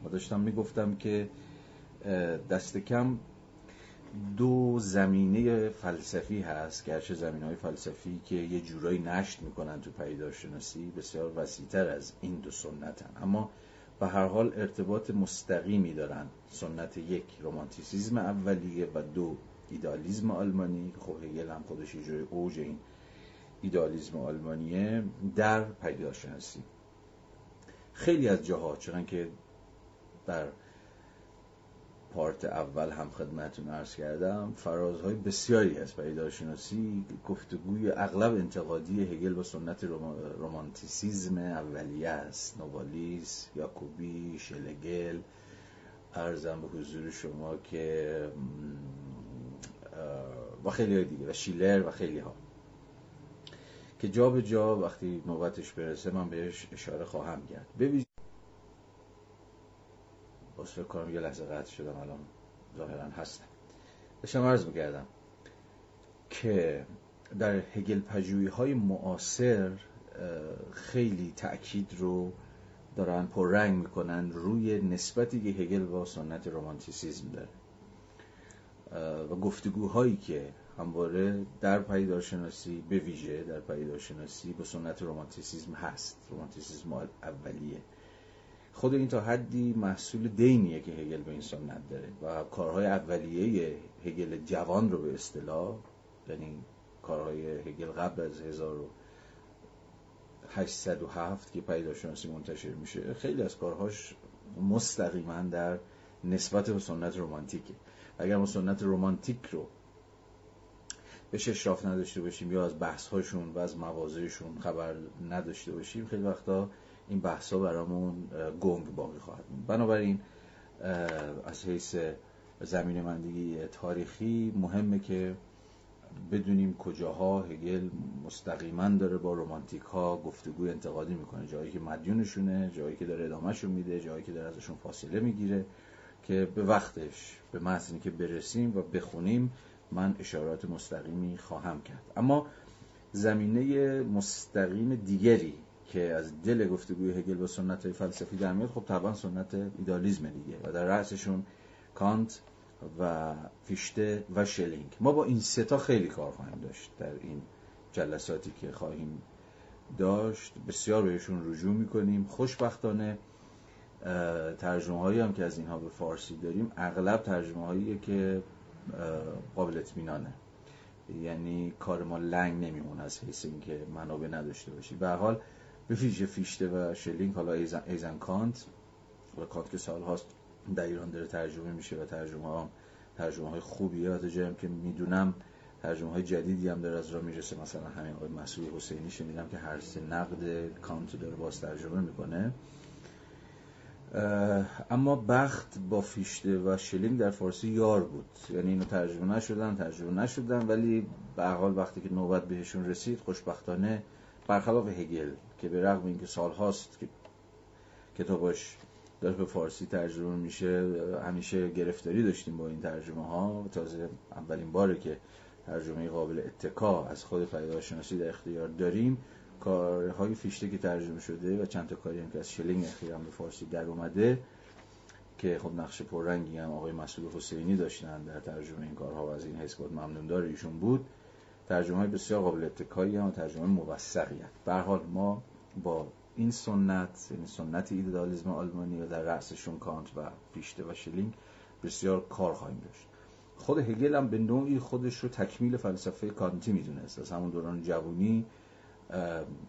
و داشتم می‌گفتم که دست کم دو زمینه فلسفی هست گرچه زمین های فلسفی که یه جورایی نشت می‌کنن تو پیداشناسی بسیار وسیعتر از این دو سنتن. اما به هر حال ارتباط مستقیمی دارن. سنت یک رومانتیسیزم اولیه و دو ایدالیزم آلمانی خب هگل هم خودش جوری اوج این ایدالیزم آلمانیه در پیداشناسی. خیلی از جاها چون که در پارت اول هم خدمتون عرض کردم فرازهای بسیاری از پیداشناسی گفتگوی اغلب انتقادی هگل با سنت رومانتیسیزم اولیه است. نوالیس، یاکوبی، شلگل. ارزم به حضور شما که با خیلی های دیگه و شیلر و خیلی ها. که جا به جا وقتی نوبتش برسه من بهش اشاره خواهم کرد. ببینید باز فکر کنم یه لحظه قطع شدم الان ظاهرا هستم. داشتم عرض می‌کردم که در هگل پجویی های معاصر خیلی تأکید رو دارن پررنگ می‌کنن روی نسبتی که هگل با سنت رومانتیسیزم داره. و گفتگوهایی که همواره در پیدارشناسی به ویژه در پیدارشناسی با سنت رومانتیسیزم هست. رومانتیسیزم اولیه. خود این تا حدی محصول دینیه که هگل به این سنت داره و کارهای اولیه هگل جوان رو به اصطلاح یعنی کارهای هگل قبل از 1807 که پیداشناسی منتشر میشه خیلی از کارهاش مستقیما در نسبت به سنت رومانتیکه. اگر ما سنت رومانتیک رو بهش اشراف نداشته باشیم یا از بحث هاشون و از موازهشون خبر نداشته باشیم خیلی وقتا این بحث ها برامون گنگ باقی خواهد بنابراین از حیث زمین مندگی تاریخی مهمه که بدونیم کجاها هگل مستقیما داره با رومانتیک ها گفتگوی انتقادی می‌کنه. جایی که مدیونشونه جایی که داره ادامهشون میده جایی که داره ازشون فاصله می‌گیره. که به وقتش به متنی که برسیم و بخونیم من اشارات مستقیمی خواهم کرد. اما زمینه مستقیم دیگری که از دل گفتگوی هگل با سنت فلسفی در میاد خب طبعا سنت ایدالیزم دیگه و در رأسشون کانت و فیشته و شلینگ. ما با این ستا خیلی کار خواهیم داشت در این جلساتی که خواهیم داشت. بسیار بهشون رجوع می‌کنیم. خوشبختانه ترجمه هایی هم که از اینها به فارسی داریم اغلب ترجمه هایی که قابل اطمینانه. یعنی کار ما لنگ نمیمونه از حیث اینکه منابع نداشته باشی. به حال به ویژه فیشته و شلینگ حالا ایزن, کانت و کانت که سال هاست در ایران داره ترجمه میشه و ترجمه ها ترجمه های خوبیه. و هم که می‌دونم ترجمه های جدیدی هم داره از راه می‌رسه. مثلا همین آقای مسعود حسینی شنیدم که هر سه نقد کانت داره باز ترجمه می‌کنه. اما بخت با فیشته و شلینگ در فارسی یار بود. یعنی اینو ترجمه نشدن ترجمه نشدن ولی به حال وقتی که نوبت بهشون رسید خوشبختانه برخلاف هگل که به رغم اینکه سال هاست که کتاباش داره به فارسی ترجمه میشه همیشه گرفتاری داشتیم با این ترجمه ها. تازه اولین باره که ترجمه قابل اتکا از خود پیداشناسی در اختیار داریم. کارهای فیشته که ترجمه شده و چند تا کاری هم که از شلینگ اخیرا به فارسی در اومده که خب نقش پررنگی هم آقای مسعود حسینی داشتن در ترجمه این کارها و از این حیث باید ممنون ایشون بود. ترجمه های بسیار قابل اتکایی هم و ترجمه موثقی به حال ما با این سنت یعنی سنت ایدئالیسم آلمانی و در رأسشون کانت و فیشته و شلینگ بسیار کار خواهیم داشت. خود هگل هم به نوعی خودش رو تکمیل فلسفه کانتی می‌دونست. از همون دوران جوانی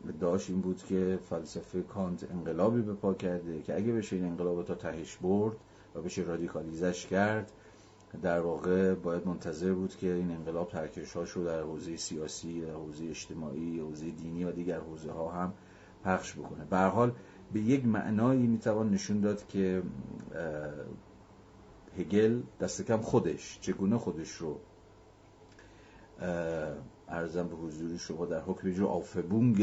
ادعاش این بود که فلسفه کانت انقلابی به پا کرده که اگه بشه این انقلاب تا تهش برد و بشه رادیکالیزش کرد در واقع باید منتظر بود که این انقلاب ترکش رو در حوزه سیاسی، در حوزه اجتماعی، حوزه دینی و دیگر حوزه ها هم پخش بکنه. به حال به یک معنایی می‌توان نشون داد که هگل دست کم خودش چگونه خودش رو ارزم به حضور شما در حکم جو آفبونگ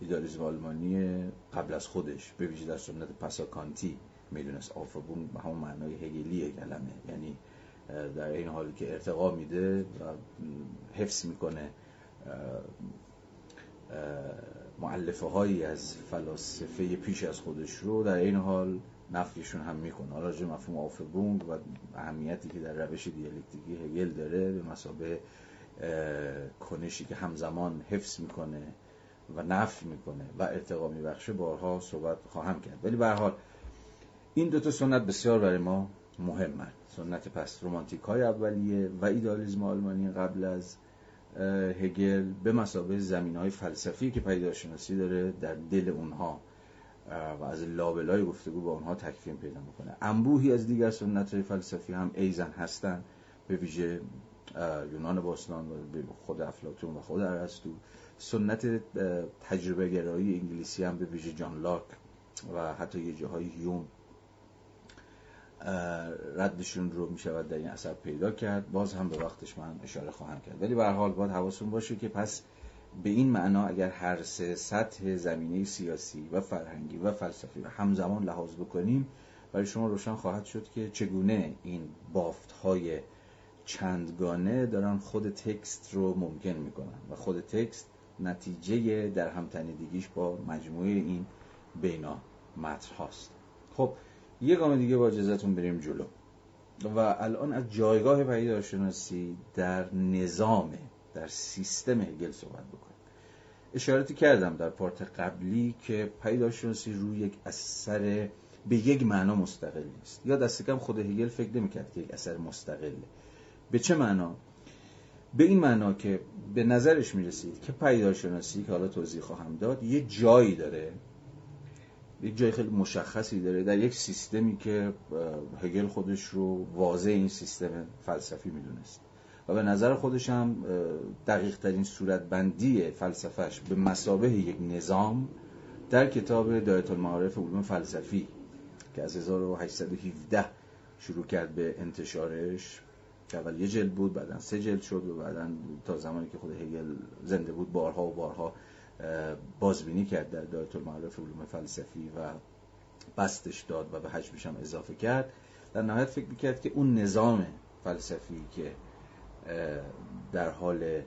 ایدالیزم آلمانی قبل از خودش به ویژه در سنت پساکانتی می‌دونست. آفبونگ به همون معنای هگلی کلمه. یعنی در این حالی که ارتقا میده و حفظ می‌کنه معلفه هایی از فلاسفه پیش از خودش رو در این حال نفیشون هم می‌کنه. حالا مفهوم آفبونگ و اهمیتی که در روش دیالکتیکی هگل داره به مسابه کنشی که همزمان حفظ می‌کنه و نفی می‌کنه و ارتقا میبخشه بارها صحبت خواهم کرد. ولی به حال این دو تا سنت بسیار برای ما مهمن. سنت پس رومانتیک های اولیه و ایدالیزم آلمانی قبل از هگل به مسابه زمین های فلسفی که پیداشناسی داره در دل اونها و از لابلای گفتگو با اونها تکفیم پیدا می‌کنه. انبوهی از دیگر سنت های فلسفی هم ایزن هستن به ویژه یونان باستان و خود افلاتون و خود ارسطو. سنت تجربه گرایی انگلیسی هم به ویژه جان لاک و حتی یه جاهای هیوم ردشون رو می شود در این اثر پیدا کرد. باز هم به وقتش من اشاره خواهم کرد. ولی به حال باید حواستون باشه که پس به این معنا اگر هر سه سطح زمینه سیاسی و فرهنگی و فلسفی رو همزمان لحاظ بکنیم برای شما روشن خواهد شد که چگونه این بافت های چندگانه دارن خود تکست رو ممکن می‌کنن و خود تکست نتیجه در همتنیدگیش با مجموعه این بینا متر هاست. خب یه گام دیگه با اجازهتون بریم جلو. و الان از جایگاه پیداشناسی در نظام در سیستم هگل صحبت بکنیم. اشارتی کردم در پارت قبلی که پیداشناسی روی یک اثر به یک معنا مستقل نیست. یا دست کم خود هگل فکر نمی‌کرد که یک اثر مستقله. به چه معنا؟ به این معنا که به نظرش می‌رسید که پیداشناسی که حالا توضیح خواهم داد یه جایی داره یک جای خیلی مشخصی داره در یک سیستمی که هگل خودش رو واضح این سیستم فلسفی می‌دونست. و به نظر خودش هم دقیق ترین صورت بندی فلسفهش به مسابه یک نظام در کتاب دایت المعارف علوم فلسفی که از 1817 شروع کرد به انتشارش که اول یه جلد بود بعدا سه جلد شد و بعدا تا زمانی که خود هگل زنده بود بارها و بارها بازبینی کرد در دایت المعارف علوم فلسفی و بستش داد و به حجمش هم اضافه کرد. در نهایت فکر می‌کرد که اون نظام فلسفی که در حال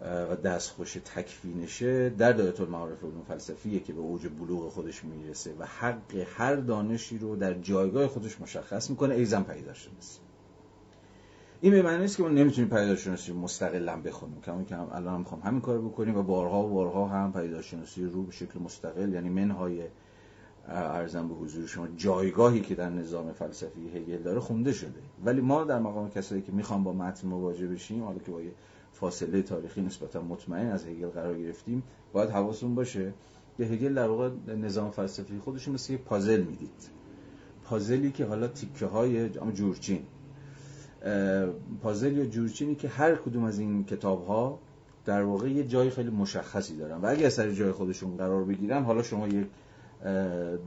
و دستخوش تکفینشه در دایت المعارف علوم فلسفیه که به اوج بلوغ خودش می‌رسه و حق هر دانشی رو در جایگاه خودش مشخص می‌کنه. ایزن پیدا شناسی این به معنی نیست که ما نمی‌تونیم پیداشناسی مستقلا بخونیم. که هم الان می‌خوام همین کار بکنیم و بارها و بارها هم پیداشناسی رو به شکل مستقل یعنی منهای ارزم به حضور شما جایگاهی که در نظام فلسفی هگل داره خونده شده. ولی ما در مقام کسایی که می‌خوام با متن مواجه بشیم حالا که با یه فاصله تاریخی نسبتا مطمئن از هگل قرار گرفتیم باید حواسون باشه که هگل در واقع نظام فلسفی خودش مثل یه پازل می‌دید. پازلی که حالا تیکه های جورچین پازل یا جورچینی که هر کدوم از این کتاب ها در واقع یه جای خیلی مشخصی دارن. و اگه سر جای خودشون قرار بگیرن حالا شما یک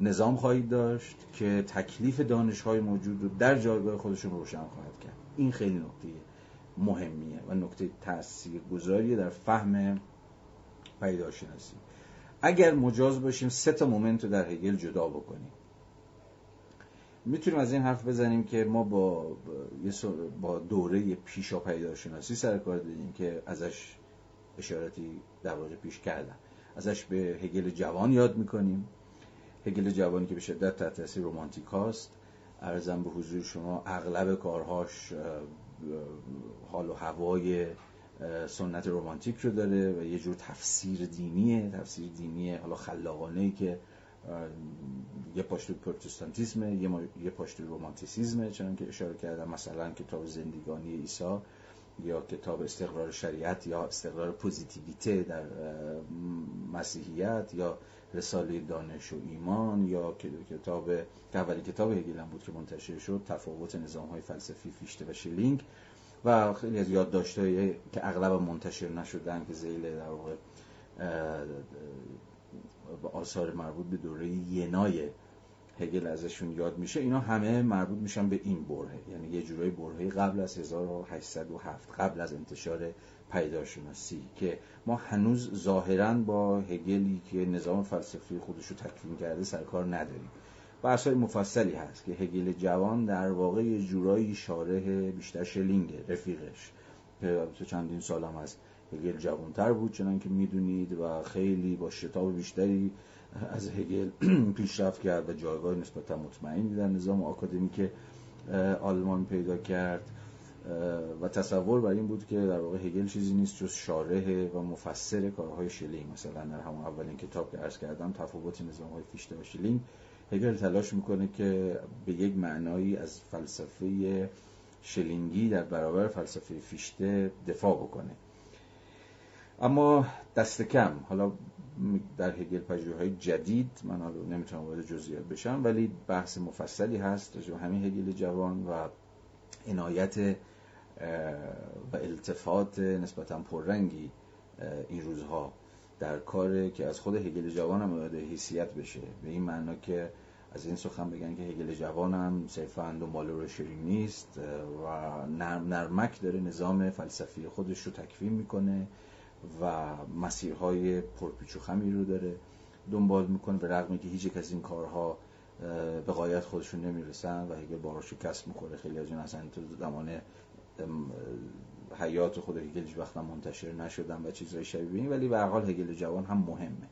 نظام خواهید داشت که تکلیف دانش های موجود رو در جایگاه خودشون روشن خواهد کرد. این خیلی نکته مهمیه و نکته تاثیر گذاریه در فهم پیداشناسی اگر مجاز باشیم سه تا مومنت رو در هگل جدا بکنیم. می‌تونیم از این حرف بزنیم که ما با با دوره پیشا پیداشناسی سر کار داریم که ازش اشاراتی در واقع پیش کردم ازش به هگل جوان یاد می‌کنیم. هگل جوانی که به شدت تحت تاثیر رومانتیک هاست. ارزم به حضور شما اغلب کارهاش حال و هوای سنت رومانتیک رو داره و یه جور تفسیر دینیه. تفسیر دینیه حالا خلاقانه که یه پاشت پروتستانتیسمه یه, یه پاشت رومانتیسیزمه چون که اشاره کردم مثلا کتاب زندگانی عیسی یا کتاب استقرار شریعت یا استقرار پوزیتیویته در مسیحیت یا رساله دانش و ایمان یا کتاب اولی کتاب هگل بود که منتشر شد تفاوت نظام های فلسفی فیشته و شلینگ و خیلی از یادداشت‌هایی که اغلب منتشر نشدن که زیل در واقع آثار مربوط به دوره ینای هگل ازشون یاد میشه اینا همه مربوط میشن به این برهه. یعنی یه جورایی برهه قبل از 1807 قبل از انتشار پیداشناسی که ما هنوز ظاهرا با هگلی که نظام فلسفی خودش رو تکوین کرده سرکار نداریم. بحثای مفصلی هست که هگل جوان در واقع یه جورایی شارح بیشتر شلینگه رفیقش. که چندین سال هم هست. هگل جوانتر بود چنان که می‌دونید و خیلی با شتاب بیشتری از هگل پیشرفت کرد و جایگاه نسبتا مطمئنی در نظام آکادمیک آلمان پیدا کرد و تصور بر این بود که در واقع هگل چیزی نیست جز شارح و مفسر کارهای شلینگ مثلا در همون اولین کتاب که عرض کردم تفاوت نظام های فیشته و شلینگ هگل تلاش می‌کنه که به یک معنایی از فلسفه شلینگی در برابر فلسفه فیشته دفاع بکنه. اما دست کم. حالا در هگل پژوهش‌های جدید من حالا نمی‌تونم وارد جزئیات بشم ولی بحث مفصلی هست راجع همین هگل جوان و عنایت و التفات نسبتا پررنگی این روزها در کار که از خود هگل جوان هم حیثیت بشه. به این معنا که از این سخن بگن که هگل جوان هم صرفا دنبال روشری نیست و نرم نرمک داره نظام فلسفی خودش رو تکوین می‌کنه. و مسیرهای پرپیچ و خمی رو داره دنبال می‌کنه به رغمی که هیچ از این کارها به قایت خودشون نمی‌رسن و هگل بارا شکست می‌خوره خیلی از این اصلا تو زمان حیات خود هگل هیچ منتشر نشدن و چیزهای شبیه این ولی به حال هگل جوان هم مهمه.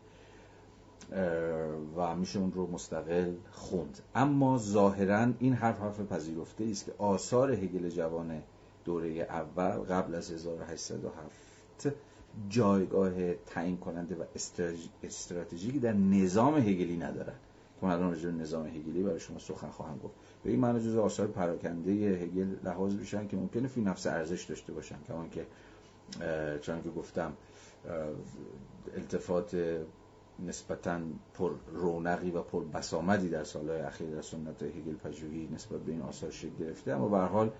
و میشه اون رو مستقل خوند. اما ظاهرا این حرف حرف پذیرفته است که آثار هگل جوان دوره اول قبل از 1807 جایگاه تعیین کننده و استراتژیکی در نظام هگلی ندارن. که من الان راجع نظام هگلی برای شما سخن خواهم گفت. به این معنی جز آثار پراکنده هگل لحاظ بشن که ممکنه فی نفس ارزش داشته باشن. کما که چون که گفتم التفات نسبتا پر رونقی و پر بسامدی در سالهای اخیر در سنت هگل پژوهی نسبت به این آثار شکل گرفته. اما به حال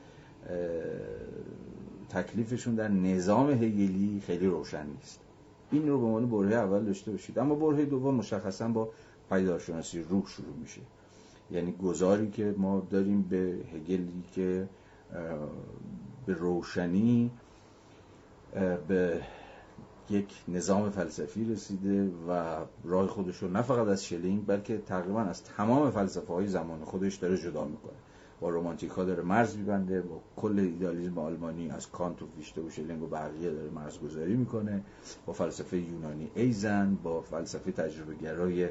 تکلیفشون در نظام هگلی خیلی روشن نیست. این رو به عنوان برهه اول داشته باشید. اما برهه دوم مشخصا با پیدارشناسی روح شروع میشه. یعنی گذاری که ما داریم به هگلی که به روشنی به یک نظام فلسفی رسیده و راه خودش رو نه فقط از شلینگ بلکه تقریبا از تمام فلسفه های زمان خودش داره جدا می‌کنه. با رومانتیک ها داره مرز میبنده با کل ایدالیزم آلمانی از کانت و فیشته و شلینگ و بقیه داره مرزگذاری می‌کنه. با فلسفه یونانی ایزن با فلسفه تجربه گرای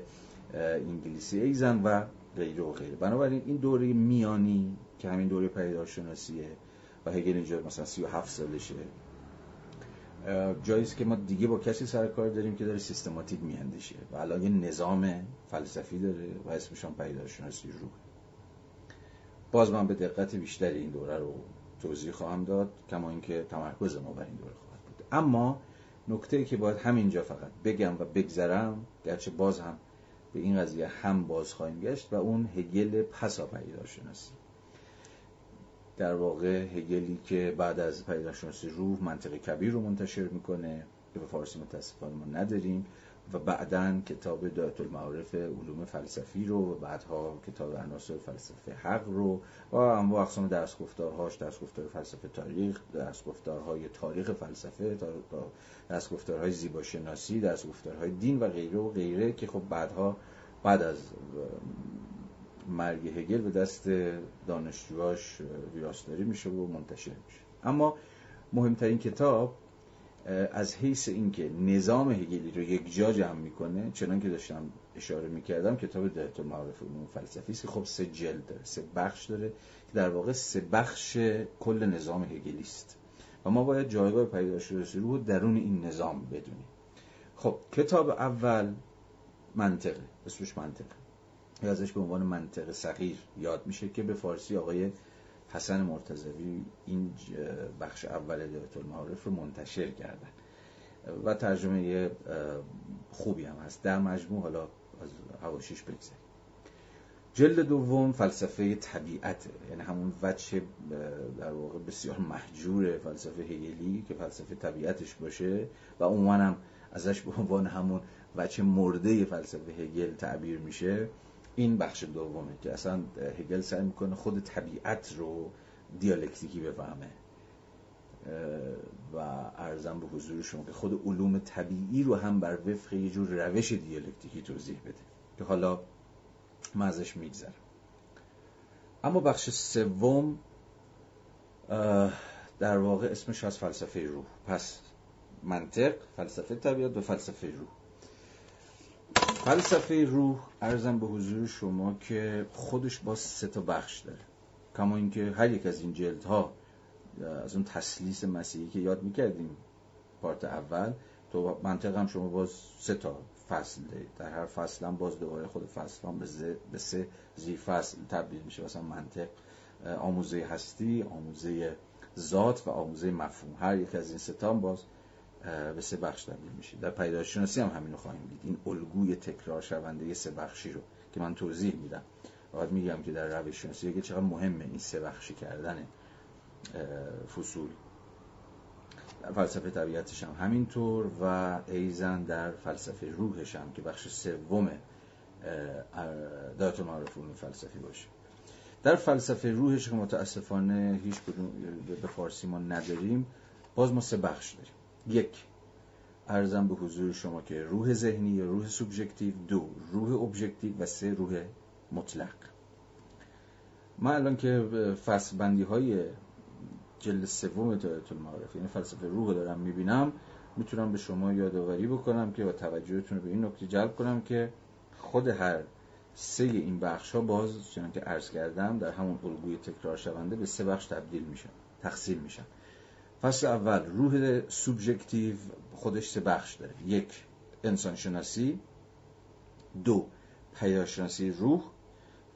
انگلیسی ایزن و غیره و غیره. بنابراین این دوره میانی که همین دوره پیدارشناسیه و هگل اینجا مثلا 37 سالشه جاییست که ما دیگه با کسی سر کار داریم که داره سیستماتیک میاندیشه و الان یه نظام فلسفی داره و اسمش هم پیدارشناسی روح. باز من به دقت بیشتری این دوره رو توضیح خواهم داد کما اینکه تمرکز ما بر این دوره خواهد بود. اما نکته ای که باید همینجا فقط بگم و بگذرم گرچه باز هم به این قضیه هم باز خواهیم گشت و اون هگل پسا پیدارشناسی در واقع هگلی که بعد از پیداشناسی روح منطق کبیر رو منتشر می‌کنه که به فارسی متاسفانه ما نداریم. و بعدا کتاب دایت المعارف علوم فلسفی رو و بعدها کتاب عناصر فلسفه حق رو و انواع اقسام درس گفتارهاش درس فلسفه تاریخ درس گفتارهای تاریخ فلسفه درس گفتارهای زیباشناسی درس گفتارهای دین و غیره و غیره که خب بعدها بعد از مرگ هگل به دست دانشجوهاش ویراستاری میشه و منتشر میشه. اما مهمترین کتاب از حیث اینکه نظام هگلی رو یک جا جمع می‌کنه چنان که داشتم اشاره می‌کردم کتاب دهت معارف علوم فلسفی است خب سه جلد داره سه بخش داره که در واقع سه بخش کل نظام هگلی است. و ما باید جایگاه پیداشناسی رو درون این نظام بدونیم. خب کتاب اول منطقه اسمش منطقه. ازش به عنوان منطق صغیر یاد میشه که به فارسی آقای حسن مرتضوی این بخش اول دایت المعارف رو منتشر کردن. و ترجمه خوبی هم هست. در مجموع حالا از هواشیش بگذاریم. جلد دوم فلسفه طبیعته یعنی همون وجه در واقع بسیار محجور فلسفه هگلی که فلسفه طبیعتش باشه و هم ازش به عنوان همون وجه مرده فلسفه هگل تعبیر میشه. این بخش دومه که اصلا هگل سعی می‌کنه خود طبیعت رو دیالکتیکی بفهمه. و ارزم به حضور شما که خود علوم طبیعی رو هم بر وفق یه جور روش دیالکتیکی توضیح بده که حالا من ازش میگذرم. اما بخش سوم در واقع اسمش از فلسفه روح. پس منطق فلسفه طبیعت و فلسفه روح. فلسفه روح ارزم به حضور شما که خودش با سه تا بخش داره. کما اینکه هر یک از این جلد ها از اون تسلیس مسیحی که یاد می‌کردیم پارت اول تو منطق هم شما باز سه تا فصل دارید در هر فصل هم باز دوباره خود فصل هم به سه زی فصل تبدیل میشه. مثلا منطق آموزه هستی آموزه ذات و آموزه مفهوم. هر یک از این سه باز به سه بخش تبدیل میشه. در پیدایشناسی هم همینو خواهیم دید. این الگوی تکرار شونده سه بخشی رو که من توضیح میدم. باید میگم که در روش شناسی چقدر مهمه این سه بخشی کردن فصول. در فلسفه طبیعتش هم همینطور و ایزن در فلسفه روحش هم که بخش سوم دایت معرف علوم فلسفی باشه. در فلسفه روحش که متاسفانه هیچ کدوم به فارسی ما نداریم باز ما سه بخش داریم. یک ارزم به حضور شما که روح ذهنی یا روح سوبژکتیو دو روح ابژکتیو و سه روح مطلق. من الان که فصل بندی های جلد سوم دایره المعارف یعنی فلسفه روح دارم می‌بینم می‌تونم به شما یادآوری بکنم که با توجهتون به این نکته جلب کنم که خود هر سه این بخش ها باز چنان که عرض کردم در همون الگوی تکرار شونده به سه بخش تبدیل میشن تقسیم میشن. فصل اول روح سوبژکتیو خودش سه بخش داره. یک انسان شناسی دو پیداشناسی روح.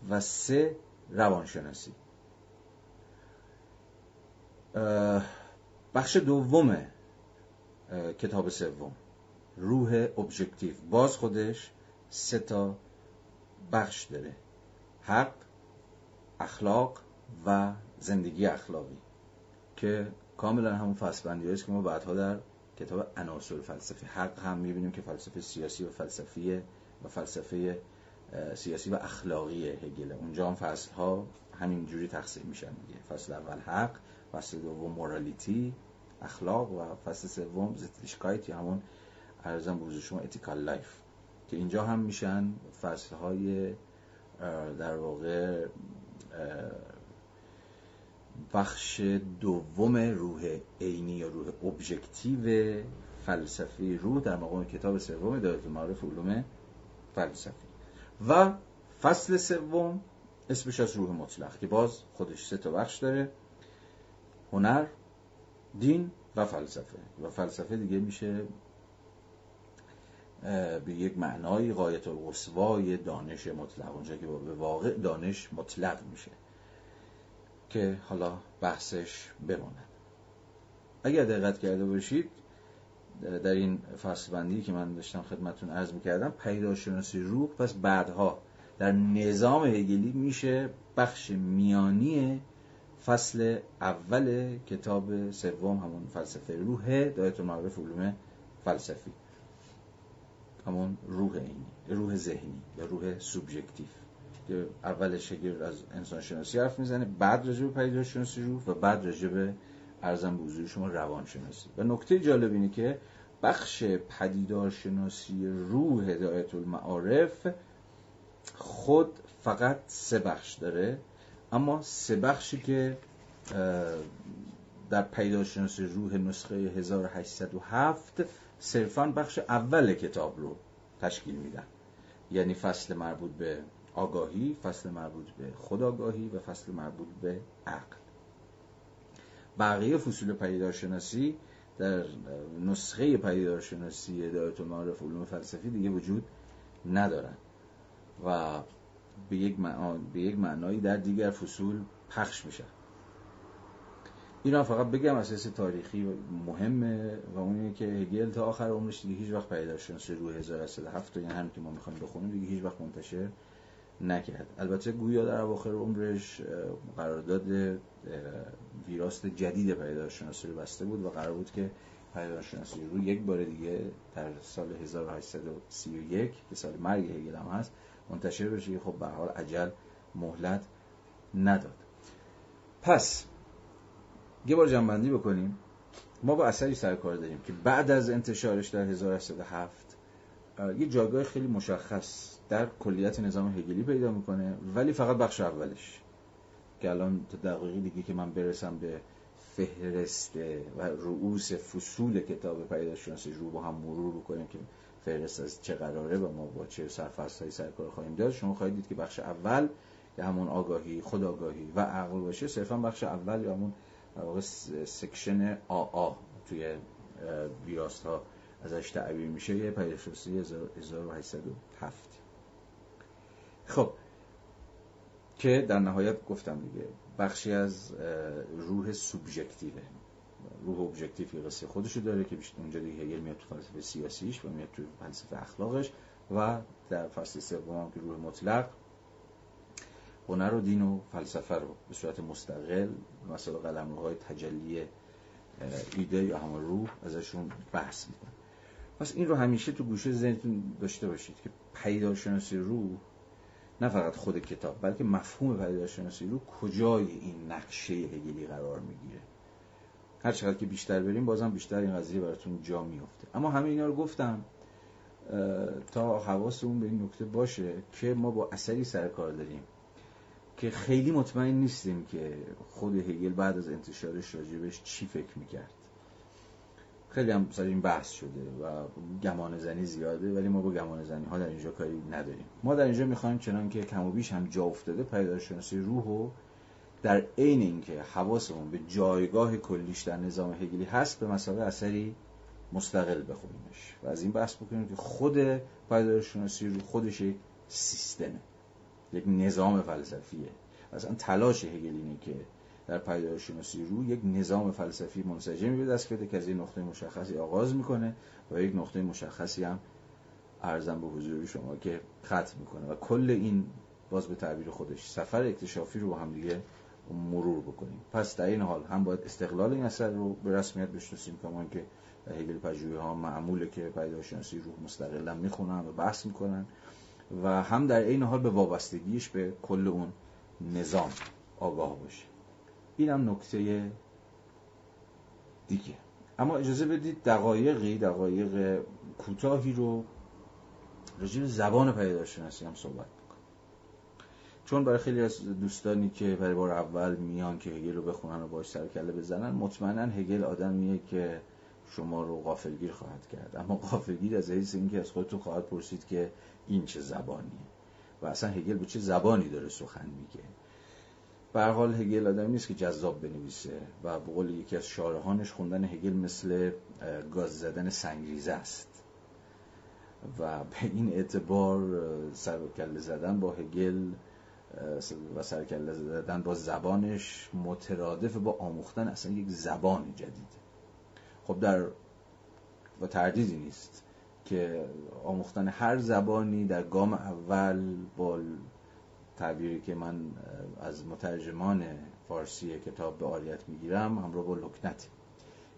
و سه روانشناسی. بخش دوم کتاب سوم. روح ابژکتیو. باز خودش سه تا بخش داره. حق اخلاق و زندگی اخلاقی. که کاملا همون فصل است که ما بعدها در کتاب عناصر فلسفه حق هم می‌بینیم که فلسفه سیاسی و فلسفی و فلسفه سیاسی و اخلاقی هگل اونجا هم فصل ها همین جوری تقسیم میشن دیگه. فصل اول حق فصل دوم morality اخلاق و فصل سوم Sittlichkeit یا همون عرضم به شما ethical life. که اینجا هم میشن فصل های در واقع بخش دوم روح عینی یا روح ابژکتیو فلسفی روح در مقام کتاب سوم دایره معرف علوم فلسفی. و فصل سوم اسمش از روح مطلق که باز خودش سه تا بخش داره. هنر دین و فلسفه. و فلسفه دیگه میشه به یک معنای قایت القصوای دانش مطلق. اونجا که به واقع دانش مطلق میشه. که حالا بحثش بماند. اگر دقت کرده باشید در این فصل بندی که من داشتم خدمتون عرض می‌کردم پیداشناسی روح پس بعدها در نظام هگلی میشه بخش میانی فصل اول کتاب سوم همون فلسفه روح دایت معرف علوم فلسفی. همون روح اینی روح ذهنی یا روح سوبژکتیو. که اولش شگرد از انسان شناسی حرف می‌زنه بعد راجع به پیدا شناسی روح و بعد راجع به ارزم به شما روان شناسی و نکته جالب اینه که بخش پدیدارشناسی روح هدایت المعارف خود فقط سه بخش داره اما سه بخشی که در پیداشناسی روح نسخه 1807 صرفا بخش اول کتاب رو تشکیل میدن. یعنی فصل مربوط به آگاهی فصل مربوط به خداگاهی و فصل مربوط به عقل. بقیه فصول پیدارشناسی در نسخه پیدارشناسی دایت المعارف علوم فلسفی دیگه وجود ندارن و به یک, به یک معنایی در دیگر فصول پخش میشن اینا فقط بگم اساس تاریخی مهمه و اونیه که هگل تا آخر عمرش دیگه هیچ وقت پیداشناسی روی 1107 یعنی همین که ما می‌خوایم بخونیم دیگه هیچ وقت منتشر نکرد. البته گویا در اواخر عمرش قرارداد ویراست جدید پیداشناسی رو بسته بود و قرار بود که پیداشناسی رو یک بار دیگه در سال 1831 که سال مرگ هگل هم هست منتشر بشه خب به حال عجل مهلت نداد. پس یه بار جنبندی بکنیم. ما با اثری سر کار داریم که بعد از انتشارش در 1807 یه جایگاه خیلی مشخص در کلیت نظام هگلی پیدا می‌کنه ولی فقط بخش اولش. که الان تا دقیقی دیگه که من برسم به فهرست و رؤوس فصول کتاب پیداشناسی رو با هم مرور بکنیم که فهرست از چه قراره و ما با چه سرفصل سرکار خواهیم داشت. شما خواهید دید که بخش اول که همون آگاهی خود آگاهی و عقل باشه صرفا بخش اول یا همون سکشن آ توی ویراست ها ازش تعبیر میشه. یه پیداشناسی 1807 خب. که در نهایت گفتم دیگه بخشی از روح سوبژکتیوه. روح ابژکتیو قصه خودشو داره که اونجا دیگه هگل میاد تو فلسفه سیاسیش و میاد تو فلسفه اخلاقش و در فصل سوم که روح مطلق هنر و دین و فلسفه رو به صورت مستقل مثلا قلمروهای تجلی ایده یا همون روح ازشون بحث می‌کنه. پس این رو همیشه تو گوشه ذهنتون داشته باشید که پیداشناسی روح نه فقط خود کتاب بلکه مفهوم پیداشناسی روح کجای این نقشه هگلی قرار می‌گیره؟ هر چقدر که بیشتر بریم بازم بیشتر این قضیه براتون جا میفته اما همه اینا رو گفتم تا حواسمون به این نکته باشه که ما با اثری سر کار داریم که خیلی مطمئن نیستیم که خود هگل بعد از انتشارش راجبش چی فکر می‌کرد. خیلی هم سر این بحث شده و گمان زنی زیاده ولی ما با گمان زنی ها در اینجا کاری نداریم. ما در اینجا می‌خوایم چنان که کم و بیش هم جا افتاده پیداشناسی روح و در عین اینکه حواسمون به جایگاه کلیش در نظام هگلی هست به مسابقه اثری مستقل بخونیمش و از این بحث بکنیم که خود پیداشناسی روح خودش یک سیستمه یک نظام فلسفیه. اصلا تلاش هگل اینه که در پیدایشناسی رو یک نظام فلسفی منسجمی به دست بده که از این نقطه مشخصی آغاز می‌کنه و یک نقطه مشخصی هم ارزم به حضور شما که ختم می‌کنه و کل این باز به تعبیر خودش سفر اکتشافی رو با هم دیگه مرور بکنیم. پس در این حال هم باید استقلال این اثر رو به رسمیت بشناسیم کمان که هگل پژوهی ها معموله که پیدایشناسی روح مستقلا می‌خونن و بحث می‌کنن و هم در این حال به وابستگیش به کل اون نظام آگاه باشه. این هم نکته دیگه. اما اجازه بدید دقایقی دقایق کوتاهی رو راجع زبان پیداشناسی هم صحبت بکنم چون برای خیلی از دوستانی که برای بار اول میان که هگل رو بخونن و باش سر کله بزنن مطمئنا هگل آدمیه که شما رو غافلگیر خواهد کرد. اما غافلگیر از حیث اینکه از خودتون خواهد پرسید که این چه زبانیه. و اصلا هگل به چه زبانی داره سخن میگه. به حال هگل آدمی نیست که جذاب بنویسه و به قول یکی از شارهانش خوندن هگل مثل گاز زدن سنگریزه است. و به این اعتبار سر و زدن با هگل و سرکله زدن با زبانش مترادف با آموختن اصلا یک زبان جدید. خب در و تردیدی نیست که آموختن هر زبانی در گام اول با تعبیری که من از مترجمان فارسی کتاب به آریت می‌گیرم همراه با لکنتی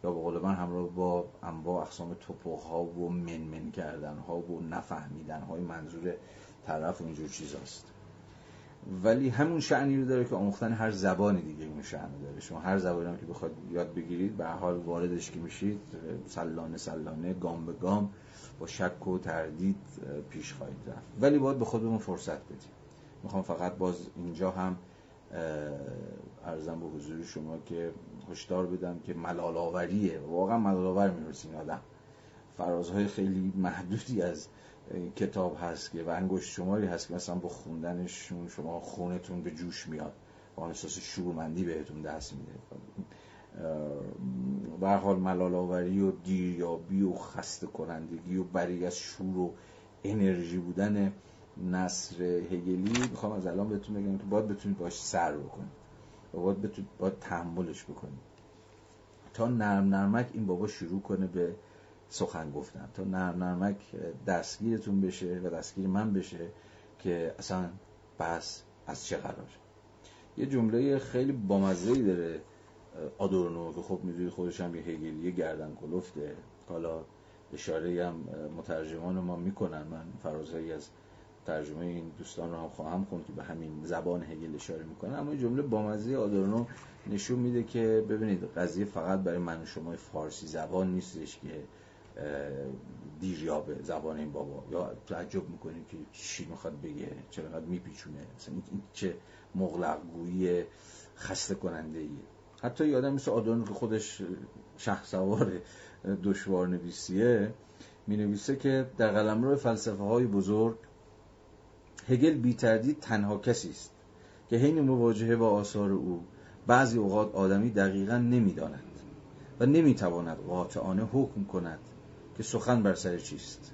یا به قول من همراه با انواع اقسام توپوها ها و منمن کردن ها و نفهمیدن های منظور طرف و اینجور چیز هست. ولی همون شعنی رو داره که آموختن هر زبانی دیگه این شعن داره. شما هر زبانی هم که بخواد یاد بگیرید به حال واردش که میشید سلانه سلانه گام به گام با شک و تردید پیش خواهید رفت. ولی باید به خودمون فرصت بدیم. می‌خوام فقط باز اینجا هم ارزم به حضور شما که هشدار بدم که ملال آوریه واقعا ملال آور این آدم. فرازهای خیلی محدودی از کتاب هست که و انگشت شماری هست که مثلا با خوندنشون شما خونتون به جوش میاد. با احساس شورمندی بهتون دست میده. به حال ملال آوری و دیریابی و خسته کنندگی و بری از شور و انرژی بودن نصر هگلی می‌خوام از الان بهتون بگم که باید بتونید باش سر بکنید. و باید بتونید باید تحملش بکنید. تا نرم نرمک این بابا شروع کنه به سخن گفتن. تا نرم نرمک دستگیرتون بشه و دستگیر من بشه که اصلا بحث از چه قرار. یه جمله خیلی بامزه‌ای داره آدورنو که خب می‌دونی خودش هم یه هگلی گردن کلفته. حالا اشاره هم مترجمان ما می‌کنن من فرازهایی از ترجمه این دوستان رو هم خواهم خوند که به همین زبان هگل اشاره می‌کنه. اما این جمله بامزه آدورنو نشون میده که ببینید قضیه فقط برای من و شما فارسی زبان نیستش که دیریابه زبان این بابا. یا تعجب می‌کنیم که چی می‌خواد بگه چقدر میپیچونه. مثلا این چه مغلق گویی خسته کننده ایه حتی یادم مثل آدورنو که خودش شه سوار دشوار نویسیه می نویسه که در قلمرو فلسفه های بزرگ هگل بی تردید تنها کسی است که حین مواجهه با آثار او بعضی اوقات آدمی دقیقا نمی‌داند و نمی‌تواند قاطعانه حکم کند که سخن بر سر چیست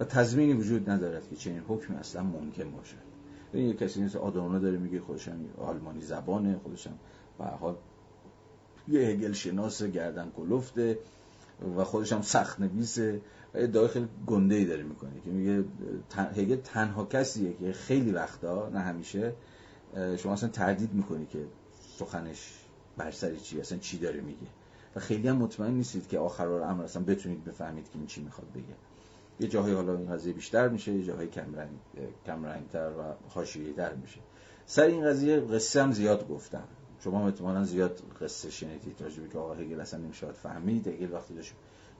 و تضمینی وجود ندارد که چنین حکمی اصلا ممکن باشد. این یه کسی مثل آدورنو داره میگه خودشم آلمانی زبانه خودشم به حال یه هگل شناس گردن کلفته و خودش هم سخت نویسه. ادعای خیلی گنده ای داره می‌کنه که میگه هگل تنها کسیه که خیلی وقتا نه همیشه شما اصلا تردید می‌کنی که سخنش بر سر چی اصلا چی داره میگه. و خیلی هم مطمئن نیستید که آخر امر اصلا بتونید بفهمید که این چی می‌خواد بگه. یه جاهای حالا این قضیه بیشتر میشه یه جاهای کم رنگ کم رنگتر و حاشیه‌ای در میشه. سر این قضیه قصه هم زیاد گفتم. شما احتمالاً زیاد قصه شنیدید. راجبی که آقا هگل اصلا نمی‌شد فهمید هگل وقتی داشت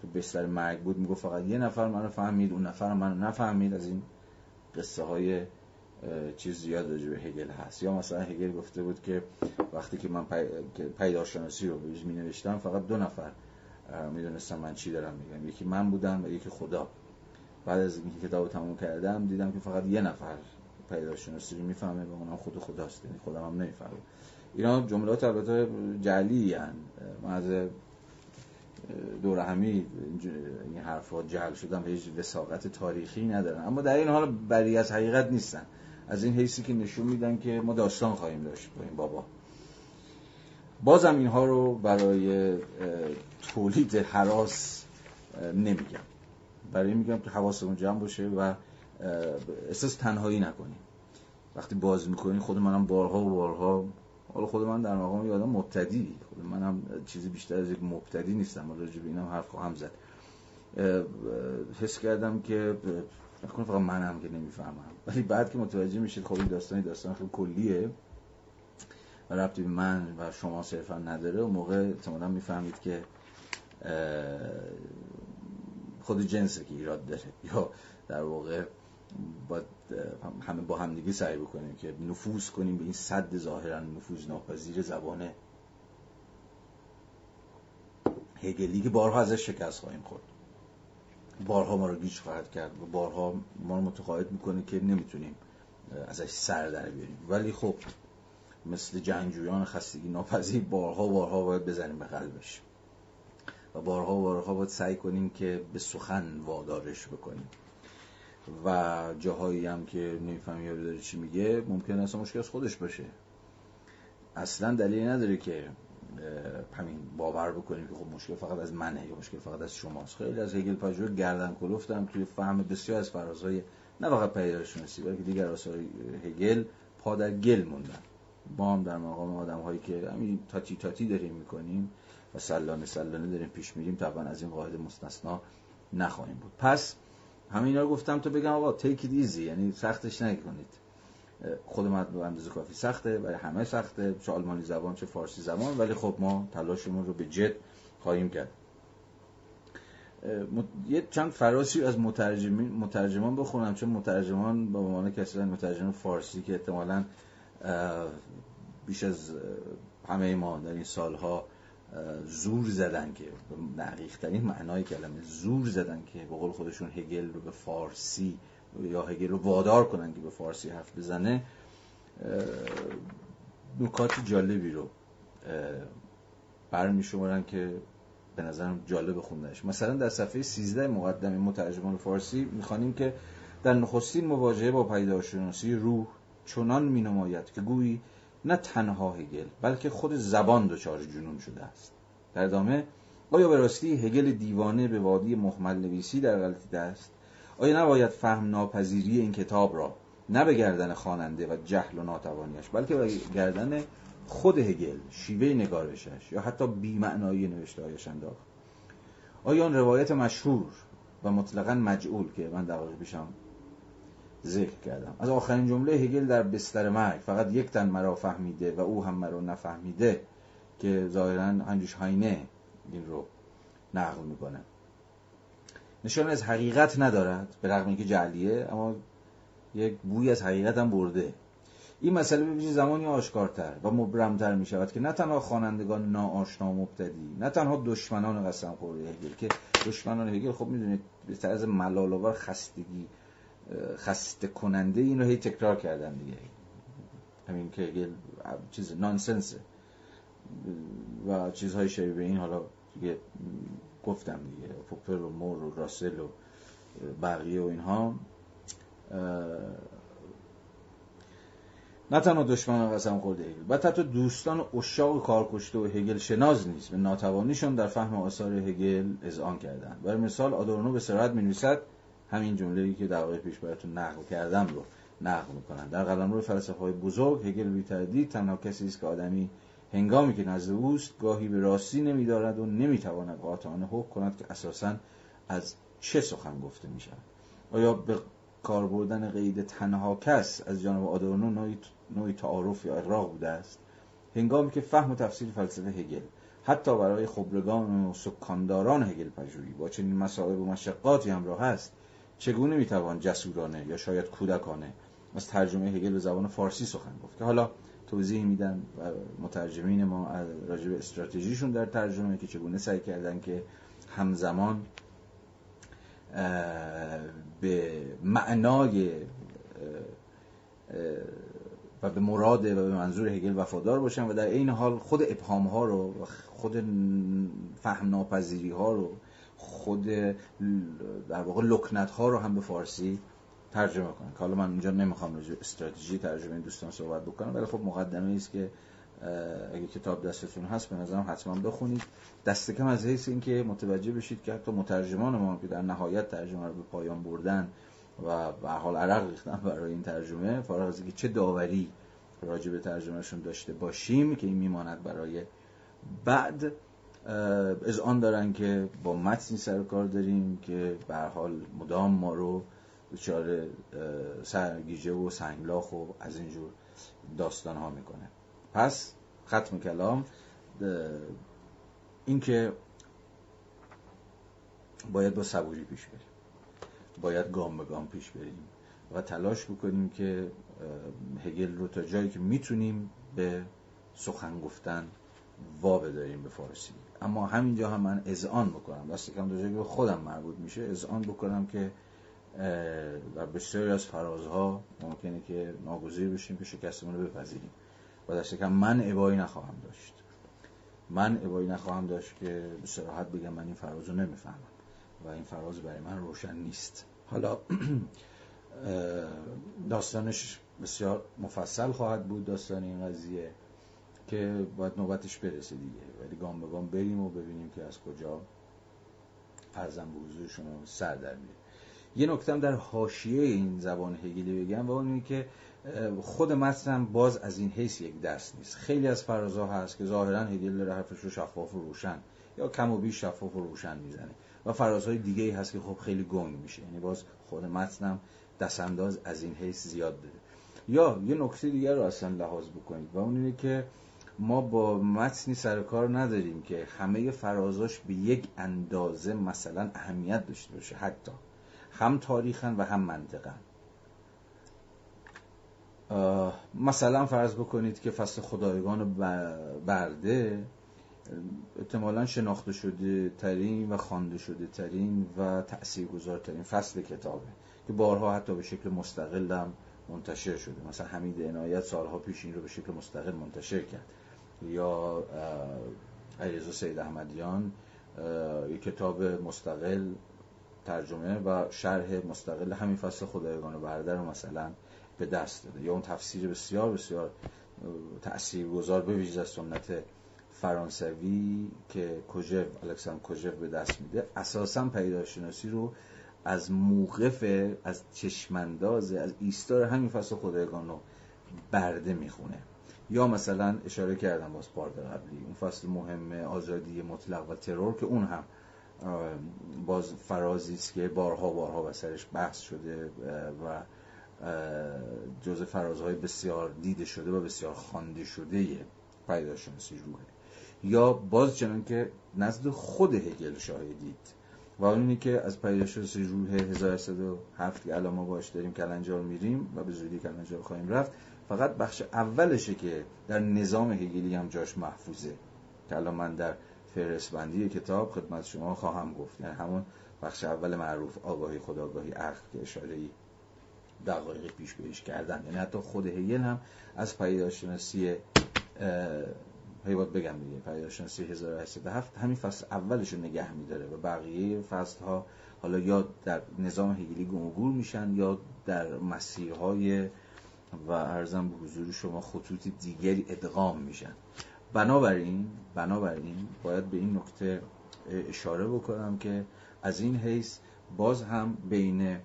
تو بستر مرگ بود می‌گفت فقط یه نفر منو فهمید اون نفر منو نفهمید. از این قصه های چیز زیاد راجع به هگل هست. یا مثلا هگل گفته بود که وقتی که من پی... پیداشناسی رو می نوشتم فقط دو نفر می‌دونستم من چی دارم میگم. یکی من بودم و یکی خدا. بعد از اینکه کتاب تموم کردم دیدم که فقط یه نفر پیداشناسی رو می‌فهمه و اونم خود خداست. یعنی خودم هم نمی‌فهمه اینا جملات البته جعلی هن. من از دور همی این حرفات جعل شدن به هیچ وساقت تاریخی ندارن. اما در این حال بری از حقیقت نیستن. از این حیثی که نشون میدن که ما داستان خواهیم داشت با این بابا. بازم اینها رو برای تولید حراس نمیگم. برای میگم که حواسمون جمع باشه و احساس تنهایی نکنیم وقتی باز می‌کنی خود منم بارها و بارها حالا خود من در مقام یادم مبتدی. خود منم چیزی بیشتر از یک مبتدی نیستم. حالا راجع اینم حرف خواهم زد. حس کردم که نکنه فقط منم که نمی‌فهمم. ولی بعد که متوجه میشید خب این داستانی داستان خیلی کلیه و ربطی به من و شما صرفا نداره. و موقع احتمالا می‌فهمید که خود جنسه که ایراد داره. یا در واقع با همه با همدیگه سعی بکنیم که نفوذ کنیم به این صد ظاهرا نفوذ ناپذیر زبان هگلی که بارها ازش شکست خواهیم خورد. بارها ما رو گیج خواهد کرد. و بارها ما رو متقاعد می‌کنه که نمی‌تونیم ازش سر در بیاریم. ولی خب مثل جنگجویان خستگی ناپذیر بارها بارها باید بزنیم به قلبش. و بارها بارها باید سعی کنیم که به سخن وادارش بکنیم. و جاهایی هم که نمی‌فهمی یا داره چی میگه ممکن است مشکل از خودش باشه. اصلا دلیل نداره که همین باور بکنیم که خب مشکل فقط از منه یا مشکل فقط از شماست. خیلی از هگل پژوه گردن کلفتم توی فهم بسیار از فرازهای نه فقط پیداشناسی بلکه دیگر آثار هگل پا در گل موندن. ما هم در مقام آدم هایی که همین تاتی تاتی داریم می‌کنیم و سلانه سلانه داریم پیش میریم طبعا از این قاعده مستثنا نخواهیم بود. پس همه اینا رو گفتم تا بگم آقا it easy یعنی سختش نکنید. خود من به اندازه کافی سخته برای همه سخته چه آلمانی زبان چه فارسی زبان ولی خب ما تلاشمون رو به جد خواهیم کرد. یه چند فراسی از مترجمین مترجمان بخونم چون مترجمان به عنوان کسی مترجم فارسی که احتمالاً بیش از همه ما در این سالها زور زدن که دقیق ترین معنای کلمه زور زدن که به قول خودشون هگل رو به فارسی یا هگل رو وادار کنن که به فارسی حرف بزنه نکات جالبی رو برمی شمارن که به نظرم جالب خوندنش. مثلا در صفحه 13 مقدمه مترجمان فارسی می‌خوانیم که در نخستین مواجهه با پیداشناسی روح چنان می نماید که گویی نه تنها هگل بلکه خود زبان دچار جنون شده است. در ادامه آیا به راستی هگل دیوانه به وادی محمل نویسی در غلطی است آیا نباید فهم ناپذیری این کتاب را نه به گردن خواننده و جهل و ناتوانیش بلکه به گردن خود هگل شیوه نگارشش یا حتی بیمعنایی نوشته هایش انداخت؟ آیا آن روایت مشهور و مطلقا مجعول که من دقایق پیشم ذکر کردم. از آخرین جمله هگل در بستر مرگ فقط یک تن مرا فهمیده و او هم مرا نفهمیده که ظاهرا هنجوش هاینه این رو نقل می‌کنه. نشان از حقیقت ندارد به رغم اینکه جعلیه اما یک بوی از حقیقت هم برده. این مسئله به زمانی آشکارتر و مبرمتر می شود که نه تنها خوانندگان ناآشنا مبتدی نه تنها دشمنان قسم خورده هگل که دشمنان هگل خب می‌دونید به طرز ملالآور خستگی خسته کننده این رو هی تکرار کردن دیگه. همین که هگل چیز نانسنسه. و چیزهای شبیه به این حالا دیگه گفتم دیگه پوپر و مور و راسل و بقیه و اینها. نه تنها دشمن قسم خورده هگل و حتی دوستان اشاق کارکشته و هگل شناز نیست. به ناتوانیشان در فهم آثار هگل اذعان کردند برای مثال آدورنو به سرعت می نویسد همین جمله ای که واقع پیش براتون نقل کردم رو نقل می‌کنن در قلمرو فلسفه های بزرگ هگل بی تردید تنها کسی است که آدمی هنگامی که نزد اوست گاهی به راستی نمیدارد و نمی‌تواند قاطعانه حکم کند که اساسا از چه سخن گفته می شود آیا به کار بردن قید تنها کس از جانب آدورنو نوعی, تعارف یا اقراق بوده است؟ هنگامی که فهم و تفسیر فلسفه هگل حتی برای خبرگان و سکانداران هگل پژوهی با چنین مسائل و مشقاتی همراه است چگونه می‌توان جسورانه یا شاید کودکانه از ترجمه هگل به زبان فارسی سخن گفت؟ که حالا توضیح میدن مترجمین ما راجع به استراتژیشون در ترجمه که چگونه سعی کردن که همزمان به معنای و به مراد و به منظور هگل وفادار باشن و در این حال خود ابهام ها رو خود فهم ناپذیری ها رو خود در واقع لکنت ها رو هم به فارسی ترجمه کنن که حالا من اینجا نمی‌خوام راجع استراتژی ترجمه این دوستان صحبت بکنم ولی خب مقدمه است که اگه کتاب دستتون هست به نظرم حتما بخونید. دست کم از حیث اینکه متوجه بشید که حتی مترجمان ما که در نهایت ترجمه رو به پایان بردن و به حال عرق ریختن برای این ترجمه فارغ از اینکه چه داوری راجع به ترجمهشون داشته باشیم که این میماند برای بعد از آن دارن که با متنی سر کار داریم که به حال مدام ما رو دچار سرگیجه و سنگلاخ و از اینجور داستان ها می‌کنه. پس ختم کلام اینکه باید با صبوری پیش بریم. باید گام به گام پیش بریم و تلاش بکنیم که هگل رو تا جایی که می‌تونیم به سخن گفتن وا بداریم به فارسی. اما همینجا هم من اذعان بکنم. دست کم دو جایی خودم مربوط میشه اذعان بکنم که و بسیاری از فرازها ممکنه که ناگزیر بشیم که شکستمون رو بپذیریم. و دست کم من عبایی نخواهم داشت. من عبایی نخواهم داشت که به صراحت بگم من این فراز رو نمی‌فهمم. و این فراز برای من روشن نیست. حالا داستانش بسیار مفصل خواهد بود داستان این قضیه. که باید نوبتش برسه دیگه. ولی گام به گام بریم و ببینیم که از کجا ارزم به حضور شما سر در میره یه نکته در حاشیه این زبان هگلی بگم و اون که خود متن باز از این حیث یک دست نیست. خیلی از فرازها هست که ظاهرا هگل داره حرفش شفاف و روشن یا کم و بیش شفاف و روشن می‌زنه. و فرازهای دیگه ای هست که خب خیلی گنگ میشه. یعنی باز خود متنم دستانداز از این حیث زیاد داره. یا یه نکته دیگر رو اصلا لحاظ بکنید و اون اینه که ما با متنی سر کار نداریم که همه فرازاش به یک اندازه مثلا اهمیت داشته باشه حتی هم تاریخا و هم منطقا مثلا فرض بکنید که فصل خدایگان برده احتمالا شناخته شده ترین و خوانده شده ترین و تأثیر ترین فصل کتابه که بارها حتی به شکل مستقل هم منتشر شده. مثلا حمید عنایت سالها پیش این رو به شکل مستقل منتشر کرد. یا علیرضا سید احمدیان یک کتاب مستقل ترجمه و شرح مستقل همین فصل خدایگان برده رو مثلا به دست داده. یا اون تفسیر بسیار بسیار تاثیرگذار به ویژه سنت فرانسوی که کوژف الکساندر کوژف به دست میده. اساسا پیداشناسی رو از موقف از چشمنداز از ایستار همین فصل خدایگان رو برده می‌خونه. یا مثلا اشاره کردم باز پارت قبلی اون فصل مهم آزادی مطلق و ترور که اون هم باز فرازی است که بارها بارها و سرش بحث شده و جز فرازهای بسیار دیده شده و بسیار خوانده شده پیداشناسی روحه. یا باز چنان که نزد خود هگل شاهدید و اون اینه که از پیداشناسی روح 1107 که الان ما باش داریم کلنجار میریم و به زودی کلنجار خواهیم رفت فقط بخش اولشه که در نظام هگلی هم جاش محفوظه. که الان من در فرسبندی کتاب خدمت شما خواهم گفت. یعنی همون بخش اول معروف آگاهی خداگاهی عقل که اشاره دقایق پیش بهش کردن. یعنی حتی خود هیل هم از پیداشناسی هیواد بگم دیگه پیداشناسی 1807 همین فصل اولش رو نگه میداره و بقیه فصل ها حالا یا در نظام هگلی گم میشن یا در مسیرهای و ارزم به حضور شما خطوط دیگری ادغام میشن. بنابراین بنابراین باید به این نکته اشاره بکنم که از این حیث باز هم بین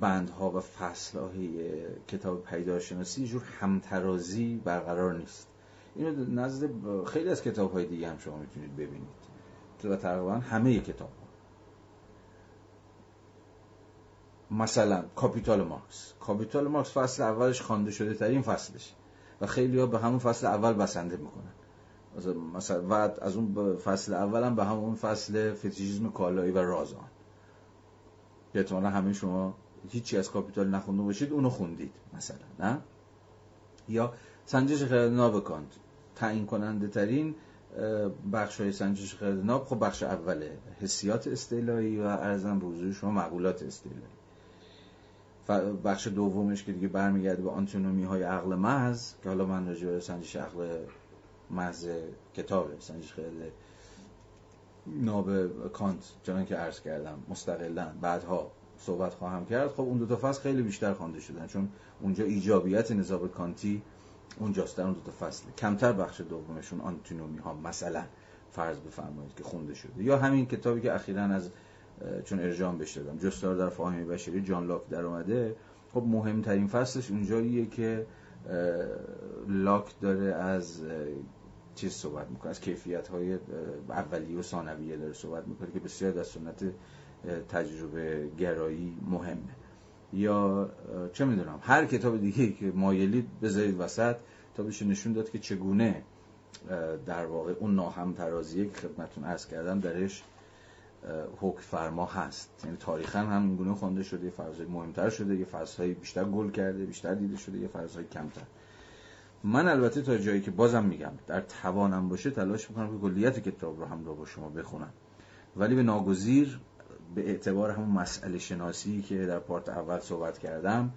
بندها و فصلهای کتاب پیدارشناسی جور همترازی برقرار نیست. اینو نزد خیلی از کتاب های دیگه هم شما می‌تونید ببینید. و تقریبا همه کتاب ها مثلا کاپیتال مارکس. کاپیتال مارکس فصل اولش خوانده شده ترین فصلش. و خیلی ها به همون فصل اول بسنده می‌کنن. مثلا و از اون فصل اول هم به همون فصل فتیشیزم کالایی و رازان که احتمالا همه شما هیچی از کاپیتال نخونده باشید اونو خوندید مثلا نه؟ یا سنجش خرد کانت. تعیین کننده ترین بخش های سنجش خرد خب بخش اوله حسیات استعلایی و ارزم حضور شما معقولات استعلایی. بخش دومش که دیگه برمیگرده به آنتونومی های عقل محض که حالا من راجع به سنجش عقل محض کتاب سنجش خیلی ناب کانت چنان که عرض کردم مستقلا بعدها صحبت خواهم کرد. خب اون دو تا فصل خیلی بیشتر خوانده شدن چون اونجا ایجابیت نظام کانتی اونجاست در اون دو تا فصل. کمتر بخش دومشون آنتونومی ها مثلا فرض بفرمایید که خونده شده. یا همین کتابی که اخیرا از چون ارجام بهش دادم. جستار در فاهمی بشری جان لاک در اومده. خب مهمترین فصلش اونجاییه که لاک داره از چیز صحبت می‌کنه از کیفیت های اولیه و ثانویه داره صحبت می‌کنه که بسیار در سنت تجربه گرایی مهمه. یا چه می‌دونم هر کتاب دیگه که مایلید بذارید وسط تا بشه نشون داد که چگونه در واقع اون ناهم ترازیه که خدمتون عرض کردم درش حکم فرما هست. یعنی تاریخا هم گونه خونده شده یه فرضای مهمتر شده یه فرضهای بیشتر گل کرده بیشتر دیده شده یه فرضهای کمتر. من البته تا جایی که بازم میگم در توانم باشه تلاش می‌کنم که کلیت کتاب رو هم با شما بخونم. ولی به ناگزیر به اعتبار همون مسئله شناسی که در پارت اول صحبت کردم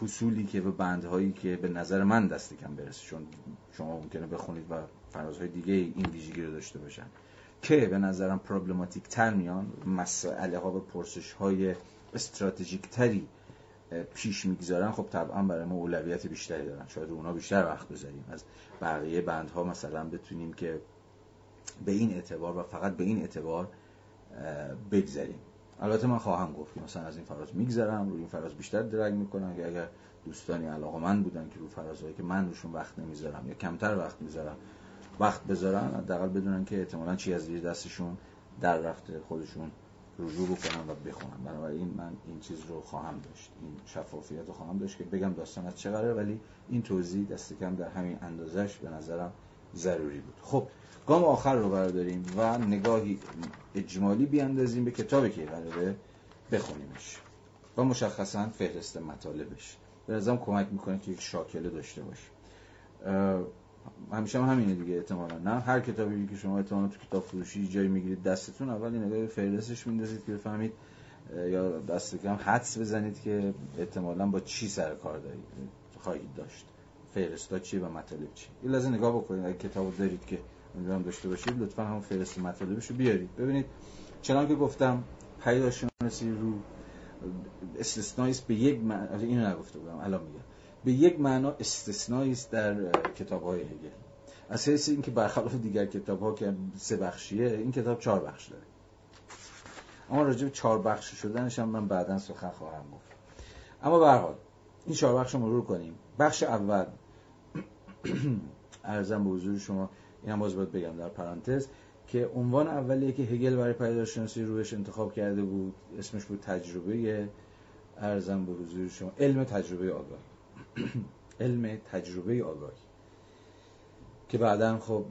فصولی که به بندهایی که به نظر من دست کم برسه چون شما ممکنه بخونید و فرازهای دیگه این ویژگی رو داشته باشن. که به نظرم پروبلماتیک تر میان مسئله ها و پرسش های استراتژیک تری پیش می‌گذارن خب طبعا برای ما اولویت بیشتری دارن. شاید اونا بیشتر وقت بذاریم. از بقیه بندها مثلا بتونیم که به این اعتبار و فقط به این اعتبار بگذاریم. البته من خواهم گفت مثلا از این فراز میگذرم روی این فراز بیشتر درنگ می‌کنم که اگر دوستانی علاقه من بودن که رو فرازهایی که من روشون وقت نمی‌ذارم یا کمتر وقت می‌ذارم وقت بذارن حداقل بدونن که احتمالا چی از زیر دستشون در رفته خودشون رجوع بکنن و بخونن. بنابراین من این چیز رو خواهم داشت این شفافیت رو خواهم داشت که بگم داستان از چه ولی این توضیح دست کم در همین اندازش به نظرم ضروری بود. خب گام آخر رو برداریم و نگاهی اجمالی بیاندازیم به کتابی که قراره بخونیمش و مشخصا فهرست مطالبش. به نظرم کمک می‌کنه که یک شاکله داشته باشه. همیشه هم همینه دیگه احتمالا. نه هر کتابی که شما احتمالا تو کتاب فروشی جایی می‌گیرید دستتون اول نگاه فهرستش میندازید که بفهمید یا دست کم حدس بزنید که احتمالا با چی سر کار دارید خواهید داشت. فهرستا چی و مطالب چی این لازم نگاه بکنید اگه کتاب دارید که امیدوارم داشته باشید لطفا همون فهرست مطالبش رو بیارید. ببینید چنان که گفتم پیداشناسی رو استثنایی به یک معنی اینو نگفته بودم الان میگم. به یک معنا استثنایی است در کتاب های هگل. از حیث اینکه برخلاف دیگر کتاب ها که سه بخشیه این کتاب چهار بخش داره. اما راجع به چهار بخش شدنش هم من بعدا سخن خواهم گفت. اما به این چهار بخش رو مرور کنیم. بخش اول ارزم به حضور شما این هم باز باید بگم در پرانتز که عنوان اولیه که هگل برای پیداشناسی روش انتخاب کرده بود اسمش بود تجربه. ارزم به حضور شما علم تجربه آگاهی. علم تجربه آگاهی. که بعدا خب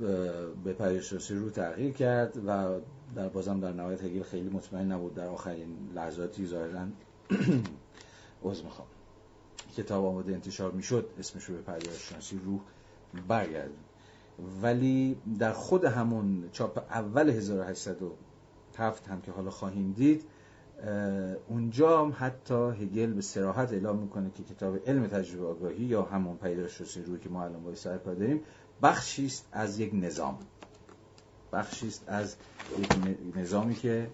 به پدیدارشناسی رو تغییر کرد و در بازم در نهایت هگل خیلی مطمئن نبود در آخرین لحظاتی ظاهرا عذر می‌خوام. کتاب آماده انتشار می‌شد اسمش رو به پدیدارشناسی روح برگردون. ولی در خود همون چاپ اول 1807 هم که حالا خواهیم دید اونجا هم حتی هگل به سراحت اعلام می‌کنه که کتاب علم تجربه آگاهی یا همون پدیدارشناسی روی که ما الان باید سر کار داریم بخشی است از یک نظام. بخشی است از یک نظامی که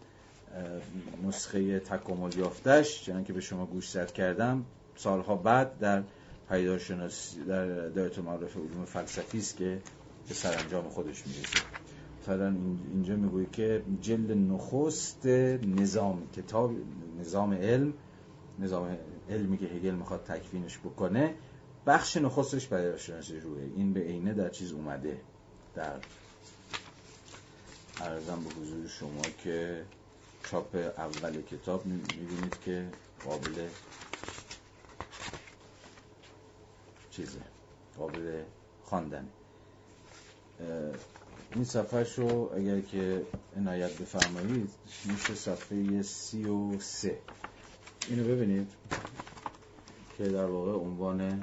نسخه تکامل یافتش چنان که به شما گوش زد کردم سالها بعد در پیداشناسی در دایره معرف علوم فلسفی است که به سرانجام خودش می‌رسه. مثلا اینجا میگوی که جلد نخست نظام کتاب نظام علم نظام علمی که هگل می‌خواد تکوینش بکنه بخش نخستش پیداشناسی روحه. این به عینه در چیز اومده. در ارزم به حضور شما که چاپ اول کتاب می‌بینید که قابل چیزه؟ قابل خواندن این صفحه شو اگر که عنایت بفرمایید میشه صفحه سی و سه. اینو ببینید که در واقع عنوان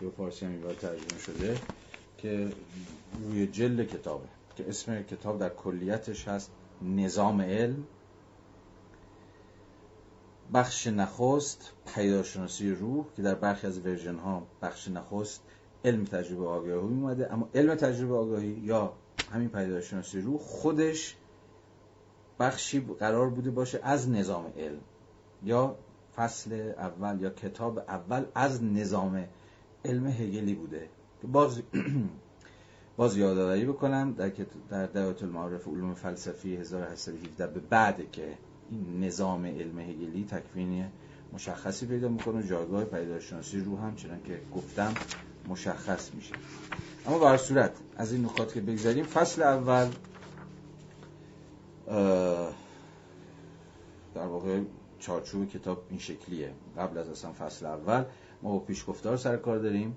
که فارسی هم ترجمه شده که روی جلد کتابه که اسم کتاب در کلیتش هست نظام علم. بخش نخست پیداشناسی روح که در برخی از ورژن ها بخش نخست علم تجربه آگاهی اومده اما علم تجربه آگاهی یا همین پیداشناسی روح خودش بخشی قرار بوده باشه از نظام علم یا فصل اول یا کتاب اول از نظام علم هگلی بوده. باز باز یادآوری بکنم در در دعوت المعارف علوم فلسفی 1817 به بعد که این نظام علم هگلی تکوین مشخصی پیدا می‌کنه جایگاه پیداشناسی رو هم چنان که گفتم مشخص میشه. اما بر صورت از این نکات که بگذاریم فصل اول در واقع چارچوب کتاب این شکلیه. قبل از اصلا فصل اول ما با پیشگفتار سر کار داریم.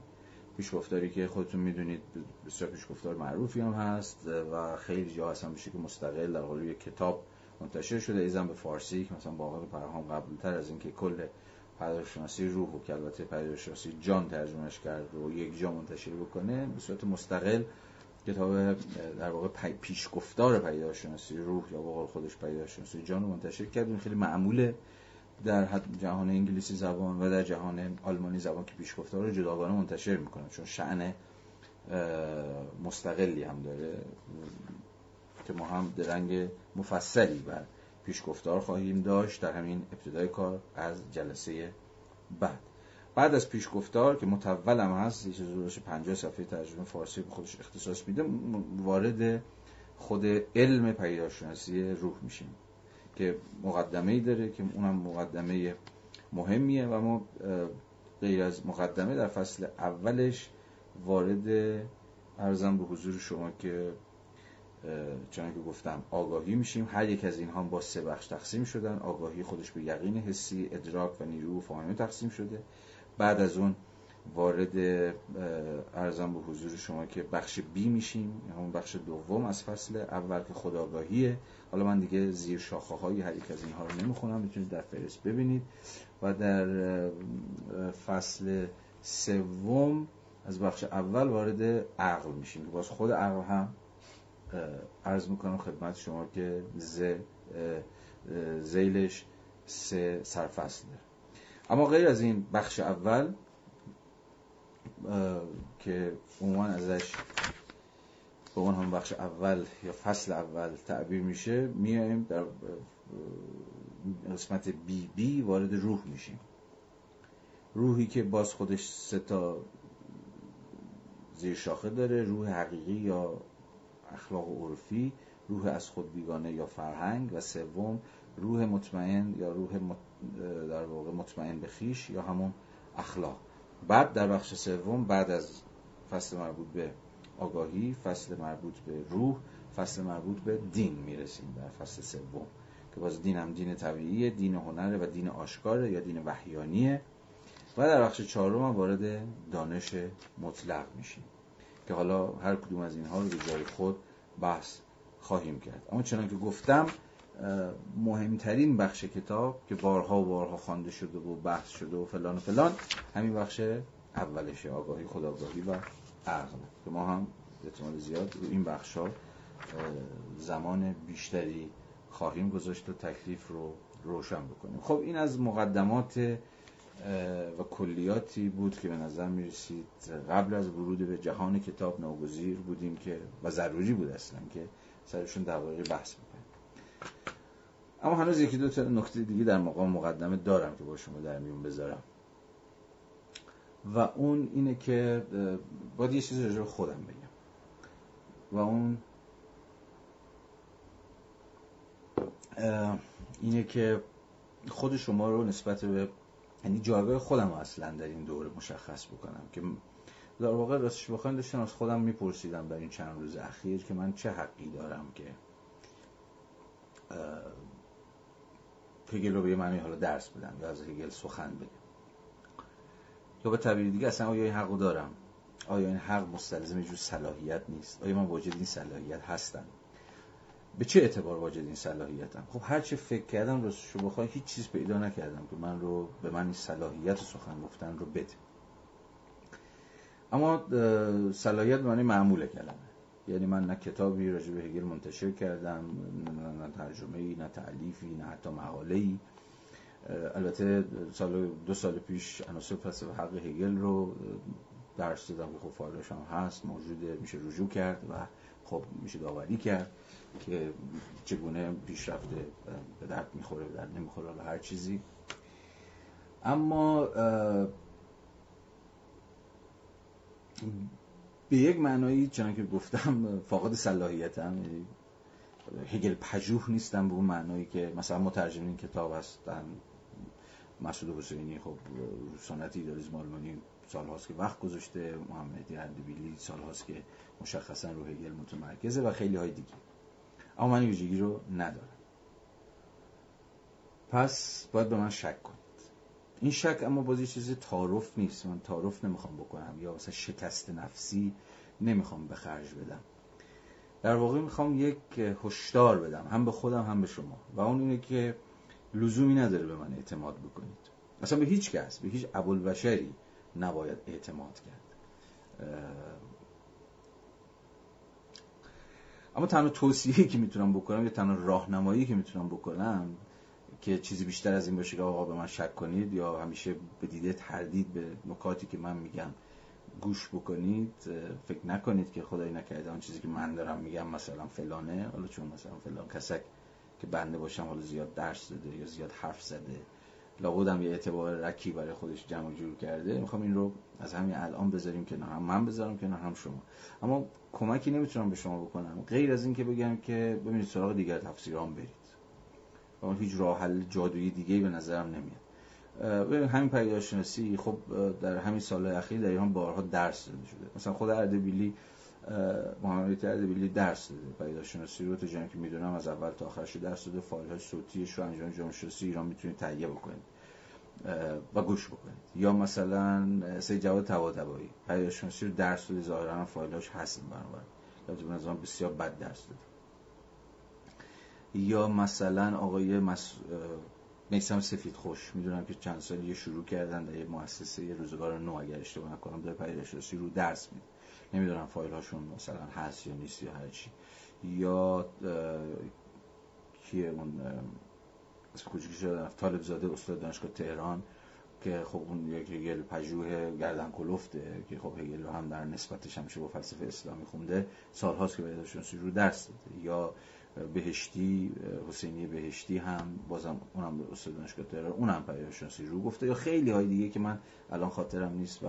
پیشگفتاری که خودتون می‌دونید بسیار پیشگفتار معروفی هم هست و خیلی جا اصلا بشه که مستقل در حال یک کتاب منتشر شده. ایزن به فارسی که مثلا با پرهام قبلتر از اینکه کل پدرشناسی روح و که البته پدرشناسی جان ترجمهش کرد و یک جا منتشر بکنه به صورت مستقل کتاب در واقع پیشگفتار پیداشناسی روح یا با خودش پیداشناسی جان منتشر کرد. این خیلی معموله در جهان انگلیسی زبان و در جهان آلمانی زبان که پیشگفتار رو جداگانه منتشر می‌کنه چون شعن مستقلی هم داره. که ما هم درنگ مفصلی بر پیشگفتار خواهیم داشت در همین ابتدای کار از جلسه بعد. بعد از پیشگفتار که متول هم هست یه چیز 50 صفحه ترجمه فارسی به خودش اختصاص میده وارد خود علم پیداشناسی روح میشیم که مقدمه ای داره که اونم مقدمه مهمیه و ما غیر از مقدمه در فصل اولش وارد ارزم به حضور شما که چون که گفتم آگاهی میشیم. هر یک از اینها با سه بخش تقسیم شدن. آگاهی خودش به یقین حسی ادراک و نیرو و فاهمه تقسیم شده. بعد از اون وارد ارزم به حضور شما که بخش بی میشیم. همون بخش دوم از فصل اول که خداگاهیه. حالا من دیگه زیر شاخه های هر یک از اینها رو نمی‌خونم. می‌تونید در فرست ببینید. و در فصل سوم از بخش اول وارد عقل میشیم. باز خود عقل هم عرض می‌کنم خدمت شما که ز زیلش سه سرفصل اما غیر از این بخش اول که عموما ازش به اون هم بخش اول یا فصل اول تعبیر میشه میایم در قسمت بی بی وارد روح میشیم. روحی که باز خودش سه تا زیر شاخه داره روح حقیقی یا اخلاق عرفی روح از خود بیگانه یا فرهنگ و سوم روح مطمئن یا روح در واقع مطمئن به خیش یا همون اخلاق. بعد در بخش سوم بعد از فصل مربوط به آگاهی فصل مربوط به روح فصل مربوط به دین می‌رسیم در فصل سوم که باز دین هم دین طبیعیه دین هنره و دین آشکاره یا دین وحیانیه. و در بخش چهارم وارد دانش مطلق میشیم. که حالا هر کدوم از اینها رو به جای خود بحث خواهیم کرد. اما چنان که گفتم مهمترین بخش کتاب که بارها و بارها خوانده شده و بحث شده و فلان و فلان همین بخش اولشه آگاهی خداگاهی و عقل. که ما هم احتمال زیاد این بخش ها زمان بیشتری خواهیم گذاشت و تکلیف رو روشن بکنیم. خب این از مقدمات و کلیاتی بود که به نظر می رسید قبل از ورود به جهان کتاب ناگزیر بودیم که و ضروری بود اصلا که سرشون در بحث بکنیم. اما هنوز یکی دو تا نکته دیگه در مقام مقدمه دارم که با شما در میون بذارم. و اون اینه که باید یه چیزی راجع خودم بگم. و اون اینه که خود شما رو نسبت به یعنی جایگاه خودم اصلا در این دوره مشخص بکنم که در واقع راستش بخواین داشتم از خودم میپرسیدم در این چند روز اخیر که من چه حقی دارم که هگل رو به یه معنی حالا درس بدم یا از هگل سخن بگم. یا به تعبیر دیگه اصلا آیا این حقو دارم؟ آیا این حق مستلزم جور صلاحیت نیست؟ آیا من واجد این صلاحیت هستم؟ به چه اعتبار واجد این صلاحیتم؟ خب هر چه فکر کردم رو شو بخوای هیچ چیز پیدا نکردم که من رو به من این صلاحیت سخن گفتن رو بده. اما صلاحیت معنی معمول کلمه. یعنی من نه کتابی راجع به هگل منتشر کردم نه ترجمه ای نه تعلیفی نه حتی مقاله ای البته سال دو سال پیش عناصر فلسفه حق هگل رو درس دادم که خب هم هست موجوده میشه رجوع کرد و خب میشه داوری کرد که چگونه پیشرفته به درد می‌خوره به درد نمی‌خوره هر چیزی. اما به یک معنایی چنان که گفتم فاقد صلاحیتم یعنی هگل پژوه نیستم به اون معنایی که مثلا مترجمین کتاب هستن. مسعود حسینی خب سنت ایدالیسم آلمانی سال هاست که وقت گذاشته محمدی اردبیلی سال هاست که مشخصا رو هگل متمرکزه و خیلی های دیگه. اما من ویژگی رو ندارم. پس باید به من شک کنید. این شک اما بازی چیزی تعارف نیست. من تعارف نمی‌خوام بکنم یا مثلا شکست نفسی نمی‌خوام به خرج بدم. در واقع می‌خوام یک هشدار بدم. هم به خودم هم به شما. و اون اینه که لزومی نداره به من اعتماد بکنید. اصلا به هیچ کس به هیچ ابوالبشری نباید اعتماد کرد. اما تنها توصیه‌ای که می‌تونم بکنم یا تنها راهنمایی که می‌تونم بکنم که چیزی بیشتر از این باشه که آقا به من شک کنید یا همیشه به دیده تردید به نکاتی که من میگم گوش بکنید فکر نکنید که خدای نکرده آن چیزی که من دارم میگم مثلا فلانه حالا چون مثلا فلان کسک که بنده باشم حالا زیاد درس داده یا زیاد حرف زده. لابد یه اعتبار رکی برای خودش جمع جور کرده. می‌خوام این رو از همین الان بذاریم که نه هم. من بذارم که نه هم شما. اما کمکی نمی‌تونم به شما بکنم. غیر از اینکه بگم که ببینید سراغ دیگر تفسیران برید. و هیچ راه حل جادویی دیگه به نظرم نمیاد. همین پیداشناسی خب در همین سال اخیر در ایران بارها درس داده شده. مثلا خود اردبیلی محمد اردبیلی درس داده. پیداشناسی رو تو که می‌دونم از اول تا آخرش درس داده. فایل های صوتیش رو انجام شناسی ایران می‌تونید تهیه بکنید. و گوش بکنید. یا مثلا سید جواد طباطبایی پیداشناسی رو درس داده. ظاهرا فایلش هست بنابراین به نظرم بسیار بد درس داده. یا مثلا آقای مس... میسم سفید خوش. می‌دونم که چند سالی شروع کردن در یه مؤسسه روزگار نو اگر اشتباه نکنم در پیداشناسی رو درس میده. نمی‌دونم فایل هاشون مثلا هست یا نیست یا هرچی یا کیه اون کوچکی شده طالب زاده استاد دانشگاه تهران که خب اون یک هگل پژوه گردن کلفته که خب هگل رو هم در نسبتش همیشه با فلسفه اسلامی خونده. سالهاست که پیداشناسی رو درس یا بهشتی حسینی بهشتی هم بازم اونم به استاد دانشگاه تهران اونم پیداشناسی رو گفته. یا خیلی های دیگه که من الان خاطرم نیست و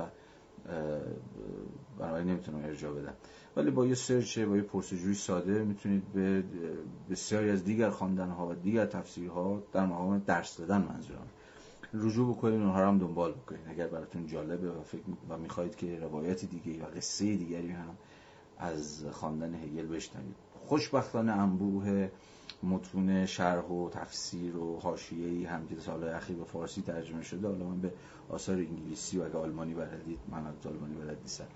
بنابراین نمی‌تونم ارجاع بدم. ولی با یه سرچ با یه پرسجوی ساده می‌تونید به بسیاری از دیگر خواندن و دیگر تفسیرها در مقام درس دادن منظورم. رجوع بکنید اونها هم دنبال بکنید. اگر براتون جالبه و فکر و می‌خواهید که روایت دیگه و قصه دیگری هم از خواندن هگل بشنوید. خوشبختانه انبوه متون شرح و تفسیر و حاشیه‌ای هم که سالهای اخیر به فارسی ترجمه شده حالا من به آثار انگلیسی و اگه آلمانی بلدید من از آلمانی بلد نیستم.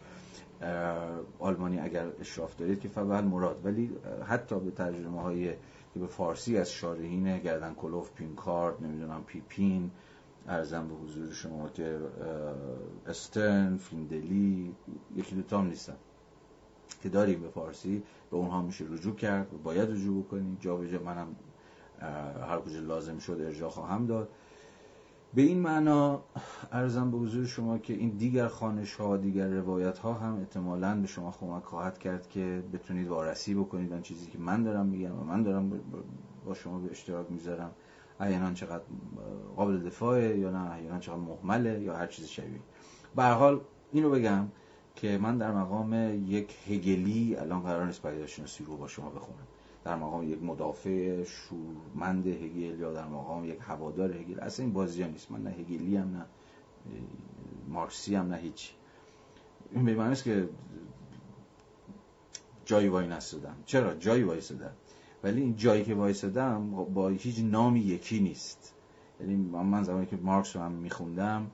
آلمانی اگر اشراف دارید که فول مراد ولی حتی به ترجمه های که به فارسی از شارحین گردن کلوف پینکارد نمی‌دونم پیپین ارزم به حضور شما که استرن فیندلی یکی دوتا هم نیستن. که داریم به فارسی به اونها میشه رجوع کرد و باید رجوع بکنیم جا به جا منم هر کجا لازم شد ارجاع خواهم داد. به این معنا ارزم به حضور شما که این دیگر خانش ها دیگر روایت ها هم احتمالا به شما کمک خواهد کرد که بتونید وارسی بکنید. آن چیزی که من دارم میگم و من دارم با شما به اشتراک می‌ذارم. احیانا چقدر قابل دفاعه یا نه احیانا چقدر محمله یا هر چیز شبیه. به حال اینو بگم. که من در مقام یک هگلی الان قرار نیست پیداشناسی رو با شما بخونم. در مقام یک مدافع شورمند هگل یا در مقام یک هوادار هگل اصلا این بازی هم نیست. من نه هگلی هم نه مارکسی هم نه هیچی. این به معنی که جایی وای نستدم چرا؟ جایی وای سدم. ولی این جایی که وایسادم با هیچ نامی یکی نیست. یعنی من زمانی که مارکس رو هم میخوندم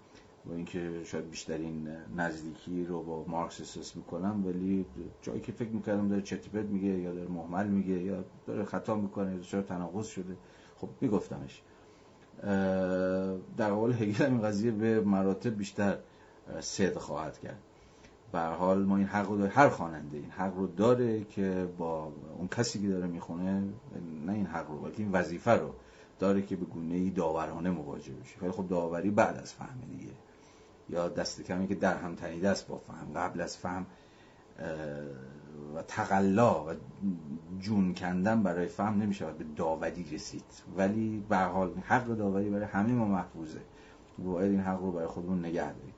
با اینکه شاید بیشترین نزدیکی رو با مارکس احساس می‌کنم ولی جایی که فکر می‌کردم داره چتیپت میگه یا داره محمل میگه یا داره خطا می‌کنه یا چرا تناقض شده خب میگفتمش. در قبال هگل این قضیه به مراتب بیشتر صدق خواهد کرد. به حال ما این حق رو داره هر خواننده این حق رو داره که با اون کسی که داره می‌خونه نه این حق رو بلکه این وظیفه رو داره که به گونه ای داورانه مواجه بشه. ولی خب داوری بعد از فهم دیگه. یا دست کمی که در هم تنیده است با فهم قبل از فهم و تقلا و جون کندن برای فهم نمیشه به داوری رسید. ولی به حال حق داوری برای همه ما محفوظه. باید این حق رو برای خودمون نگه داریم.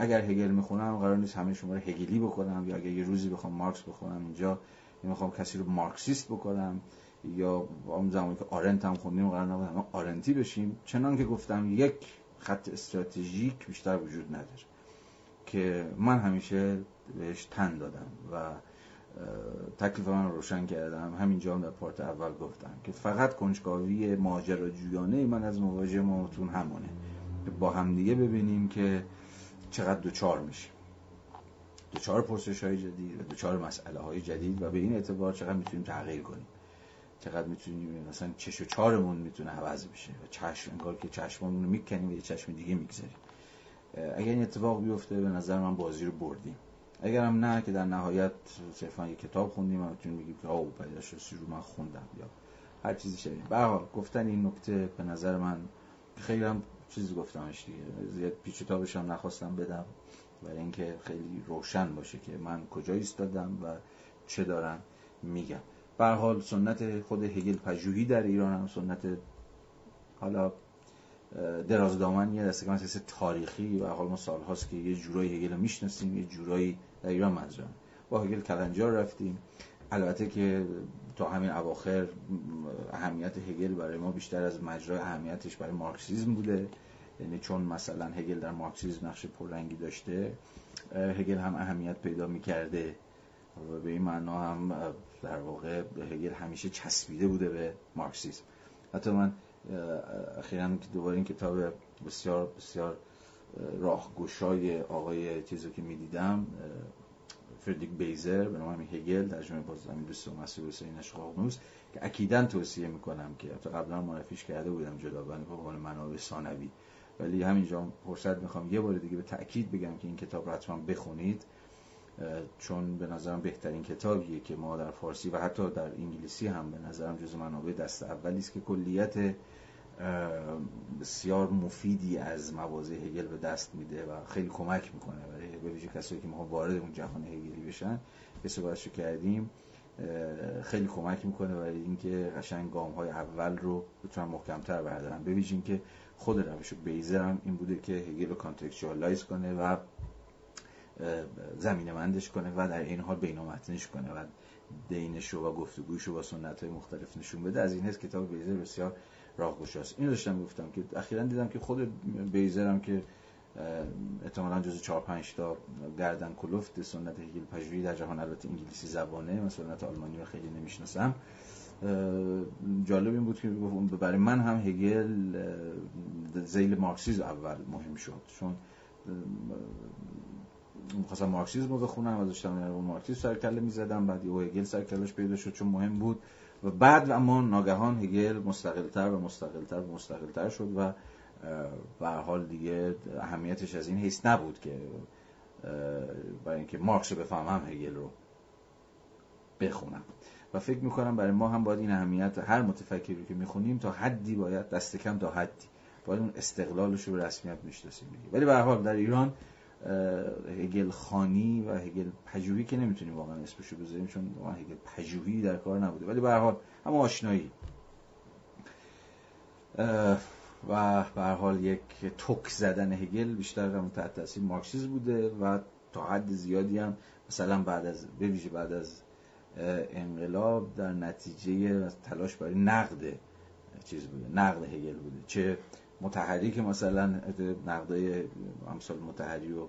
اگر هگل می‌خونم قرار نیست همه شما رو هگلی بکنم یا اگر یه روزی بخوام مارکس بخونم اینجا می‌خوام کسی رو مارکسیست بکنم یا اون زمانی که آرنت هم خوندیم قرار نبود همه آرنتی بشیم. چنان که گفتم یک خط استراتژیک بیشتر وجود نداره. که من همیشه بهش تن دادم و تکلیف من روشن کردم. همینجا هم در پارت اول گفتم که فقط کنجکاوی ماجراجویانه من از مواجه ماتون همونه. با همدیگه ببینیم که چقدر دوچار میشیم. دوچار پرسش های جدید و دوچار مسئله های جدید و به این اعتبار چقدر می‌تونیم تغییر کنیم. چقدر می‌تونیم مثلا چش و چارمون می‌تونه عوض بشه و چشم انگار که چشممون رو می‌کنیم و یه چشم دیگه می‌گذاریم. اگر این اتفاق بیفته به نظر من بازی رو بردیم. اگر هم نه که در نهایت صرفا یه کتاب خوندیم و می‌تونیم بگیم که آو پیداش رو من خوندم. یا هر چیزی شبیه به گفتن این نکته به نظر من خیلی هم چیزی گفتمش دیگه. زیاد پیچ تابش هم نخواستم بدم. برای اینکه خیلی روشن باشه که من کجا ایستادم و چه دارم میگم. به حال سنت خود هگل پژوهی در ایران هم سنت حالا درازدامن یه دسته از تاریخی و حال ما سال هاست که یه جورایی هگل رو می‌شناسیم یه جورایی در ایران منظورم. با هگل کلنجار رفتیم. البته که تا همین اواخر اهمیت هگل برای ما بیشتر از مجرای اهمیتش برای مارکسیزم بوده. یعنی چون مثلا هگل در مارکسیزم نقش پررنگی داشته هگل هم اهمیت پیدا می‌کرده و به این معنا هم در واقع هگل همیشه چسبیده بوده به مارکسیزم حتی من اخیرا دوباره این کتاب بسیار بسیار راهگشای آقای چیزی که می‌دیدم فردریک بیزر به نام هگل ترجمه باز همین دوست مسئول حسین اشقاقنوس که اکیدا توصیه می‌کنم که حتی قبلا معرفیش کرده بودم جدا به عنوان منابع ثانوی. ولی همینجا فرصت می‌خوام یه بار دیگه به تاکید بگم که این کتاب رو حتما بخونید. چون به نظرم بهترین کتابیه که ما در فارسی و حتی در انگلیسی هم به نظرم جز منابع دست اولی است که کلیت بسیار مفیدی از مواضع هگل به دست میده و خیلی کمک می‌کنه برای به ویژه کسایی که ما وارد اون جهان هگلی بشن. که صحبتشو کردیم خیلی کمک می‌کنه برای اینکه قشنگ گام های اول رو بتونن محکمتر بردارن. به ویژه اینکه خود روش بیزر هم این بوده که هگل رو contextualize کنه و زمینه مندش کنه و در این حال بینامتنش کنه و دینش و گفتگوش با سنت های مختلف نشون بده. از این هست کتاب بیزر بسیار راهگشاست این داشتم گفتم که اخیرا دیدم که خود بیزر هم که احتمالا جز 4 5 تا گردن کلفت سنت هگل پژوهی در جهان البته انگلیسی زبانه من سنت آلمانی رو خیلی نمی‌شناسم. جالب این بود که برای من هم هگل زیل مارکسیز اول مهم شد. چون می‌خواستم مارکسیزم رو بخونم و داشتم اون مارکسیزم سرکله می‌زدم بعد یه هگل سرکلش پیدا شد چون مهم بود و بعد اما ناگهان هگل مستقلتر و مستقلتر و مستقلتر شد و به حال دیگه اهمیتش از این حیث نبود که برای اینکه مارکس رو بفهمم هگل رو بخونم. و فکر می‌کنم برای ما هم باید این اهمیت هر متفکری که می‌خونیم تا حدی باید دست کم تا حدی باید اون استقلالش رو به رسمیت می‌شناسیم ولی به حال در ایران هگل خانی و هگل پژوهی که نمی‌تونیم واقعا اسمش رو بذاریم چون واقعا هگل پژوهی در کار نبوده. ولی به حال اما آشنایی. و به حال یک توک زدن هگل بیشتر هم تحت تاثیر مارکسیسم بوده و تا حد زیادی هم مثلا بعد از بویژه بعد از انقلاب در نتیجه تلاش برای نقد چیز بوده نقد هگل بوده چه متحری مثلا نقدای امثال متحری و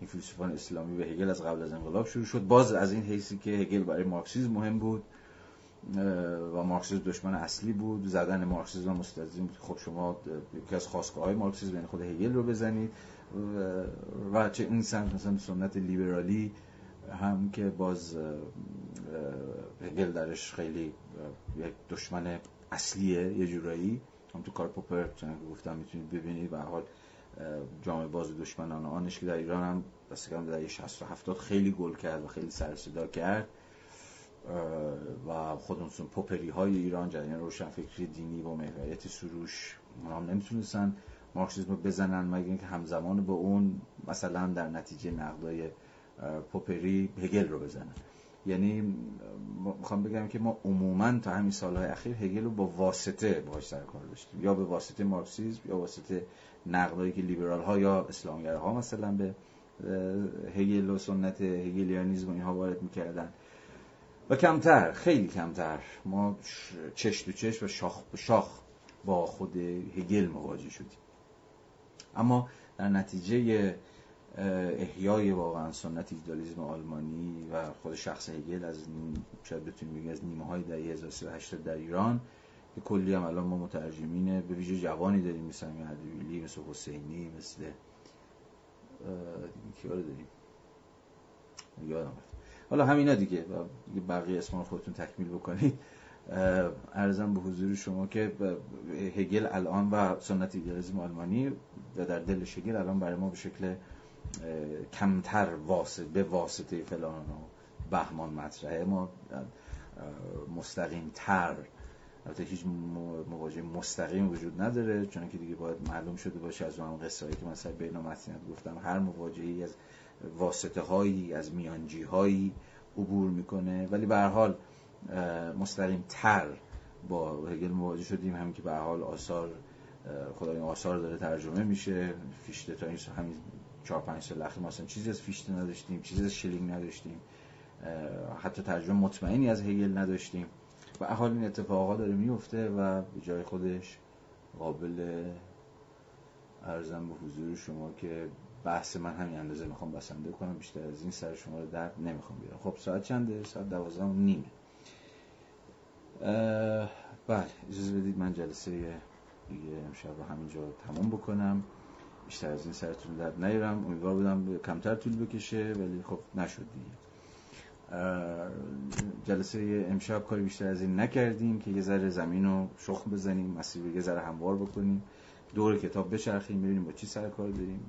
این فیلسوفان اسلامی به هگل از قبل از انقلاب شروع شد. باز از این حیثی که هگل برای مارکسیسم مهم بود و مارکسیسم دشمن اصلی بود. زدن مارکسیسم مستلزم خب شما یکی از خواستگاه های مارکسیسم یعنی خود هگل رو بزنید. و چه این سمت مثلا سنت لیبرالی هم که باز هگل درش خیلی یک دشمن اصلیه یه جورایی. هم تو کار پوپر چون گفتم می‌تونید ببینید به حال جامعه باز دشمنان آنش که در ایران هم دست کم در 60 و 70 خیلی گل کرد و خیلی سر صدا کرد. و خودمون پوپری های ایران جریان روشنفکری دینی و محوریت سروش هم نمی‌تونستن مارکسیسم رو بزنن مگر اینکه همزمان با اون مثلا در نتیجه نقدای پوپری هگل رو بزنن. یعنی می‌خوام بگم که ما عموما تا همین سالهای اخیر هگل رو با واسطه باهاش سر کار داشتیم. یا به واسطه مارکسیسم یا واسطه نقدایی که لیبرال ها یا ها مثلا به هگل و سنت هگلیانیزم اینها وارد می‌کردن. و کمتر خیلی کمتر. ما چش تو چش و شاخ به شاخ با خود هگل مواجه شدیم. اما در نتیجه احیای واقعا سنت ایدالیزم آلمانی و خود شخص هگل از شاید بتونیم بگیم از نیمه های دهه 1380 در ایران که کلی هم الان ما مترجمین به ویژه جوانی داریم مثل اردبیلی مثل حسینی مثل کیا رو داریم؟ یادم حالا همینا دیگه و بقیه اسمان خودتون تکمیل بکنید. ارزم به حضور شما که هگل الان و سنت ایدالیسم آلمانی و در دل هگل الان برای ما به شکل کمتر واسطه به واسطه فلان و بهمان مطرحه. ما مستقیم تر البته هیچ مواجه مستقیم وجود نداره چون که دیگه باید معلوم شده باشه از اون قصه که مثلا بین متنیت گفتم هر مواجهی از واسطه هایی از میانجی هایی عبور می‌کنه. ولی به هر حال مستقیم تر با هگل مواجه شدیم. همین که به حال آثار خدای آثار داره ترجمه میشه. فیشته تا این همین چهار پنج سال اخیر ما چیزی از فیشته نداشتیم چیزی از شلینگ نداشتیم. حتی ترجمه مطمئنی از هگل نداشتیم. و حال این اتفاقا داره میفته و به جای خودش قابل ارزم به حضور شما که بحث من همین اندازه می‌خوام بسنده کنم بیشتر از این سر شما رو درد نمی‌خوام بیارم. خب ساعت چنده؟ ساعت دوازده و نیمه بله اجازه بدید من جلسه دیگه امشب رو همینجا تمام بکنم. بیشتر از این سرتون درد نیارم. امیدوار بودم کمتر طول بکشه ولی خب نشد دیگه. جلسه امشب کاری بیشتر از این نکردیم که یه ذره زمین رو شخم بزنیم مسیر یه ذره هموار بکنیم دور کتاب بچرخیم ببینیم با چی سر کار داریم.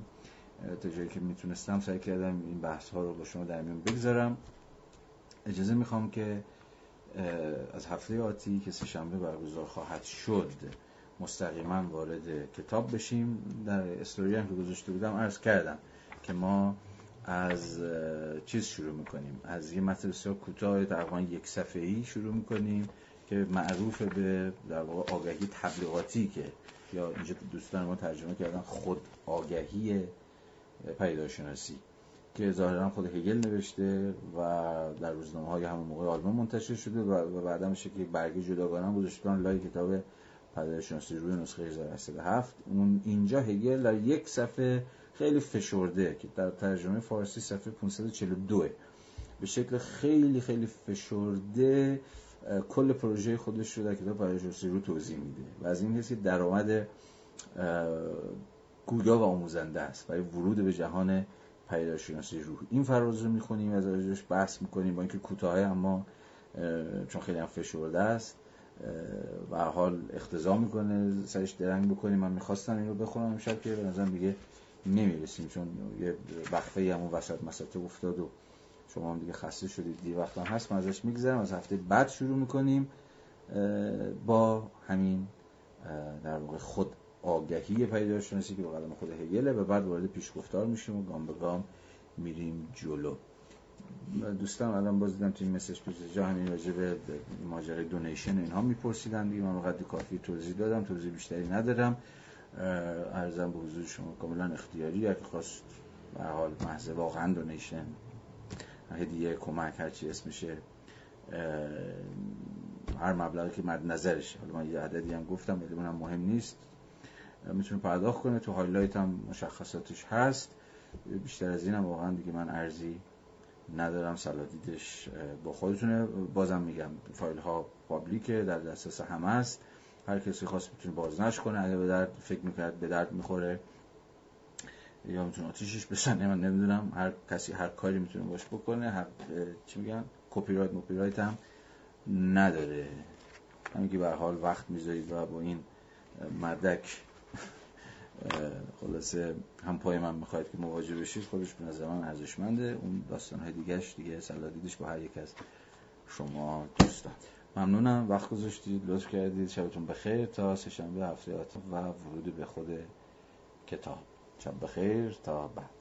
تا جایی که می‌تونستم سعی کردم این بحث ها رو با شما در میون بگذارم. اجازه می‌خوام که از هفته آتی که سه شنبه برگزار خواهد شد مستقیما وارد کتاب بشیم. در استوری هم که گذاشته بودم عرض کردم که ما از چیز شروع می‌کنیم. از یه متن بسیار کوتاه تقریبا یک صفحه‌ای شروع می‌کنیم که معروف به در واقع آگهی تبلیغاتی که یا اینجا دوستان ما ترجمه کردن خود آگهی پیداشناسی که ظاهرا خود هگل نوشته و در روزنامه های همون موقع آلمان منتشر شده و بعدا میشه که برگه جداگانه گذاشتن لای کتاب پدیدارشناسی روی نسخه 1807 اون اینجا هگل در یک صفحه خیلی فشرده که در ترجمه فارسی صفحه 542 به شکل خیلی خیلی فشرده کل پروژه خودش رو در کتاب پایدارشناسی رو توضیح میده. و از این حسی درآمد گویا و آموزنده است برای ورود به جهان پیداشناسی روح. این فراز رو می‌خونیم از راجعش بحث می‌کنیم با اینکه کوتاه اما چون خیلی هم فشرده است. و حال اختضا می‌کنه سرش درنگ بکنیم من می‌خواستم این رو بخونم امشب که به نظرم دیگه نمی‌رسیم چون یه وقفه همون وسط مسطه افتاد و شما هم دیگه خسته شدید. دیر وقت هم هست من ازش میگذرم. از هفته بعد شروع می‌کنیم با همین در واقع خود آگهی پیداشناسی که به قدم خود هگله و بعد وارد پیشگفتار میشیم و گام به گام میریم جلو. دوستان الان باز دیدم توی مسیج تو همین راجع به ماجرای دونیشن اینها میپرسیدن دیگه. من قدر کافی توضیح دادم. توضیح بیشتری ندارم عرضم به حضور شما کاملا اختیاری. اگه خواست به حال محض واقعا donation هدیه کمک هرچی اسمشه هر مبلغی که مد نظرشه. حالا من یه عددی هم گفتم ولی اونم مهم نیست. می‌تونه پرداخت کنه. تو highlight هم مشخصاتش هست. بیشتر از اینم واقعا دیگه من عرضی ندارم صلاحدیدش با خودتونه. بازم میگم فایل ها public ه در دسترس همه است. هر کسی خواست می‌تونه بازنش کنه اگه به درد فکر می‌کرد به درد می‌خوره یا می‌تونه آتیشش بسنه من نمی‌دونم. هر کسی هر کاری می‌تونه باش بکنه هر چی میگن کپی رایت مپی رایت هم نداره. همین که به حال وقت می‌ذارید و با این مدک خلاصه هم پای من می‌خواید که مواجه بشید خودش به نظر من ارزشمنده. اون داستان های دیگهش دیگه سلادیدش با هر یک از شما دوستان. ممنونم. وقت گذاشتید لطف کردید. شبتون بخیر. تا سهشنبه هفته و ورود به خود کتاب. شب بخیر. تا بعد.